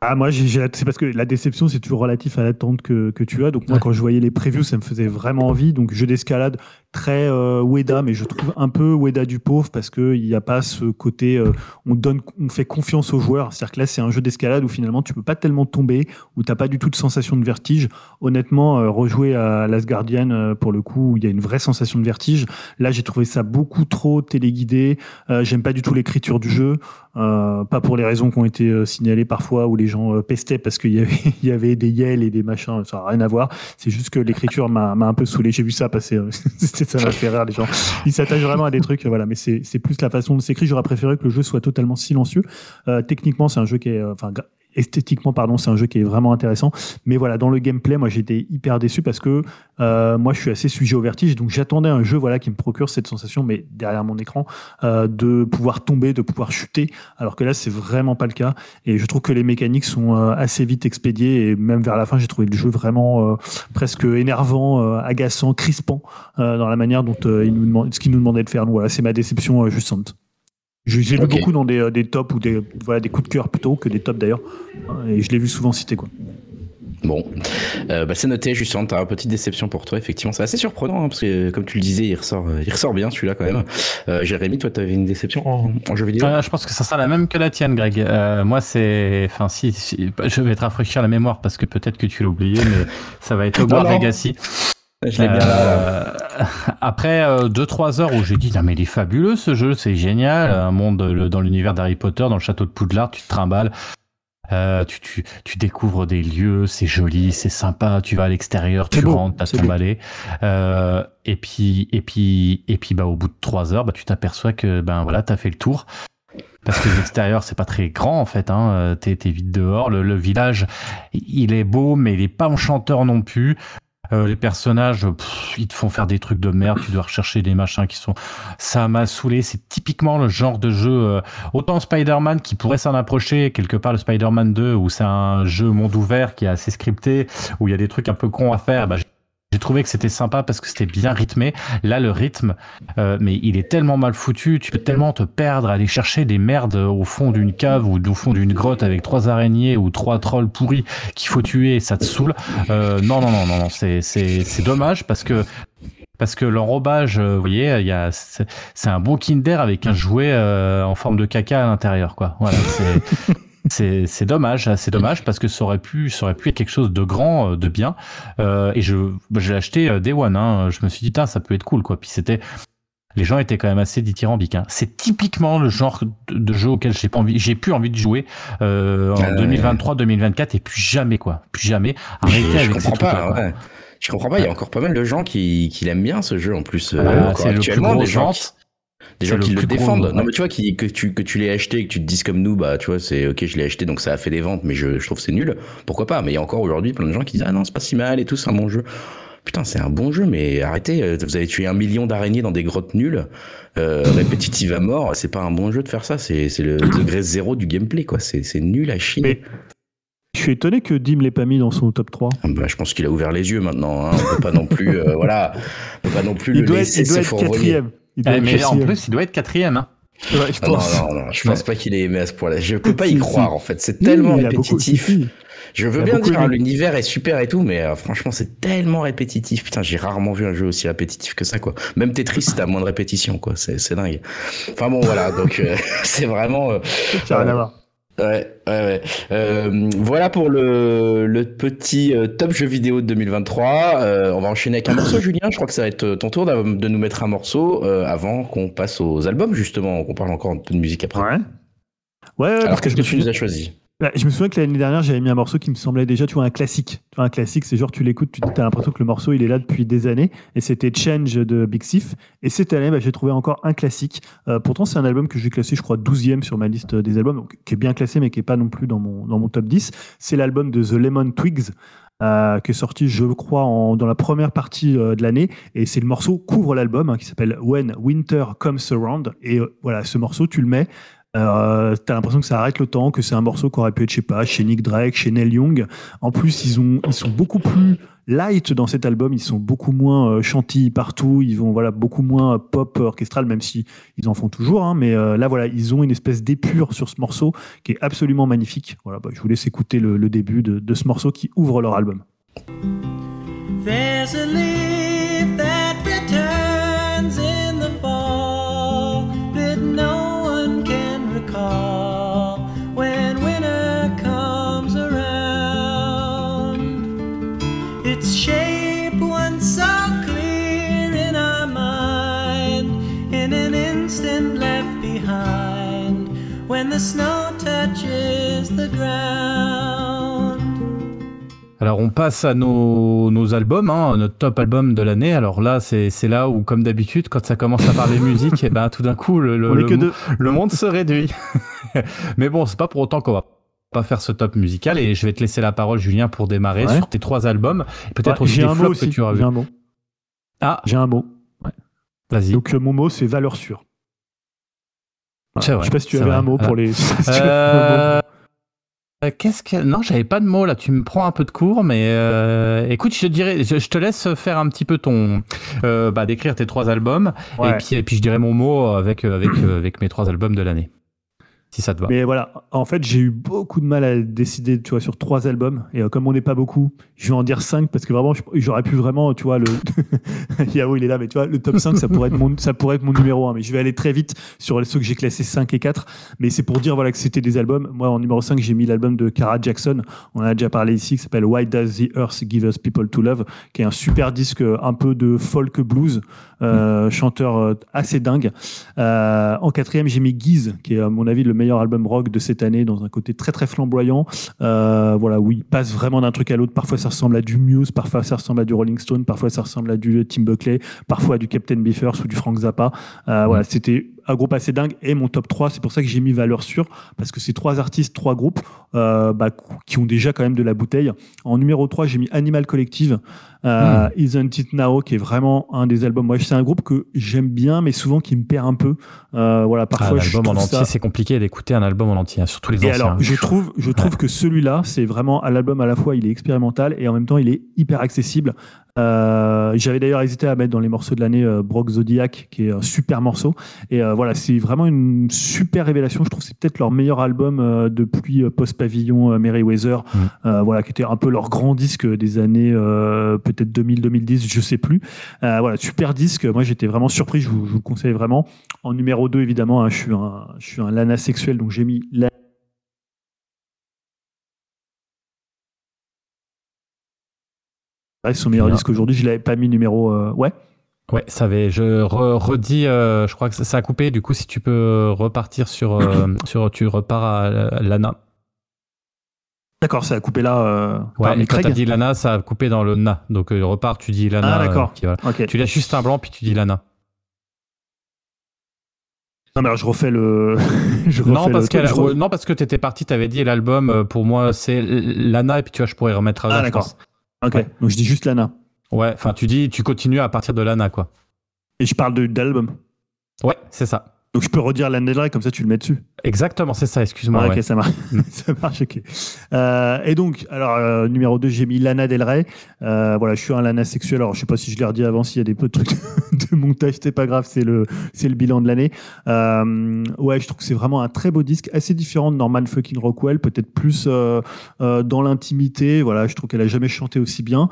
Ah, moi, c'est parce que la déception, c'est toujours relatif à l'attente que, que tu as. Donc, moi, Ouais. quand je voyais les previews, ça me faisait vraiment envie. Donc, jeu d'escalade très euh, Ueda, mais je trouve un peu Ueda du pauvre parce qu'il n'y a pas ce côté. euh, on, donne, on fait confiance aux joueurs. C'est-à-dire que là, c'est un jeu d'escalade où finalement, tu peux pas tellement tomber, où tu n'as pas du tout de sensation de vertige. Honnêtement, euh, rejouer à Last Guardian, euh, pour le coup, où il y a une vraie sensation de vertige. Là, j'ai trouvé ça beaucoup trop téléguidé. Euh, J'aime pas du tout l'écriture du jeu. Euh, pas pour les raisons qui ont été signalées parfois où les gens pestaient parce qu'il y avait, il y avait des yels et des machins, ça n'a rien à voir. C'est juste que l'écriture m'a un peu saoulé. J'ai vu ça passer, ça m'a fait rire les gens. Ils s'attachent vraiment à des trucs, voilà, mais c'est plus la façon de s'écrire. J'aurais préféré que le jeu soit totalement silencieux. Euh, techniquement, c'est un jeu qui est, euh, enfin, esthétiquement, pardon, c'est un jeu qui est vraiment intéressant. Mais voilà, dans le gameplay, moi j'étais hyper déçu parce que euh, moi je suis assez sujet au vertige, donc j'attendais un jeu voilà qui me procure cette sensation, mais derrière mon écran, euh, de pouvoir tomber, de pouvoir chuter, alors que là c'est vraiment pas le cas. Et je trouve que les mécaniques sont euh, assez vite expédiées et même vers la fin, j'ai trouvé le jeu vraiment euh, presque énervant, euh, agaçant, crispant euh, dans la manière dont il nous demande, ce qu'il nous demandait de faire. Donc voilà, c'est ma déception euh, Je- J'ai vu Ok. beaucoup dans des, euh, des tops ou des, voilà, des coups de cœur plutôt que des tops d'ailleurs. Et je l'ai vu souvent cité quoi. Bon, Euh, bah, c'est noté, Justin, t'as une petite déception pour toi, effectivement. C'est assez surprenant, hein, parce que comme tu le disais, il ressort, euh, il ressort bien celui-là quand même. Euh, Jérémy, toi, t'avais une déception en, en jeu vidéo? Euh, je pense que ça sera la même que la tienne, Greg. Euh, moi, c'est, enfin, si, si- je vais te rafraîchir la mémoire parce que peut-être que tu l'as oublié, mais ça va être Hogwarts. Legacy. Je l'ai bien là. Euh, après 2-3 heures où j'ai dit non mais il est fabuleux ce jeu, c'est génial, un monde le- dans l'univers d'Harry Potter, dans le château de Poudlard, tu te trimbales, euh, tu, tu, tu découvres des lieux, c'est joli, c'est sympa, tu vas à l'extérieur, tu beau, rentres, t'as ton balai, euh, et puis et puis et puis bah au bout de 3 heures, bah tu t'aperçois que ben voilà t'as fait le tour. Parce que l'extérieur, c'est pas très grand en fait. Hein. Euh, T'es t'es vite dehors. Le, le village, il est beau, mais il est pas enchanteur non plus. Euh, les personnages, ils te font faire des trucs de merde. Tu dois rechercher des machins qui sont. Ça m'a saoulé. C'est typiquement le genre de jeu. euh, autant Spider-Man qui pourrait s'en approcher quelque part le Spider-Man 2 où c'est un jeu monde ouvert qui est assez scripté où il y a des trucs un peu cons à faire. Bah, j'ai- j'ai trouvé que c'était sympa parce que c'était bien rythmé. Là, le rythme, euh, mais il est tellement mal foutu, tu peux tellement te perdre, aller chercher des merdes au fond d'une cave ou au fond d'une grotte avec trois araignées ou trois trolls pourris qu'il faut tuer et ça te saoule. Euh, non, non, non, non, non, c'est, dommage parce que parce que l'enrobage, euh, vous voyez, il y a, c'est, un bon Kinder avec un jouet euh, en forme de caca à l'intérieur, quoi. C'est, c'est dommage, c'est dommage parce que ça aurait pu, ça aurait pu être quelque chose de grand, euh, de bien. Euh, et je, bah, j'ai acheté euh, Day One. Hein, je me suis dit, ça peut être cool, quoi. Puis c'était, les gens étaient quand même assez dithyrambiques. Hein. C'est typiquement le genre de, jeu auquel j'ai pas envie, j'ai plus envie de jouer euh, en Euh, 2023, 2024 et plus jamais, quoi. Plus jamais. Arrêtez je avec ces comprends trucs-là. Je comprends pas, il y a encore pas mal de gens qui, qui l'aiment bien ce jeu en plus. euh, Ah, c'est le plus gros des gens. Des gens le qui le gros, défendent. ouais. Non, mais tu vois, qui, que tu, que tu l'aies acheté et que tu te dises comme nous, bah, tu vois, c'est ok, je l'ai acheté donc ça a fait des ventes, mais je, je trouve que c'est nul. Pourquoi pas? Mais il y a encore aujourd'hui plein de gens qui disent, ah non, c'est pas si mal et tout, c'est un bon jeu. Putain, c'est un bon jeu, mais arrêtez, euh, vous avez tué un million d'araignées dans des grottes nulles, euh, répétitives à mort, c'est pas un bon jeu de faire ça, c'est le degré zéro du gameplay, quoi. C'est nul à chier. Mais je suis étonné que Dim l'ait pas mis dans son top 3. Ah bah, je pense qu'il a ouvert les yeux maintenant. Hein. On peut pas non plus, euh, voilà, on peut pas non plus Il le doit être, laisser il doit se être quatrième. Il doit Eh, être mais en plus, il doit être quatrième. Hein. Ouais, je Ah non, pense. non, non, je pense pas qu'il ait aimé à ce point-là. Je peux pas y Si, croire, si. en fait. C'est tellement beaucoup- répétitif. si. Je veux bien dire, l'univers est super et tout, mais euh, franchement, c'est tellement répétitif. Putain, j'ai rarement vu un jeu aussi répétitif que ça, quoi. Même Tetris, t'as moins de répétition, quoi. C'est c'est dingue. Enfin bon, voilà. Donc, euh, c'est vraiment. euh, Ça n'a rien à voir. Ouais, ouais, ouais. Euh, voilà pour le, le petit euh, top jeu vidéo de 2023. Euh, on va enchaîner avec un morceau, Julien. Je crois que ça va être ton tour de nous mettre un morceau euh, avant qu'on passe aux albums, justement. qu'on parle encore un peu de musique après. Ouais. Ouais, ouais, Alors, parce que je qu'est-ce me, que tu nous as choisi? Bah, je me souviens que l'année dernière, j'avais mis un morceau qui me semblait déjà, tu un classique. Un classique, c'est genre, tu l'écoutes, tu as l'impression que le morceau, il est là depuis des années. Et c'était Change de Big Sif. Et cette année, bah, j'ai trouvé encore un classique. Euh, pourtant, c'est un album que j'ai classé, je crois, 12e sur ma liste des albums, qui est bien classé, mais qui est pas non plus dans mon, dans mon top 10. C'est l'album de The Lemon Twigs. euh, qui est sorti, je crois, dans la première partie euh, de l'année. Et c'est le morceau couvre l'album, hein, qui s'appelle When Winter Comes Around. Et voilà, ce morceau, tu le mets. Euh, t'as l'impression que ça arrête le temps, que c'est un morceau qui aurait pu être, je sais pas, chez Nick Drake, chez Neil Young. En plus, ils, ont, ils sont beaucoup plus light dans cet album. Ils sont beaucoup moins euh, chantilly partout. Ils vont voilà beaucoup moins euh, pop orchestral, même si ils en font toujours. hein. mais euh, là, voilà, ils ont une espèce d'épure sur ce morceau qui est absolument magnifique. Voilà, bah, je vous laisse écouter le, début de, ce morceau qui ouvre leur album. Alors on passe à nos, nos albums, hein, notre top album de l'année. Alors là, c'est là où, comme d'habitude, quand ça commence à parler musique, et ben tout d'un coup, le, le, que monde se réduit. Mais bon, c'est pas pour autant qu'on va pas faire ce top musical. Et je vais te laisser la parole, Julien, pour démarrer Ouais. sur tes trois albums. Peut-être Ouais, aussi j'ai des un mot flops aussi. que tu J'ai un mot. Ah, J'ai un mot. vas-y. Donc euh, mon mot, c'est valeur sûre. Voilà. Vrai, Je sais pas si tu c'est avais vrai. un mot pour les. avais. Euh, euh, Qu'est-ce que non, j'avais pas de mots là. Tu me prends un peu de cours, mais euh, écoute, je te dirais, je, je te laisse faire un petit peu ton, euh, bah, décrire tes trois albums, Ouais. et puis et puis je dirai mon mot avec avec euh, avec mes trois albums de l'année, Mais voilà, en fait, j'ai eu beaucoup de mal à décider, tu vois, sur trois albums. Et euh, comme on n'est pas beaucoup, je vais en dire cinq parce que vraiment, j'aurais pu vraiment, tu vois, le. Il est là, mais tu vois, le top 5, ça pourrait être mon, ça pourrait être mon numéro 1. Mais je vais aller très vite sur ceux que j'ai classés 5 et 4. Mais c'est pour dire, voilà, que c'était des albums. Moi, en numéro 5, j'ai mis l'album de Cara Jackson. On en a déjà parlé ici, qui s'appelle Why Does the Earth Give Us People to Love, qui est un super disque, euh, un peu de folk blues, euh, chanteur euh, assez dingue. Euh, en quatrième, j'ai mis Guise, qui est à mon avis le meilleur album rock de cette année, dans un côté très très flamboyant. Voilà, où il passe vraiment d'un truc à l'autre. Parfois, ça ressemble à du Muse, parfois ça ressemble à du Rolling Stone, parfois ça ressemble à du Tim Buckley, parfois à du Captain Biffers ou du Frank Zappa. Voilà, c'était un groupe assez dingue. Et mon top 3, c'est pour ça que j'ai mis valeur sûre, parce que c'est trois artistes, trois groupes euh, bah, qui ont déjà quand même de la bouteille. En numéro 3, j'ai mis Animal Collective, euh, Isn't It Now, qui est vraiment un des albums. Moi, c'est un groupe que j'aime bien, mais souvent qui me perd un peu. Euh, voilà, Ah, parfois, je l'album en entier, ça- c'est compliqué d'écouter un album en entier, hein, surtout les et anciens. alors, je trouve, je trouve que celui-là, c'est vraiment à l'album à la fois, il est expérimental et en même temps, il est hyper accessible. Euh, J'avais d'ailleurs hésité à mettre dans les morceaux de l'année Brock Zodiac, qui est un super morceau. Et voilà, c'est vraiment une super révélation. Je trouve que c'est peut-être leur meilleur album euh, depuis euh, Post Pavillon, euh, Merryweather, Mm. euh, voilà, qui était un peu leur grand disque des années euh, peut-être 2000-2010, je sais plus. Euh, voilà, super disque. Moi, j'étais vraiment surpris. Je vous, je vous le conseille vraiment. En numéro 2, évidemment, hein, je suis un, je suis un lana sexuel, donc j'ai mis la son meilleur disque aujourd'hui. Je l'avais pas mis numéro. euh, Ouais. Ouais, ça va. Je re- redis, euh, je crois que ça, a coupé. Du coup, si tu peux repartir sur, euh, sur tu repars à, Lana. D'accord, ça a coupé là. euh, Ouais, et quand Craig. t'as dit Lana, ça a coupé dans le na. Donc repart, tu dis Lana. Ah, d'accord. voilà. Ok. Tu laisses juste un blanc, puis tu dis Lana. Non, mais alors je refais le. je refais Non le parce, truc, qu'elle- je re- ouais, non, parce que t'étais parti, t'avais dit l'album, pour moi, c'est Lana, et puis tu vois, je pourrais remettre à Ah, d'accord. Ok, ouais. donc je dis juste Lana. Ouais, enfin, tu dis, tu continues à partir de Lana, quoi. Et je parle de- d'album. Ouais, c'est ça. Donc je peux redire Lana Del Rey, comme ça tu le mets dessus. Exactement, c'est ça, excuse-moi. Ah, ouais. Ok, ça marche. ça marche, ok. Euh, et donc, alors, euh, numéro 2, j'ai mis Lana Del Rey. Euh, voilà, je suis un Lana sexuel. Alors, je sais pas si je l'ai redit avant, s'il y a des peu de trucs de montage, c'est pas grave, c'est le, c'est le bilan de l'année. Euh, ouais, je trouve que c'est vraiment un très beau disque, assez différent de Norman fucking Rockwell, peut-être plus euh, euh, dans l'intimité. Voilà, je trouve qu'elle a jamais chanté aussi bien.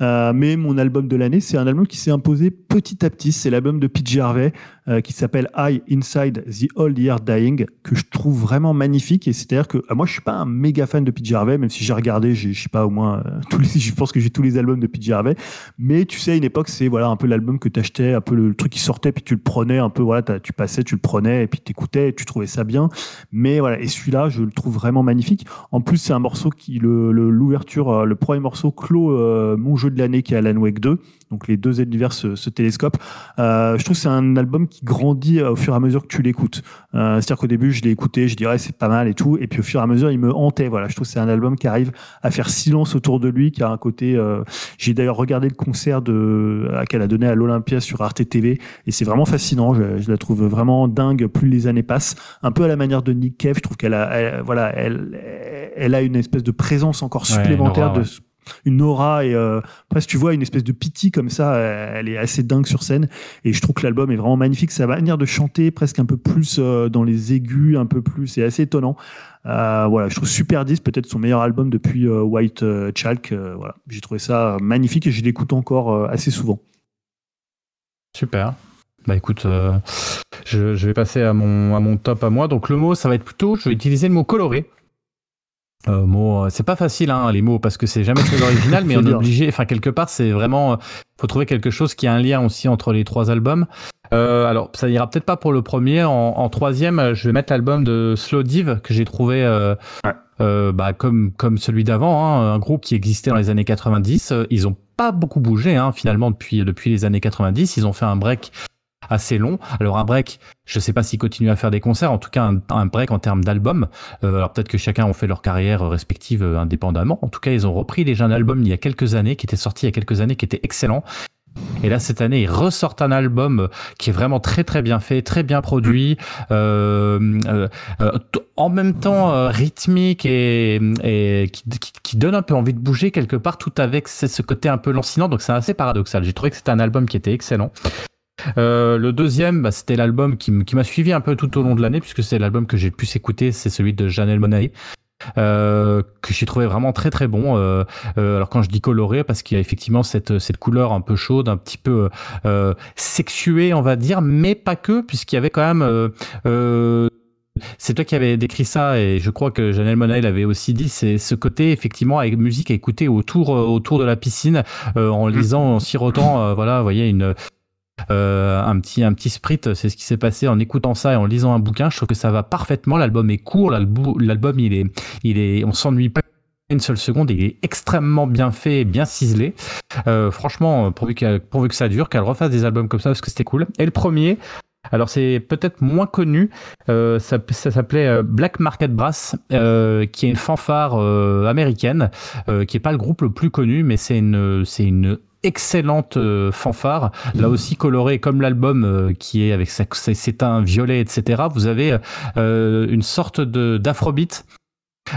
Euh, mais mon album de l'année, c'est un album qui s'est imposé petit à petit. C'est l'album de PJ Harvey euh, qui s'appelle I Inside the Old Year Dying, que je trouve vraiment magnifique. Et c'est-à-dire que euh, moi, je suis pas un méga fan de PJ Harvey, même si j'ai regardé, je sais pas, au moins, euh, tous les, je pense que j'ai tous les albums de PJ Harvey. Mais tu sais, à une époque, c'est voilà un peu l'album que tu achetais, un peu le, le truc qui sortait, puis tu le prenais, un peu, voilà, tu passais, tu le prenais, et puis t'écoutais, tu trouvais ça bien. Mais voilà, et celui-là, je le trouve vraiment magnifique. En plus, c'est un morceau qui, le, le- l'ouverture, euh, le premier morceau clôt mon jeu de l'année qui est Alan Wake 2. Donc les deux univers se, se télescopent. Je trouve que c'est un album qui grandit euh, au fur et à mesure que tu l'écoutes. Euh, C'est-à-dire qu'au début, je l'ai écouté, je dirais c'est pas mal et tout, et puis au fur et à mesure, il me hantait. Voilà, je trouve que c'est un album qui arrive à faire silence autour de lui, qui a un côté. euh, J'ai d'ailleurs regardé le concert de à- qu'elle a donné à l'Olympia sur Arte TV, et c'est vraiment fascinant. Je, je la trouve vraiment dingue. Plus les années passent, un peu à la manière de Nick Cave, je trouve qu'elle a, elle- voilà, elle, elle a une espèce de présence encore Ouais, supplémentaire aura, de ouais. Une aura et euh, presque tu vois une espèce de pity comme ça euh, elle est assez dingue sur scène et je trouve que l'album est vraiment magnifique sa manière de chanter presque un peu plus euh, dans les aigus un peu plus c'est assez étonnant voilà je trouve Super 10 peut-être son meilleur album depuis White Chalk voilà j'ai trouvé ça magnifique et je l'écoute encore assez souvent Super. Bah écoute, je, je vais passer à mon, à mon top à moi. Donc le mot, ça va être plutôt, je vais utiliser le mot coloré. Euh, mot, euh, c'est pas facile hein, les mots parce que c'est jamais très original, mais on est obligé. Enfin quelque part, c'est vraiment, euh, faut trouver quelque chose qui a un lien aussi entre les trois albums. Euh, alors ça ira peut-être pas pour le premier. En, en troisième, euh, je vais mettre l'album de Slow Div que j'ai trouvé. euh, Ouais. bah, comme comme celui d'avant, hein, un groupe qui existait dans les années 90. Euh, Ils ont pas beaucoup bougé hein, finalement depuis depuis les années 90. Ils ont fait un break assez long. Alors un break, je sais pas s'ils continuent à faire des concerts, en tout cas un, break en termes d'albums. Euh, alors peut-être que chacun ont fait leur carrière respective euh, indépendamment. En tout cas, ils ont repris déjà un album il y a quelques années, qui était sorti il y a quelques années, qui était excellent. Et là, cette année, ils ressortent un album qui est vraiment très très bien fait, très bien produit, euh, euh, euh, en même temps euh, rythmique et, qui, qui, donne un peu envie de bouger quelque part, tout avec ce côté un peu lancinant. Donc c'est assez paradoxal. J'ai trouvé que c'était un album qui était excellent. Euh, le deuxième, bah, c'était l'album qui, m'a suivi un peu tout au long de l'année, puisque c'est l'album que j'ai le plus écouté, c'est celui de Janelle Monáe. Euh, que j'ai trouvé vraiment très très bon. Euh, euh, alors quand je dis coloré, parce qu'il y a effectivement cette cette couleur un peu chaude, un petit peu sexuée, on va dire, mais pas que, puisqu'il y avait quand même c'est toi qui avais décrit ça et je crois que Janelle Monáe l'avait aussi dit, c'est ce côté effectivement avec musique à écouter autour autour de la piscine en lisant, en sirotant, voilà, vous voyez une euh, un petit un petit sprit, c'est ce qui s'est passé en écoutant ça et en lisant un bouquin. Je trouve que ça va parfaitement. L'album est court, l'album il est il est on s'ennuie pas une seule seconde, il est extrêmement bien fait, bien ciselé. Euh, franchement, pourvu, qu'elle- pourvu que ça dure, qu'elle refasse des albums comme ça parce que c'était cool. Et le premier, alors c'est peut-être moins connu, euh, ça, s'appelait euh, Black Market Brass, euh, qui est une fanfare euh, américaine, euh, qui est pas le groupe le plus connu, mais c'est une c'est une excellente euh, fanfare, là aussi colorée comme l'album euh, qui est avec ses, teints violets, etc. Vous avez euh, une sorte d'afrobeat.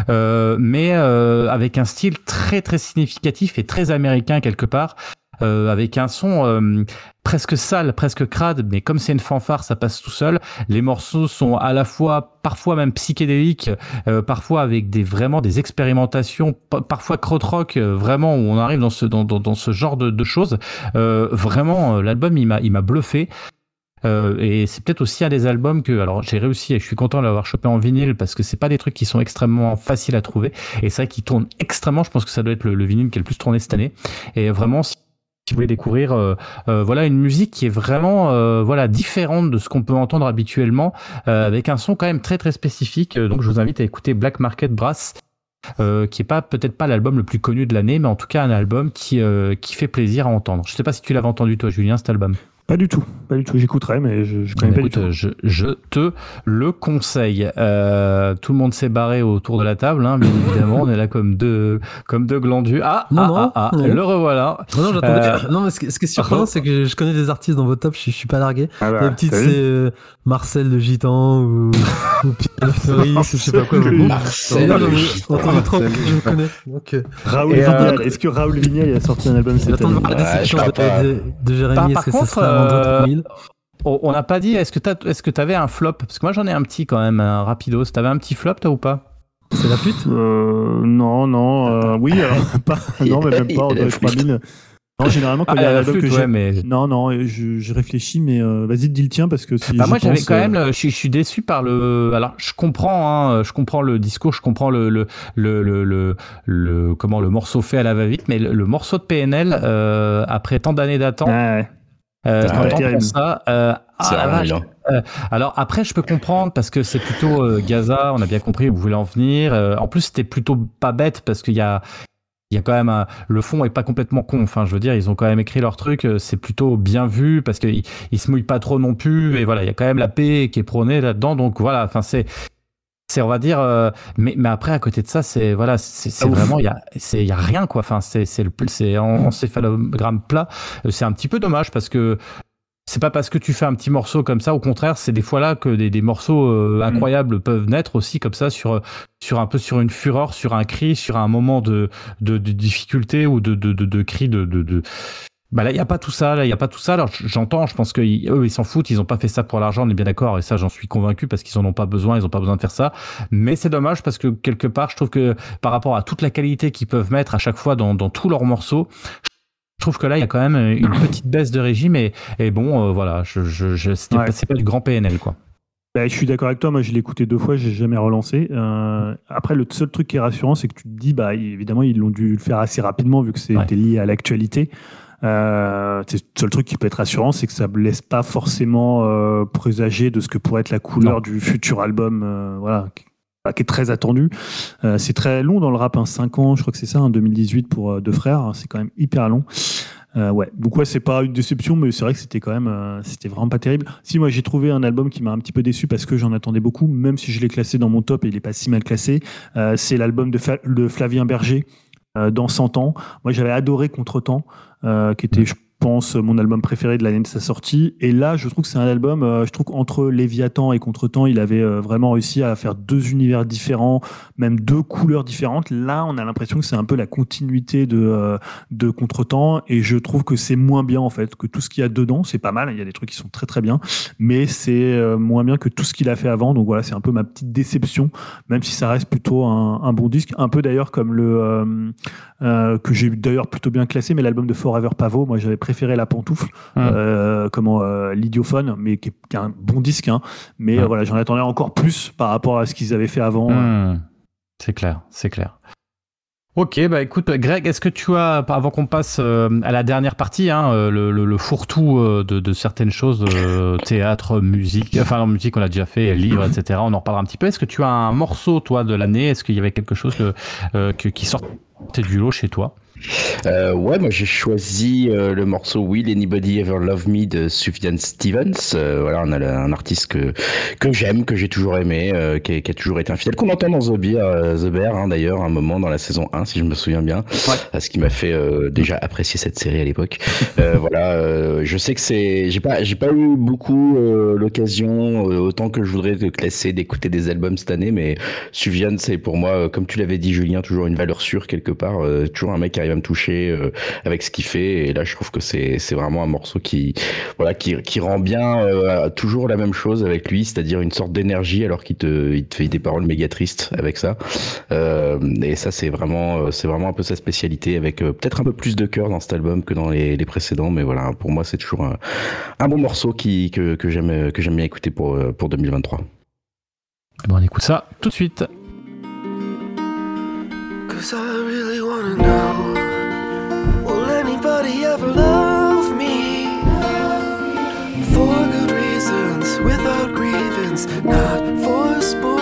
Mais avec un style très très significatif et très américain quelque part, euh, avec un son euh, presque sale, presque crade, mais comme c'est une fanfare, ça passe tout seul. Les morceaux sont à la fois, parfois même psychédéliques, euh, parfois avec des vraiment des expérimentations, pa- parfois crotte-rock, euh, vraiment où on arrive dans ce dans, dans, ce genre de, de choses. Euh, vraiment, euh, l'album il m'a il m'a bluffé. Euh, et c'est peut-être aussi un des albums que, alors j'ai réussi et je suis content de l'avoir chopé en vinyle parce que c'est pas des trucs qui sont extrêmement faciles à trouver et c'est vrai qu'il tourne extrêmement. Je pense que ça doit être le, le vinyle qui est le plus tourné cette année. Et vraiment, si vous voulez découvrir, euh, euh, voilà une musique qui est vraiment, euh, voilà différente de ce qu'on peut entendre habituellement, avec un son quand même très très spécifique. Donc je vous invite à écouter Black Market Brass. qui est pas peut-être pas l'album le plus connu de l'année, mais en tout cas un album qui fait plaisir à entendre. Je sais pas si tu l'avais entendu toi, Julien, cet album. Pas du tout, pas du tout. J'écouterai, mais je, je connais ben, pas écoute, du tout. je, je te le conseille. Euh, tout le monde s'est barré autour de la table, hein, bien évidemment. On est là comme deux, comme deux glandus. Ah, Non, ah, non, ah, ah, non. le revoilà. Ah non, j'attendais. Euh, Non, mais ce, qui- ce qui est surprenant, c'est que je connais des artistes dans vos tops, je, je suis pas largué. Ah bah, une petite, c'est euh, Marcel de Gitan ou, ou Pierre ou je sais pas quoi. Marcel Non, non, mais Gitan. je connais. Raoul Vignal. Est-ce que Raoul Vignal a sorti un album cette j'attends de année? voir la Ouais, déception de, Jérémy. Par- Est-ce par que ça contre, euh, 3000 On n'a pas dit, est-ce que tu est-ce que avais un flop? Parce que moi j'en ai un petit quand même, un rapidos. T'avais un petit flop toi ou pas? C'est la pute Euh, non, non, euh, oui, alors, pas, non, mais même pas, on Il a doit la être 3000. Non, généralement, quand Ah, il y a un la album flûte, que ouais, j'ai. mais. Non, non, je, je réfléchis, mais euh, vas-y, dis le tien, parce que si. Bah moi j'avais pense, quand euh, même, le- je, suis- je suis déçu par le. Alors je comprends, hein, je comprends le discours, je comprends le le le le, le, le- comment le morceau fait à la va-vite, mais le, le morceau de PNL euh, après tant d'années d'attente, Ah, ouais. Euh, Ah, quand Terrible. ça, euh, ah, la vache. bien. Alors après, je peux comprendre parce que c'est plutôt euh, Gaza, on a bien compris où vous voulez en venir. Euh, en plus, c'était plutôt pas bête parce qu'il y a, il y a quand même un- le fond est pas complètement con. Enfin, je veux dire, ils ont quand même écrit leur truc. euh, C'est plutôt bien vu parce qu'ils ils se mouillent pas trop non plus. Et voilà, il y a quand même la paix qui est prônée là-dedans. Donc voilà, enfin c'est. C'est, on va dire, euh, mais, mais après, à côté de ça, c'est, voilà, c'est Ah, vraiment, il y a, c'est, il y a rien, quoi. Enfin, c'est, c'est le, c'est en encéphalogramme plat. Euh, C'est un petit peu dommage parce que c'est pas parce que tu fais un petit morceau comme ça, au contraire, c'est des fois là que des, des morceaux euh, incroyables peuvent naître aussi comme ça sur sur un peu sur une fureur, sur un cri, sur un moment de de, de difficulté ou de de, de, de cri de, de, de... Bah là, il y a pas tout ça, là, il y a pas tout ça. Alors j'entends, je pense que ils- s'en foutent, ils ont pas fait ça pour l'argent, on est bien d'accord, et ça, j'en suis convaincu parce qu'ils en ont pas besoin, ils ont pas besoin de faire ça. Mais c'est dommage parce que quelque part, je trouve que par rapport à toute la qualité qu'ils peuvent mettre à chaque fois dans, dans tous leurs morceaux, je trouve que là, il y a quand même une petite baisse de régime et, et bon, euh, voilà, je, je, je, c'était Ouais. pas, c'est pas du grand PNL, quoi. Bah, je suis d'accord avec toi. Moi, je l'ai écouté deux fois, j'ai jamais relancé. Euh, après, le seul truc qui est rassurant, c'est que tu te dis, bah, évidemment, ils l'ont dû le faire assez rapidement vu que c'était Ouais. lié à l'actualité. Euh, c'est le seul truc qui peut être rassurant, c'est que ça ne laisse pas forcément euh, présager de ce que pourrait être la couleur Non. du futur album, euh, voilà, qui, bah, qui est très attendu. Euh, c'est très long dans le rap, 5 ans, je crois que c'est ça, en 2018 pour deux frères, hein, c'est quand même hyper long. Ouais, donc ouais, c'est pas une déception, mais c'est vrai que c'était quand même, c'était vraiment pas terrible. Si moi j'ai trouvé un album qui m'a un petit peu déçu parce que j'en attendais beaucoup, même si je l'ai classé dans mon top et il est pas si mal classé, c'est l'album de, de Flavien Berger. dans 100 ans. Moi, j'avais adoré Contretemps, qui était, je pense, mon album préféré de l'année de sa sortie. Et là, je trouve que c'est un album, euh, je trouve qu'entre Léviathan et Contretemps, il avait euh, vraiment réussi à faire deux univers différents, même deux couleurs différentes. Là, on a l'impression que c'est un peu la continuité de, euh, de Contretemps. Et je trouve que c'est moins bien, en fait, que tout ce qu'il y a dedans. C'est pas mal, il y a des trucs qui sont très très bien, mais c'est euh, moins bien que tout ce qu'il a fait avant. Donc voilà, c'est un peu ma petite déception, même si ça reste plutôt un, un bon disque. Un peu d'ailleurs comme le. euh, euh, que j'ai d'ailleurs plutôt bien classé, mais l'album de Forever Pavot, moi j'avais préféré La Pantoufle, Hum. euh, comment euh, l'idiophone, mais qui est, qui est un bon disque, hein. mais Hum. voilà, j'en attendais encore plus par rapport à ce qu'ils avaient fait avant. Hmm. C'est clair, c'est clair. Ok, bah écoute, Greg, est-ce que tu as, avant qu'on passe euh, à la dernière partie, hein, le, le, le fourre-tout de, de certaines choses, théâtre, musique, enfin en musique on l'a déjà fait, livres, etc. On en reparlera un petit peu. Est-ce que tu as un morceau, toi, de l'année? Est-ce qu'il y avait quelque chose que, euh, que- qui sortait du lot chez toi? Euh, ouais, moi j'ai choisi euh, le morceau Will Anybody Ever Love Me de Sufjan Stevens. Euh, voilà, on a un artiste que que j'aime, que j'ai toujours aimé, euh, qui, a- qui a toujours été un fidèle, qu'on entend dans The Bear, euh, The Bear hein, d'ailleurs, un moment dans la saison 1, si je me souviens bien, euh, ce qui m'a fait euh, déjà apprécier cette série à l'époque. Euh, voilà, euh, je sais que c'est, j'ai pas, j'ai pas eu beaucoup euh, l'occasion, euh, autant que je voudrais de classer, d'écouter des albums cette année, mais Sufjan, c'est pour moi, euh, comme tu l'avais dit, Julien, toujours une valeur sûre quelque part, euh, toujours un mec qui arrive à me toucher euh, avec ce qu'il fait, et là, je trouve que c'est, c'est vraiment un morceau qui, voilà, qui, qui rend bien euh, toujours la même chose avec lui, c'est-à-dire une sorte d'énergie alors qu'il te, il te fait des paroles méga tristes avec ça. Euh, et ça, c'est vraiment, c'est vraiment un peu sa spécialité, avec euh, peut-être un peu plus de cœur dans cet album que dans les, les précédents, mais voilà, pour moi, c'est toujours un, un bon morceau qui, que, que j'aime, que j'aime bien écouter pour, pour 2023. Bon, on écoute ça tout de suite. Cause I not for sport.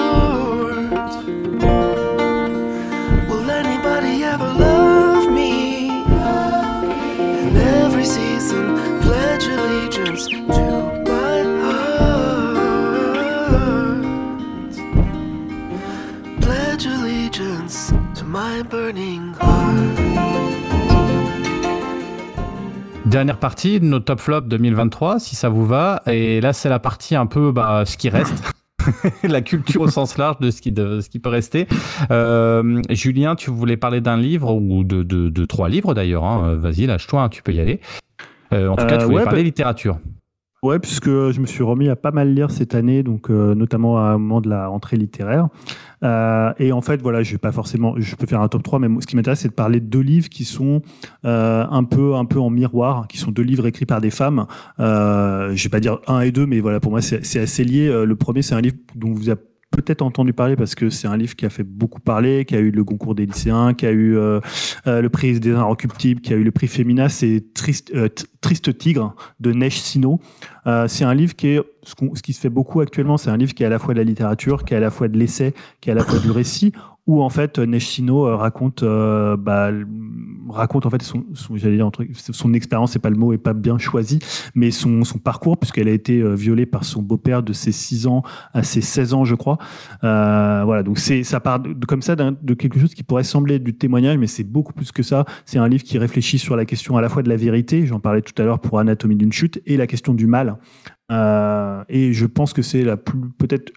Dernière partie de nos top flop 2023, si ça vous va. Et là, c'est la partie un peu bah, ce qui reste. la culture au sens large de ce qui, de, ce qui peut rester. Euh, Julien, tu voulais parler d'un livre ou de, de, de trois livres d'ailleurs. Hein. Vas-y, lâche-toi, hein, tu peux y aller. Euh, en tout cas, Euh, tu voulais ouais, parler bah- littérature. Ouais, puisque je me suis remis à pas mal lire cette année, donc euh, notamment à un moment de la rentrée littéraire. Euh, et en fait, voilà, je vais pas forcément, je peux faire un top 3, mais ce qui m'intéresse, c'est de parler de deux livres qui sont euh, un peu, un peu en miroir, qui sont deux livres écrits par des femmes. Je vais pas dire un et deux, mais voilà, pour moi, c'est assez lié. Le premier, c'est un livre dont vous avez peut-être entendu parler parce que c'est un livre qui a fait beaucoup parler, qui a eu le concours des lycéens, qui a eu euh, euh, le prix des Inrecuptibles, qui a eu le prix Femina, c'est Triste, euh, Triste Tigre de Neige Sino. C'est un livre qui est ce, ce qui se fait beaucoup actuellement, c'est un livre qui est à la fois de la littérature, qui est à la fois de l'essai, qui est à la fois du récit, où en fait Neige Sino euh, raconte, euh, bah, raconte en fait son, son- j'allais dire expérience, c'est pas le mot, est pas bien choisi, mais son, son parcours, puisqu'elle a été euh, violée par son beau-père de ses 6 ans à ses 16 ans, je crois. Voilà, donc c'est ça part comme ça de quelque chose qui pourrait sembler du témoignage, mais c'est beaucoup plus que ça. C'est un livre qui réfléchit sur la question à la fois de la vérité, j'en parlais tout à l'heure pour Anatomie d'une chute, et la question du mal. Et je pense que c'est la plus peut-être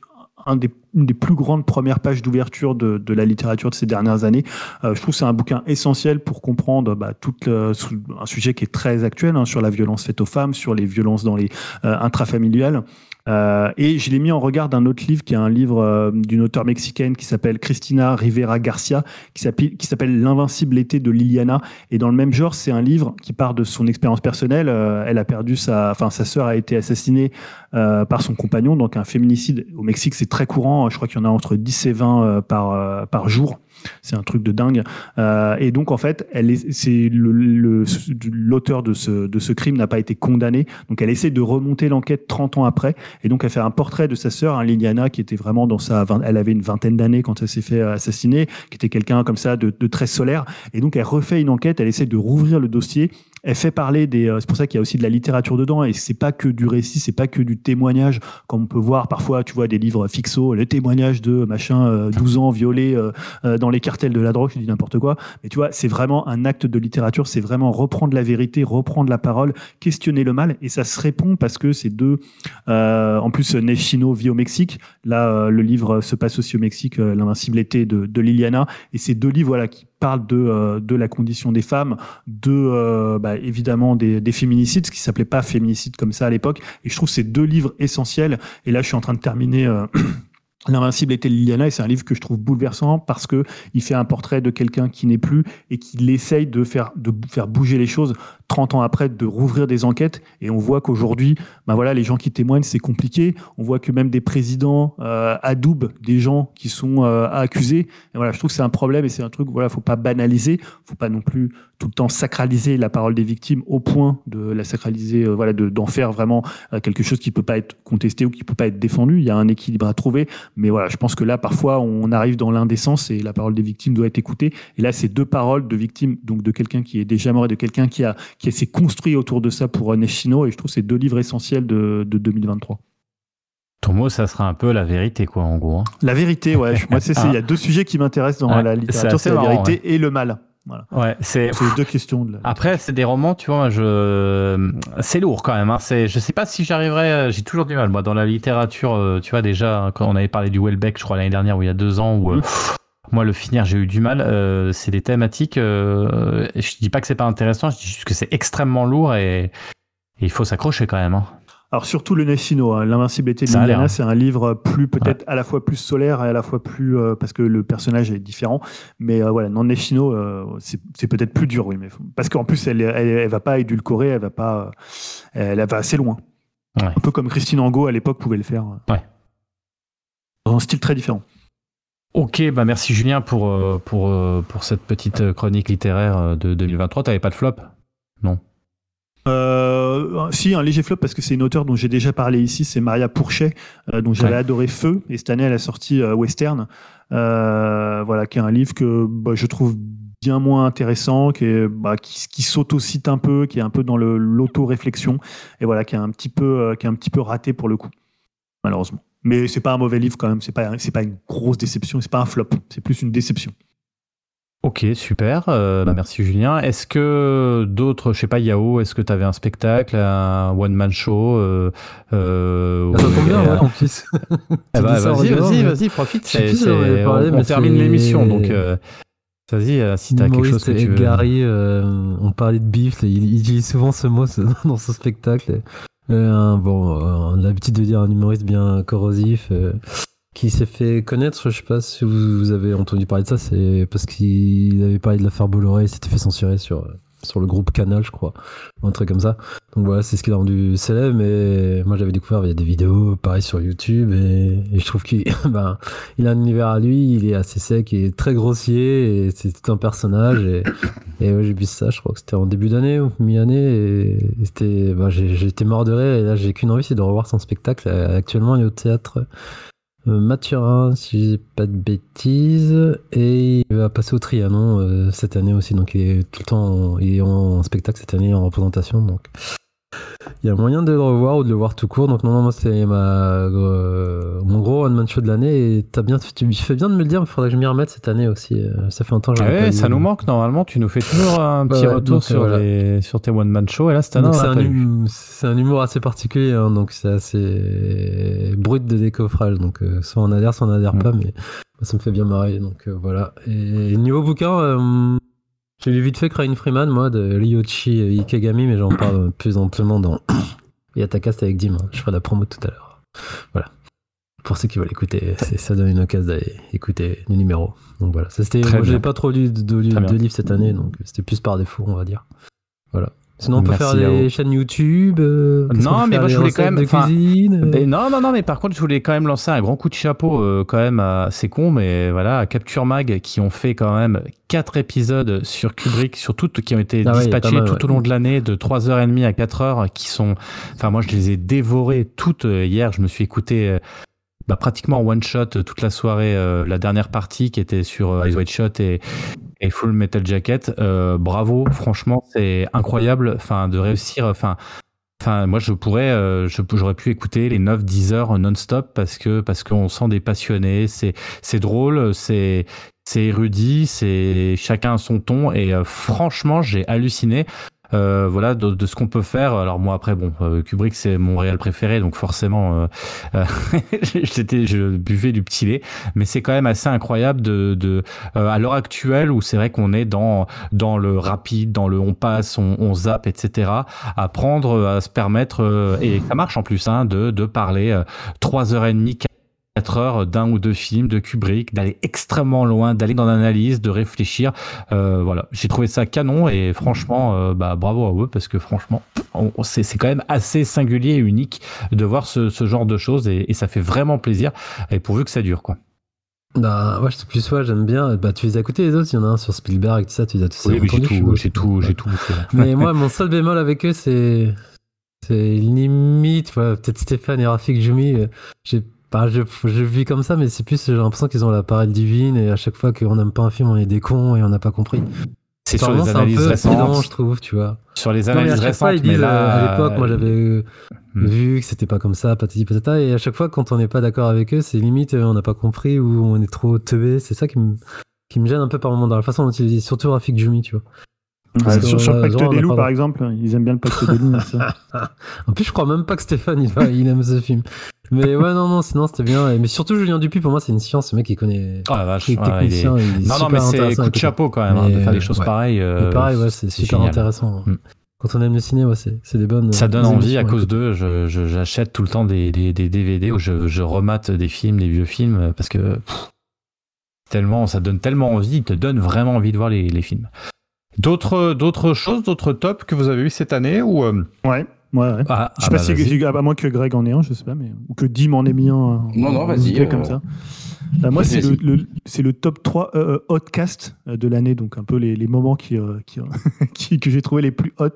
un des, une des plus grandes premières pages d'ouverture de, de la littérature de ces dernières années. Euh, je trouve que c'est un bouquin essentiel pour comprendre bah, tout le- un sujet qui est très actuel hein, sur la violence faite aux femmes, sur les violences dans les euh, intrafamiliales. Euh, et je l'ai mis en regard d'un autre livre qui est un livre euh, d'une auteure mexicaine qui s'appelle Cristina Rivera Garcia, qui s'appelle L'invincible été de Liliana. Et dans le même genre, c'est un livre qui part de son expérience personnelle. Euh, elle a perdu sa, enfin sa sœur a été assassinée par son compagnon, donc un féminicide au Mexique, c'est très courant. Je crois qu'il y en a entre 10 et 20 euh, par par jour. C'est un truc de dingue. Euh, et donc, en fait, elle est, c'est le, l'auteur de ce, de ce crime n'a pas été condamné. Donc, elle essaie de remonter l'enquête 30 ans après. Et donc, elle fait un portrait de sa sœur, hein, Liliana, qui était vraiment dans sa, elle avait une vingtaine d'années quand elle s'est fait assassiner, qui était quelqu'un comme ça de, de très solaire. Et donc, elle refait une enquête. Elle essaie de rouvrir le dossier. Elle fait parler des, euh, c'est pour ça qu'il y a aussi de la littérature dedans. Et c'est pas que du récit, c'est pas que du témoignage, comme on peut voir parfois, tu vois, des livres fixos, le témoignage de machin, euh, 12 ans violé euh, euh, dans les cartels de la drogue, je dis n'importe quoi. Mais tu vois, c'est vraiment un acte de littérature, c'est vraiment reprendre la vérité, reprendre la parole, questionner le mal. Et ça se répond parce que ces deux, euh, en plus, Nechino vit au Mexique. Là, euh, le livre se passe aussi au Mexique, euh, L'invincible été de, de Liliana. Et ces deux livres, voilà, qui parlent de, euh, de la condition des femmes, de, euh, bah, évidemment, des, des féminicides, ce qui s'appelait pas féminicide comme ça à l'époque. Et je trouve ces deux livres essentiels. Et là, je suis en train de terminer. euh, L'invincible était Liliana et c'est un livre que je trouve bouleversant parce que il fait un portrait de quelqu'un qui n'est plus et qui essaye de faire de faire bouger les choses 30 ans après de rouvrir des enquêtes. Et on voit qu'aujourd'hui ben voilà les gens qui témoignent c'est compliqué. On voit que même des présidents euh, adoubent des gens qui sont euh, accusés et voilà je trouve que c'est un problème et c'est un truc voilà faut pas banaliser. Faut pas non plus tout le temps sacraliser la parole des victimes au point de la sacraliser euh, voilà de- d'en faire vraiment quelque chose qui peut pas être contesté ou qui peut pas être défendu. Il y a un équilibre à trouver. Mais voilà, je pense que là, parfois, on arrive dans l'indécence et la parole des victimes doit être écoutée. Et là, c'est deux paroles de victimes, donc de quelqu'un qui est déjà mort et de quelqu'un qui a qui s'est construit autour de ça pour Neshino. Et je trouve que c'est deux livres essentiels de, de 2023. Ton mot, ça sera un peu la vérité, quoi, en gros. hein. La vérité, ouais. Moi, c'est il y a deux sujets qui m'intéressent dans Ouais, la littérature, c'est la marrant, vérité et le mal. Voilà. Ouais, c'est. Deux questions. De. Après, c'est des romans, tu vois, je... c'est lourd quand même. Hein. C'est... Je sais pas si j'arriverai, euh, j'ai toujours du mal, moi, dans la littérature, euh, tu vois, déjà, hein, quand on avait parlé du Welbeck, je crois, l'année dernière ou il y a deux ans, où euh, moi, le finir, j'ai eu du mal. euh, c'est des thématiques, euh, je dis pas que c'est pas intéressant, je dis juste que c'est extrêmement lourd et, et il faut s'accrocher quand même. Hein. Alors surtout le Neshino, hein, l'invincibilité de Liliana, hein. c'est un livre plus peut-être à la fois plus solaire et à la fois plus euh, parce que le personnage est différent. Mais euh, voilà, non Neshino, euh, c'est peut-être plus dur, oui, mais faut- parce qu'en plus elle, elle, elle va pas édulcorer, elle va pas, elle va assez loin. Ouais. Un peu comme Christine Angot à l'époque pouvait le faire. Ouais. Dans un style très différent. Ok, bah merci Julien pour, euh, pour, euh, pour cette petite euh, chronique littéraire de 2023. T'avais pas de flop? Non. Euh, si, un léger flop parce que c'est une auteure dont j'ai déjà parlé ici, c'est Maria Pourchet, euh, dont j'avais Ouais. adoré Feu, et cette année elle a sorti euh, Western, voilà, qui est un livre que bah, je trouve bien moins intéressant, qui, est, bah, qui, qui s'autocite un peu, qui est un peu dans le- l'auto-réflexion, et voilà, qui est un petit peu, qui est un petit peu raté pour le coup, malheureusement. Mais c'est pas un mauvais livre quand même, c'est pas, c'est pas une grosse déception, c'est pas un flop, c'est plus une déception. Ok, super. Euh, bah, merci Julien. Est-ce que d'autres, je sais pas, Yao, est-ce que tu avais un spectacle, un one-man show euh, euh, Ça tombe bien, ouais, ouais, en plus. Eh bah, Tu vas-y, vas-y, profite. C'est- c'est- on, on termine l'émission, donc euh, vas-y, euh, si t'as quelque chose que Humoriste tu veux. Gary, euh, on parlait de bif, il, il utilise souvent ce mot dans son spectacle. Euh, un- bon, euh, on a l'habitude de dire un humoriste bien corrosif euh, qui s'est fait connaître. Je sais pas si vous, avez entendu parler de ça, c'est parce qu'il avait parlé de l'affaire Bolloré, il s'était fait censurer sur, sur le groupe Canal, je crois, un truc comme ça. Donc voilà, c'est ce qui l'a rendu célèbre. Mais moi, j'avais découvert via des vidéos, pareil sur YouTube, et, et je trouve qu'il ben, il a un univers à lui, il est assez sec et très grossier, et c'est tout un personnage. Et, et ouais, j'ai vu ça, je crois que c'était en début d'année ou mi-année, et, et c'était, j'ai- j'étais mort de rire, et là j'ai qu'une envie, c'est de revoir son spectacle. Euh, Actuellement, il est au théâtre Mathurin, si je dis pas de bêtises, et il va passer au Trianon euh, cette année aussi, donc il est tout le temps en, il est en spectacle cette année en représentation, donc il y a moyen de le revoir ou de le voir tout court. Donc non, non moi c'est ma euh, mon gros one man show de l'année. Et t'as bien, tu fais bien de me le dire. Il faudrait que je m'y remette cette année aussi. Euh, Ça fait longtemps que Ah j'avais ouais, ça nous manque normalement. Tu nous fais toujours un petit Ouais, retour donc, sur, voilà. les, sur tes one man show. Et là, cette année, c'est un, hum- c'est un humour assez particulier, hein, donc c'est assez brut de décoffrage. Donc euh, soit on adhère, soit on adhère Mm. pas, mais ça me fait bien marrer. Donc euh, voilà. Et niveau bouquin, euh, j'ai lu vite fait Crying Freeman, moi, de Ryochi Ikegami, mais j'en parle plus amplement dans Yatacast avec Dim. hein. Je ferai la promo tout à l'heure. Voilà. Pour ceux qui veulent écouter, ça donne une occasion d'aller écouter le numéro. Donc voilà. Ça, c'était, moi, j'ai pas trop lu de, de livres cette année, donc c'était plus par défaut, on va dire. Voilà. Sinon, on peut Merci, faire des chaînes YouTube. euh, Non, mais moi, je voulais quand même- de cuisine. euh, Mais non, non, non, mais par contre, je voulais quand même lancer un grand coup de chapeau, euh, quand même, à, c'est con, mais voilà, à Capture Mag, qui ont fait quand même quatre épisodes sur Kubrick, sur toutes, qui ont été Ah dispatchés mal, tout ouais. au long de l'année, de 3h30 à 4h, qui sont, enfin, moi, je les ai dévorés toutes hier, je me suis écouté, euh, bah, pratiquement en one shot euh, toute la soirée, euh, la dernière partie qui était sur euh, Eyes Wide Shot et, Full Metal Jacket. Bravo, franchement, c'est incroyable, de réussir, enfin, Enfin, moi, je pourrais, j'aurais pu écouter les 9-10 heures non-stop parce que parce qu'on sent des passionnés. C'est c'est drôle, c'est c'est érudit, c'est chacun a son ton et franchement, j'ai halluciné. Euh, voilà de, de ce qu'on peut faire. Alors moi après bon euh, Kubrick c'est mon réel préféré donc forcément euh, euh, j'étais je buvais du petit lait mais c'est quand même assez incroyable de, de euh, à l'heure actuelle où c'est vrai qu'on est dans dans le rapide dans le on passe on, on zappe etc apprendre à se permettre et ça marche en plus hein, de de parler trois heures et demie 4 heures d'un ou deux films de Kubrick, d'aller extrêmement loin, d'aller dans l'analyse, de réfléchir. Euh, voilà, j'ai trouvé ça canon et franchement, euh, bah, bravo à eux parce que franchement, c'est quand même assez singulier et unique de voir ce, ce genre de choses et, et ça fait vraiment plaisir et pourvu que ça dure quoi. Bah, ouais, je sais plus soit j'aime bien. Bah, tu les as écoutés les autres, il y en a un sur Spielberg et tout ça, tu les as tous Oui, j'ai tout, j'ai tout, j'ai. Mais moi, mon seul bémol avec eux, c'est. C'est limite, ouais, peut-être Stéphane et Rafik Jumi. euh, J'ai pas, je, je vis comme ça, mais c'est plus, j'ai l'impression qu'ils ont la parole divine et à chaque fois qu'on n'aime pas un film, on est des cons et on n'a pas compris. C'est sur les c'est un analyses peu récentes. pédant, je trouve, tu vois. Sur les Non, mais à analyses fois, récentes, ils mais disent, là, euh, à l'époque, moi j'avais euh, Hmm. vu que c'était pas comme ça, patati patata, et à chaque fois, quand on n'est pas d'accord avec eux, c'est limite, euh, on n'a pas compris ou on est trop teubé. C'est ça qui me, qui me gêne un peu par moment dans la façon dont ils le disent, surtout Rafik Jumi, tu vois. Ouais, sur, sur le pacte des loups, par exemple, ils aiment bien le pacte des loups. En plus, je crois même pas que Stéphane il, va- il aime ce film. Mais ouais, non, non, sinon c'était bien. Mais surtout, Julien Dupuis, pour moi, c'est une science. Ce mec, il connaît. Oh la vache, ouais, il est- il est Non, non, mais c'est coup de chapeau quand même hein, de Mais, faire des choses ouais. pareilles. euh, Mais pareil, ouais, c'est super génial. intéressant. Mm. Quand on aime le ciné, ouais, c'est des bonnes. Ça donne des envie à cause d'eux. J'achète tout le temps des, des, des DVD où je, je remate des films, des vieux films, parce que pff, tellement, ça donne tellement envie, il te donne vraiment envie de voir les, les films. D'autres, d'autres choses, d'autres tops que vous avez eu cette année ou euh, Ouais, ouais, ouais. ah, Je sais ah pas bah, si, à moins que Greg en ait un, je sais pas, mais ou que Dim en ait mis un. euh, Non, non, vas-y, truc comme euh, ça. Euh, moi, c'est le, le- c'est le top 3 euh, hotcast euh, de l'année, donc un peu les, les moments qui, euh, qui, qui- que j'ai trouvé les plus hot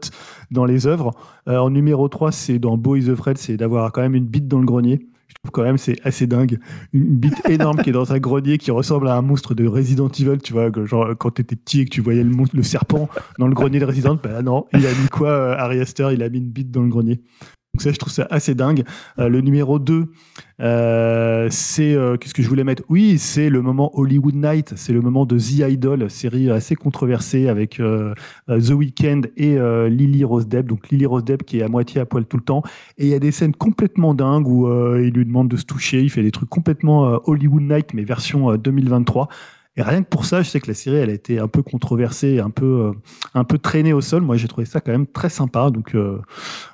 dans les œuvres. Euh, en numéro 3, c'est dans Beau is the Fred, c'est d'avoir quand même une bite dans le grenier. Je trouve quand même c'est assez dingue. Une bite énorme qui est dans un grenier qui ressemble à un monstre de Resident Evil, tu vois, genre quand t'étais petit et que tu voyais le, serpent dans le grenier de Resident, bah non, il a mis quoi, euh, Ari Aster? Il a mis une bite dans le grenier. Donc ça, je trouve ça assez dingue. Euh, le numéro 2, euh, c'est... euh, Qu'est-ce que je voulais mettre? Oui, c'est le moment Hollywood Night. C'est le moment de The Idol, série assez controversée avec euh, The Weeknd et Lily Rose Depp. Donc Lily Rose Depp qui est à moitié à poil tout le temps. Et il y a des scènes complètement dingues où il lui demande de se toucher. Il fait des trucs complètement Hollywood Night, mais version euh, 2023. Et rien que pour ça, je sais que la série, elle a été un peu controversée, un peu, euh, un peu traînée au sol. Moi, j'ai trouvé ça quand même très sympa. Donc euh,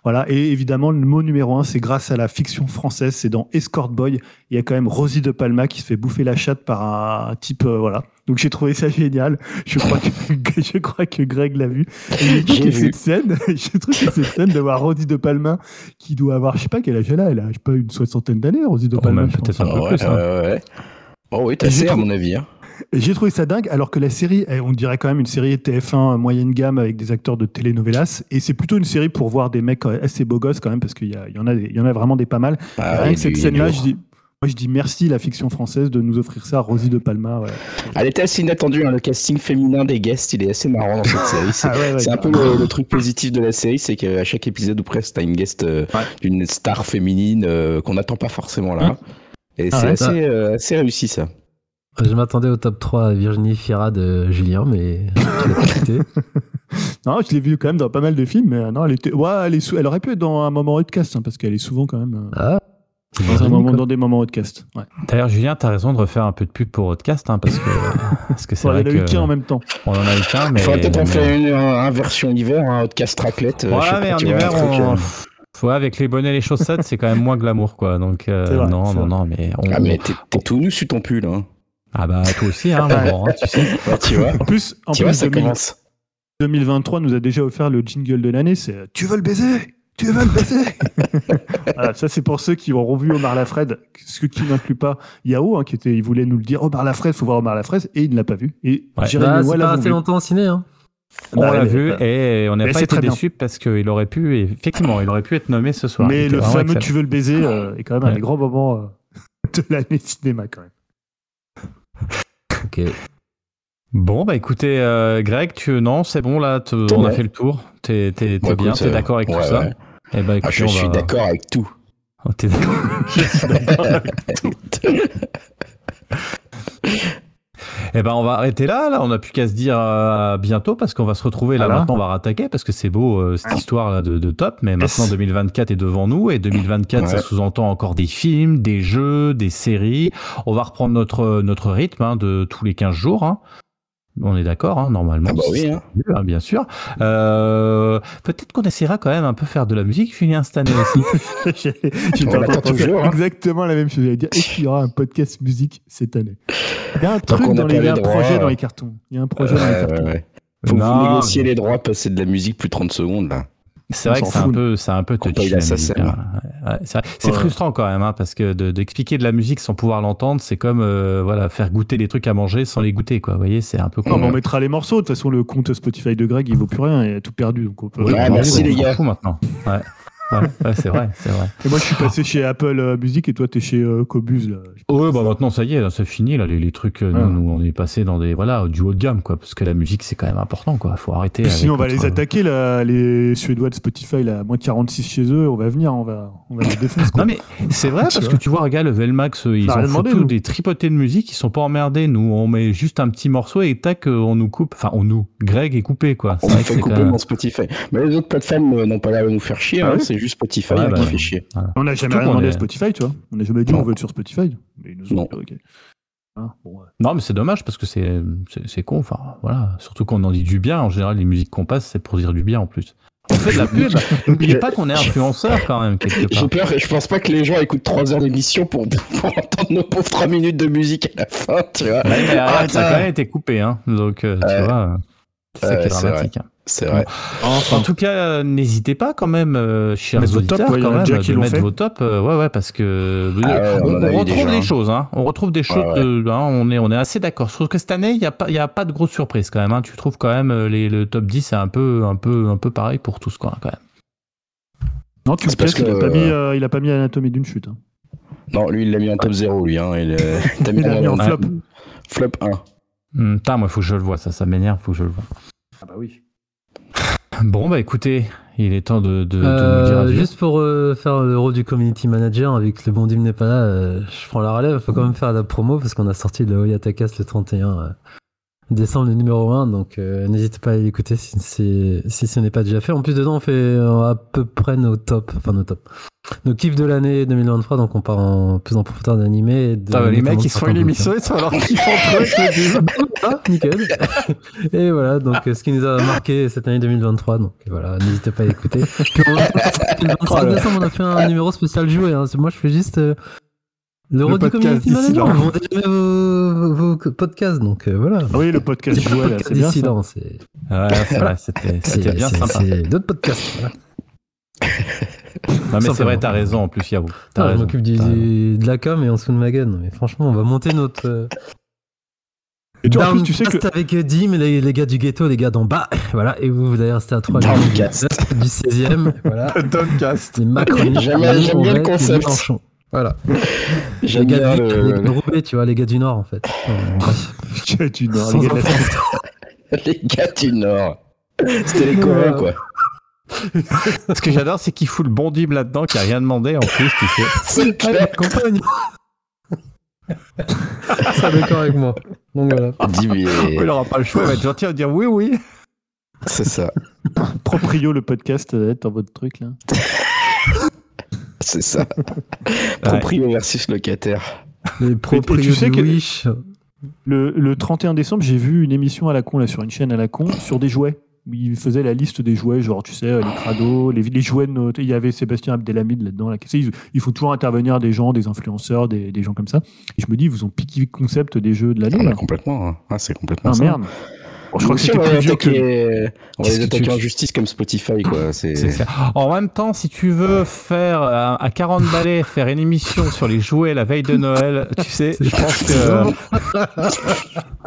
voilà. Et évidemment, le mot numéro un, c'est grâce à la fiction française. C'est dans Escort Boy. Il y a quand même Rosie de Palma qui se fait bouffer la chatte par un type. euh, voilà. Donc j'ai trouvé ça génial. Je crois que, je crois que Greg l'a vu. J'ai cette scène, je trouve que cette scène de voir Rosie de Palma qui doit avoir, je sais pas quel âge elle a. Elle a, je sais pas, une soixantaine d'années, Rosie de Oh, Palma. pense. peut-être un peu ouais, plus. hein. ouais, ouais. Oh oui, t'as j'ai assez à trouvé- mon avis. hein. J'ai trouvé ça dingue, alors que la série, eh, on dirait quand même une série TF1 moyenne gamme avec des acteurs de telenovelas. Et c'est plutôt une série pour voir des mecs assez beaux gosses quand même, parce qu'il y, en a des- il y en a vraiment des pas mal. Ah, Rien que a cette scène-là, je dis, moi je dis merci la fiction française de nous offrir ça, Rosie de Palma. ouais. Elle était assez inattendue, hein, le casting féminin des guests, il est assez marrant dans cette série. C'est Ah ouais, ouais, c'est un peu le, le truc positif de la série, c'est qu'à chaque épisode ou presque, t'as une guest euh, d'une star féminine euh, qu'on n'attend pas forcément là. Et Ah c'est assez, euh, assez réussi ça. Je m'attendais au top 3 Virginie Fira de Julien, mais tu l'as pas cité. Non, je l'ai vu quand même dans pas mal de films, mais euh, non, elle était, ouais, elle, est sou- elle aurait pu être dans un moment podcast, hein, parce qu'elle est souvent quand même euh, Ah, dans, un moment, dans des moments podcast. Ouais. D'ailleurs, Julien, t'as raison de refaire un peu de pub pour Podcast, hein, parce que parce que c'est Ouais, vrai y en a eu qu'un en même temps. on en a eu qu'un, mais Il faudrait peut-être en faire une, un, version hiver, un podcast raclette. euh, je sais Ouais, pas, mais en tu vois, hiver, truc, on... euh, Ouais, avec les bonnets et les chaussettes, c'est quand même moins glamour, quoi. Donc, euh, non, non, vrai. non, mais on... Ah, mais t'es t'es tout nu sur ton pull, hein. Ah bah, toi aussi, hein, bon, hein, tu sais. Tu vois, En plus, en tu vois, plus ça 2000 commence. 2023 nous a déjà offert le jingle de l'année, c'est Tu veux le baiser Tu veux le baiser Voilà, Ça, c'est pour ceux qui auront vu Omar Lafred, ce qui n'inclut pas Yao, hein, qui était, il voulait nous le dire Omar Lafred, faut voir Omar Lafred, et il ne l'a pas vu. Et Ouais. Bah, c'est pas vu. longtemps au ciné. Hein. On Bah, l'a vu bah, et on n'a pas été très bien. déçus parce qu'il aurait pu, effectivement, il aurait pu être nommé ce soir. Mais le fameux excellent. Tu veux le baiser euh, est quand même un des grands moments euh, de l'année cinéma, quand même. Ok. Bon, bah écoutez, euh, Greg, tu... non, c'est bon, là, te- on a fait le tour. T'es Bon, bien, écoute, t'es euh, d'accord avec ouais, tout ça. Eh ben, Ah, écoutez, je on suis va- d'accord avec tout. Oh, t'es d'accord Je suis d'accord avec Eh ben, on va arrêter là. Là, on n'a plus qu'à se dire euh, à bientôt parce qu'on va se retrouver là Voilà. maintenant. On va rattaquer parce que c'est beau euh, cette histoire là de, de top. Mais maintenant, 2024 est devant nous et 2024, ça sous-entend encore des films, des jeux, des séries. On va reprendre notre notre rythme hein, de tous les 15 jours. hein. On est d'accord, hein, normalement. Ah bah oui, hein. Mieux, hein, bien sûr. Euh, Peut-être qu'on essaiera quand même un peu faire de la musique, Julien, cette année aussi. Toujours, hein. exactement la même chose. J'allais dire, est-ce qu'il y aura un podcast musique cette année? Il y a un truc dans les, pas il y a un les droits, projet euh, dans les cartons. Il y a un projet dans les cartons. ouais, ouais. Faut Non, négocier mais- les droits, passer de la musique plus de 30 secondes là. C'est vrai que c'est un peu, c'est un peu touchy. hein. C'est frustrant quand même, hein, parce que de- d'expliquer de, la musique sans pouvoir l'entendre, c'est comme euh, voilà faire goûter des trucs à manger sans les goûter, quoi. Vous voyez, c'est un peu. Non, con. mais on mettra les morceaux. De toute façon, le compte Spotify de Greg, il vaut plus rien. Il a tout perdu. Donc on peut... Ouais, merci, les gars. maintenant. Ouais, ouais, ouais, c'est vrai, c'est vrai. Et moi, je suis passé chez Apple euh, Music et toi, t'es chez euh, Cobuz. Là. Ouais, bah maintenant ça y est, c'est fini là, les, les trucs. euh, Ah. Nous, nous, on est passé dans des voilà du haut de gamme, quoi, parce que la musique c'est quand même important, quoi. Faut arrêter. Avec sinon, on va les attaquer, là, les Suédois de Spotify, là, moins 46 chez eux. On va venir, on va, on va les défoncer. quoi. Non mais c'est vrai parce que tu vois regarde le Velmax euh, ils ont demandé, nous. des tripotés de musique ils sont pas emmerdés nous on met juste un petit morceau et tac euh, on nous coupe enfin on nous Greg est coupé quoi On C'est fait c'est couper dans Spotify. Mais les autres plateformes euh, n'ont pas l'air de nous faire chier, Ah hein, oui c'est juste Spotify Ouais, bah, qui fait chier. On n'a jamais rien qu'on demandé est- à Spotify, tu vois. On n'a jamais dit Non. on veut être sur Spotify. Mais ils nous ont Non. dit, ok. Hein, bon, ouais. non mais c'est dommage parce que c'est c'est c'est con enfin voilà surtout qu'on en dit du bien en général les musiques qu'on passe c'est pour dire du bien en plus on fait de la pub n'oubliez pas qu'on est influenceur quand même quelque J'ai peur, et je pense pas que les gens écoutent 3 heures d'émission pour, pour entendre nos pauvres 3 minutes de musique à la fin, tu vois. Ouais, mais arrête, ça a quand même été coupé hein donc euh, tu vois c'est ça Ouais, qui est c'est dramatique hein. C'est vrai. En tout cas, euh, n'hésitez pas quand même, euh, chers Mettre auditeurs, tops, ouais, quand même, de mettre fait. vos tops. euh, ouais, ouais, parce que Ah ouais, on retrouve des choses. Hein. On retrouve des choses. ouais. hein, on est, on est assez d'accord. Je trouve que cette année, il n'y a pas, il y a pas de grosses surprises quand même. Hein. Tu trouves quand même les, le top 10 c'est un peu, un peu, un peu pareil pour tous quoi, quand même. Non, tu parce casses, il, a que, pas mis, euh, il a pas mis Anatomie d'une chute. hein. Non, lui, il l'a mis en top 0, lui. Hein. Il, euh, t'a Il a mis en en flop. flop 1. Hum, putain, moi, il faut que je le vois. Ça, ça m'énerve. Faut que je le vois. Ah bah oui. Bon, bah écoutez, il est temps de, de, de Euh, nous dire adieu. juste pour euh, faire le rôle du community manager, avec le bon Dim n'est pas là, euh, je prends la relève. Il faut quand même faire la promo parce qu'on a sorti le Oyatakas le 31 euh, décembre, le numéro 1. Donc euh, n'hésitez pas à l'écouter si, si, si ce n'est pas déjà fait. En plus, dedans, on fait euh, à peu près nos tops. Enfin, nos tops. Nos kiffs de l'année 2023. Donc on part en plus en profondeur d'animé. et de- Putain, bah, les mecs, ils se font une émission, ils sont alors le Dim. Ah, nickel. Et voilà, donc euh, ce qui nous a marqué cette année 2023. Donc voilà, n'hésitez pas à écouter. Puis on, le 25 décembre, on a fait un numéro spécial jouet. Hein. C'est- Moi, je fais juste euh, le rôle du podcast dissident. Vous vendez jamais vos, vos, podcasts, donc euh, voilà. Ah oui, le podcast C'est jouet, c'est bien ça. dissident, c'est Ouais, c'est vrai, c'était bien sympa. C'est d'autres podcasts. Voilà. Non, mais c'est vrai, t'as raison en plus, Yahoo. T'as Ah, je m'occupe de la com et en dessous de ma gueule. Mais franchement, on va monter notre. euh, Et tu, en plus, tu sais que avec Dim, les, les gars du ghetto, les gars d'en bas. Voilà, et vous, vous allez rester à 3 Downcast. du 16e. Voilà. Downcast. J'aime- bien le concept. Voilà. Les gars, du, les gars de le... Roubaix, tu vois, les gars du Nord, en fait. Bref. que tu Nord, les gars de la les gars du Nord. C'était les Coréens, quoi. Ce que j'adore, c'est qu'il fout le bon Dim là-dedans, qui a rien demandé en plus, tu sais. C'est clair. compagne. Ça d'accord avec moi. Donc voilà. Dis, mais Il aura pas le choix, il va être gentil à dire oui, oui. c'est ça. Proprio, le podcast, euh, être dans votre truc, là. C'est ça. Proprio versus locataire. Les proprios tu sais du que- Wish. Le, le 31 décembre, j'ai vu une émission à la con, là, sur une chaîne à la con, sur des jouets. Où ils faisaient la liste des jouets, genre, tu sais, les crados, les, les jouets de nos- Il y avait Sébastien Abdelhamid là-dedans. Là, ils, ils font toujours intervenir des gens, des influenceurs, des, des gens comme ça. Et je me dis, ils vous ont piqué le concept des jeux de l'année, Ah, complètement. hein. Ah, c'est complètement Ah ça. merde. Bon, je crois que c'était on va plus vieux que. attaquer, on va les tu- attaquer en justice comme Spotify, quoi. C'est ça. En même temps, si tu veux faire euh, à 40 balais, faire une émission sur les jouets la veille de Noël, tu sais, je pense que.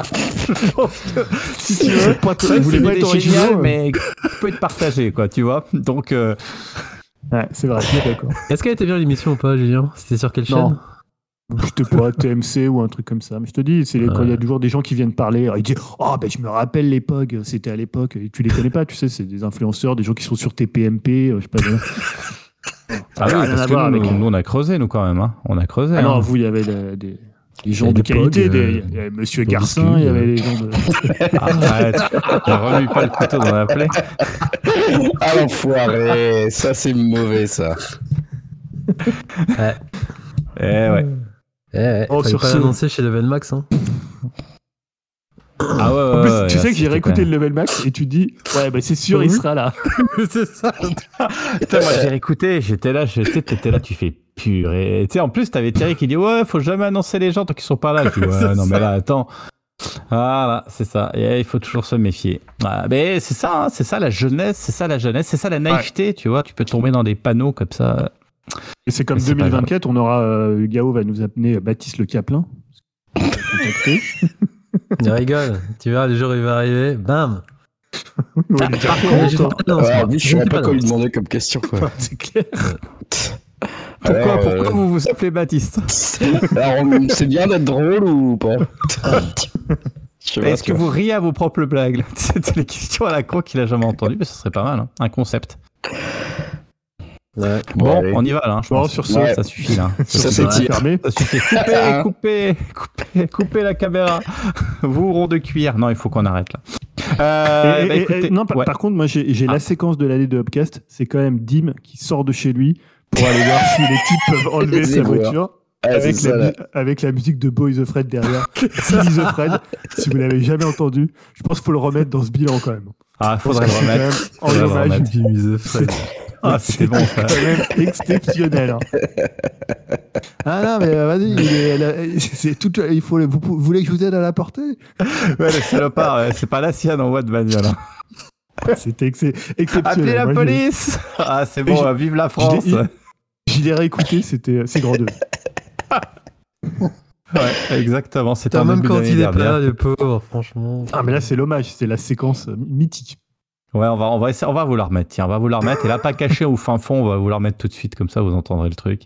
je pense que si tu veux, Pas vous voulez idée être euh. mais peut être partagée, quoi, tu vois. Donc, euh, Ouais, c'est vrai, je suis d'accord. Est-ce qu'elle était bien l'émission ou pas, Julien? C'était sur quelle Non. chaîne? Je te pas, TMC ou un truc comme ça. Mais je te dis, c'est quand il y a toujours des gens qui viennent parler, ils disent Oh, ben je me rappelle l'époque, c'était à l'époque. Et tu les connais pas, tu sais, c'est des influenceurs, des gens qui sont sur TPMP, euh, je sais pas. ah oui, à parce que nous, avec- nous, on a creusé, nous, quand même. Hein. On a creusé. Ah non, hein. vous, il y avait des, des- des gens de des qualité, pogs, des, euh, il y avait Monsieur des Garcin, il y avait euh. les gens de. Arrête, ne remue pas le couteau dans la plaie. Ah l'enfoiré, ça c'est mauvais ça. Eh ouais. Eh, ouais, Oh, sur pas ce- l'annoncer chez Level Max. Hein. Ah ouais, ouais, En plus, ouais, tu ouais, sais que j'ai réécouté le level max et tu dis Ouais, bah c'est sûr, Oui. il sera là. c'est ça. Putain, moi j'ai réécouté, j'étais là, je- tu sais, t'étais là, tu fais pur. Et tu sais, en plus, t'avais Thierry qui dit Ouais, faut jamais annoncer les gens tant qu'ils sont pas là. Je dis Ouais, C'est non, ça. mais là, attends. Voilà, c'est ça. Et il faut toujours se méfier. Voilà, mais c'est ça, hein, c'est ça la jeunesse, c'est ça la jeunesse, c'est ça la naïveté, tu vois. Tu peux tomber dans des panneaux comme ça. Et c'est comme Mais c'est pas 2024, on aura. Euh, Gao va nous amener Baptiste Le Caplin. Il rigole. Tu verras, le jour il va arriver. Bam. Ouais, par Ouais, plus, je J'ai saurais pas quoi lui demander comme question quoi. C'est clair. Pourquoi, Alors, euh, pourquoi vous vous appelez Baptiste Alors, c'est bien d'être drôle ou pas? Sais Est-ce que vous riez à vos propres blagues? C'était les questions à la con qu'il a jamais entendu, mais ce serait pas mal, hein. un concept. Ouais. Bon, on y va là, hein, je Bon, pense. sur ce- Ouais, ça suffit là. Ça, tir. fermé. Ça suffit. Coupez, coupez, coupez, coupez la caméra. Vous rond de cuir. Non, il faut qu'on arrête là. Euh, Et- bah, et- et- écoutez, non, par, ouais. par contre, moi, j'ai j'ai Ah. la séquence de l'année de Upcast. C'est quand même Dim qui sort de chez lui pour aller voir si les types peuvent enlever sa voiture. Ah, Avec ça, la, avec la musique de Boy the Fred derrière. Billy the Fred, si vous l'avez jamais entendu, je pense qu'il faut le remettre dans ce bilan quand même. Ah, faudrait le remettre. même en hommage. Ah, c'était bon ça. quand même exceptionnel. hein. Ah non, mais euh, vas-y, il, est- elle- c'est tout, il faut, vous, vous voulez que je vous aide à la porter? Ouais, le salopard, ouais, c'est pas la sienne en voie de bagnole. hein. C'était ex- exceptionnel. Appelez la police Ah, c'est bon, je- euh, vive la France Ouais, Je l'ai réécouté, c'était c'est grandiose. exactement. C'était même quand il est pas là, le pauvre, franchement. Ah, mais là, c'est l'hommage, c'est la séquence euh, mythique. Ouais, on va, on, va essayer, on va vous la remettre. Tiens, on va vous la remettre. Et là, pas caché au fin fond, on va vous la remettre tout de suite. Comme ça, vous entendrez le truc.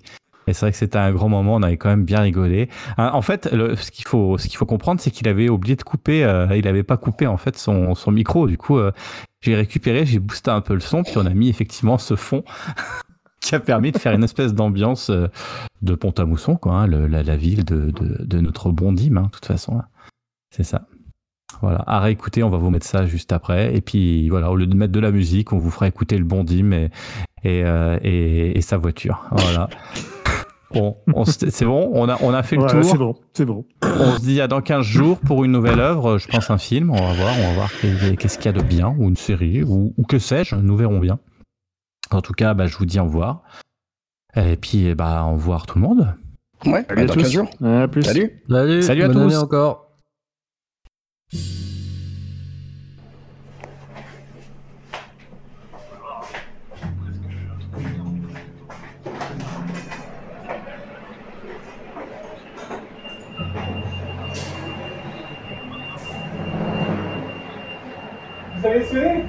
Et c'est vrai que c'était un grand moment, on avait quand même bien rigolé. Hein, En fait, ce qu'il faut, ce qu'il faut comprendre, c'est qu'il avait oublié de couper, euh, il n'avait pas coupé en fait son, son micro. Du coup, euh, j'ai récupéré, j'ai boosté un peu le son, puis on a mis effectivement ce fond qui a permis de faire une espèce d'ambiance euh, de Pont-à-Mousson, quoi, hein, la, ville de, de, de notre bon Dim, hein, de toute façon. C'est ça. Voilà, à réécouter, on va vous mettre ça juste après. Et puis voilà, au lieu de mettre de la musique, on vous fera écouter le bon Dim et, et, euh, et, et sa voiture. Voilà. Bon, c'est bon, on a, on a fait le Voilà, tour. c'est bon, c'est bon. On se dit à dans 15 jours pour une nouvelle œuvre. Je pense un film, on va voir, on va voir qu'est- qu'est-ce qu'il y a de bien, ou une série, ou, ou que sais-je, nous verrons bien. En tout cas, bah, je vous dis au revoir. Et puis, bah, au revoir tout le monde. Ouais, Salut à dans tous. 15 jours. À plus. Salut. Salut, Salut à bonne année tous. encore. Vous avez sonné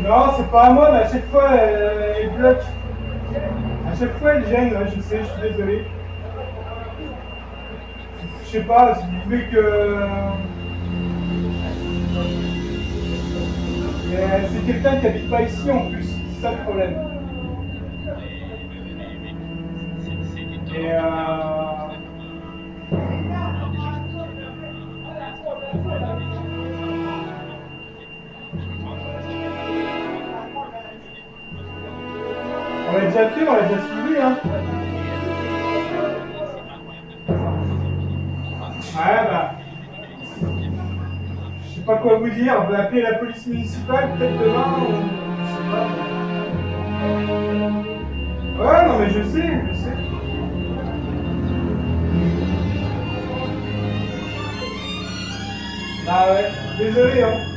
Non, c'est pas à moi, mais à chaque fois, euh, elle bloque. À chaque fois, elle gêne, je sais, je suis désolé. Je sais pas, si vous voulez que... Euh, c'est quelqu'un qui habite pas ici en plus, c'est ça le problème. Et euh... On l'a déjà fait, on l'a déjà soulevé, hein. Ouais, bah. Sais pas quoi vous dire, on va appeler la police municipale peut-être demain ou. Je sais pas. Ouais, non, mais je sais, je sais. Ah ouais, désolé, hein.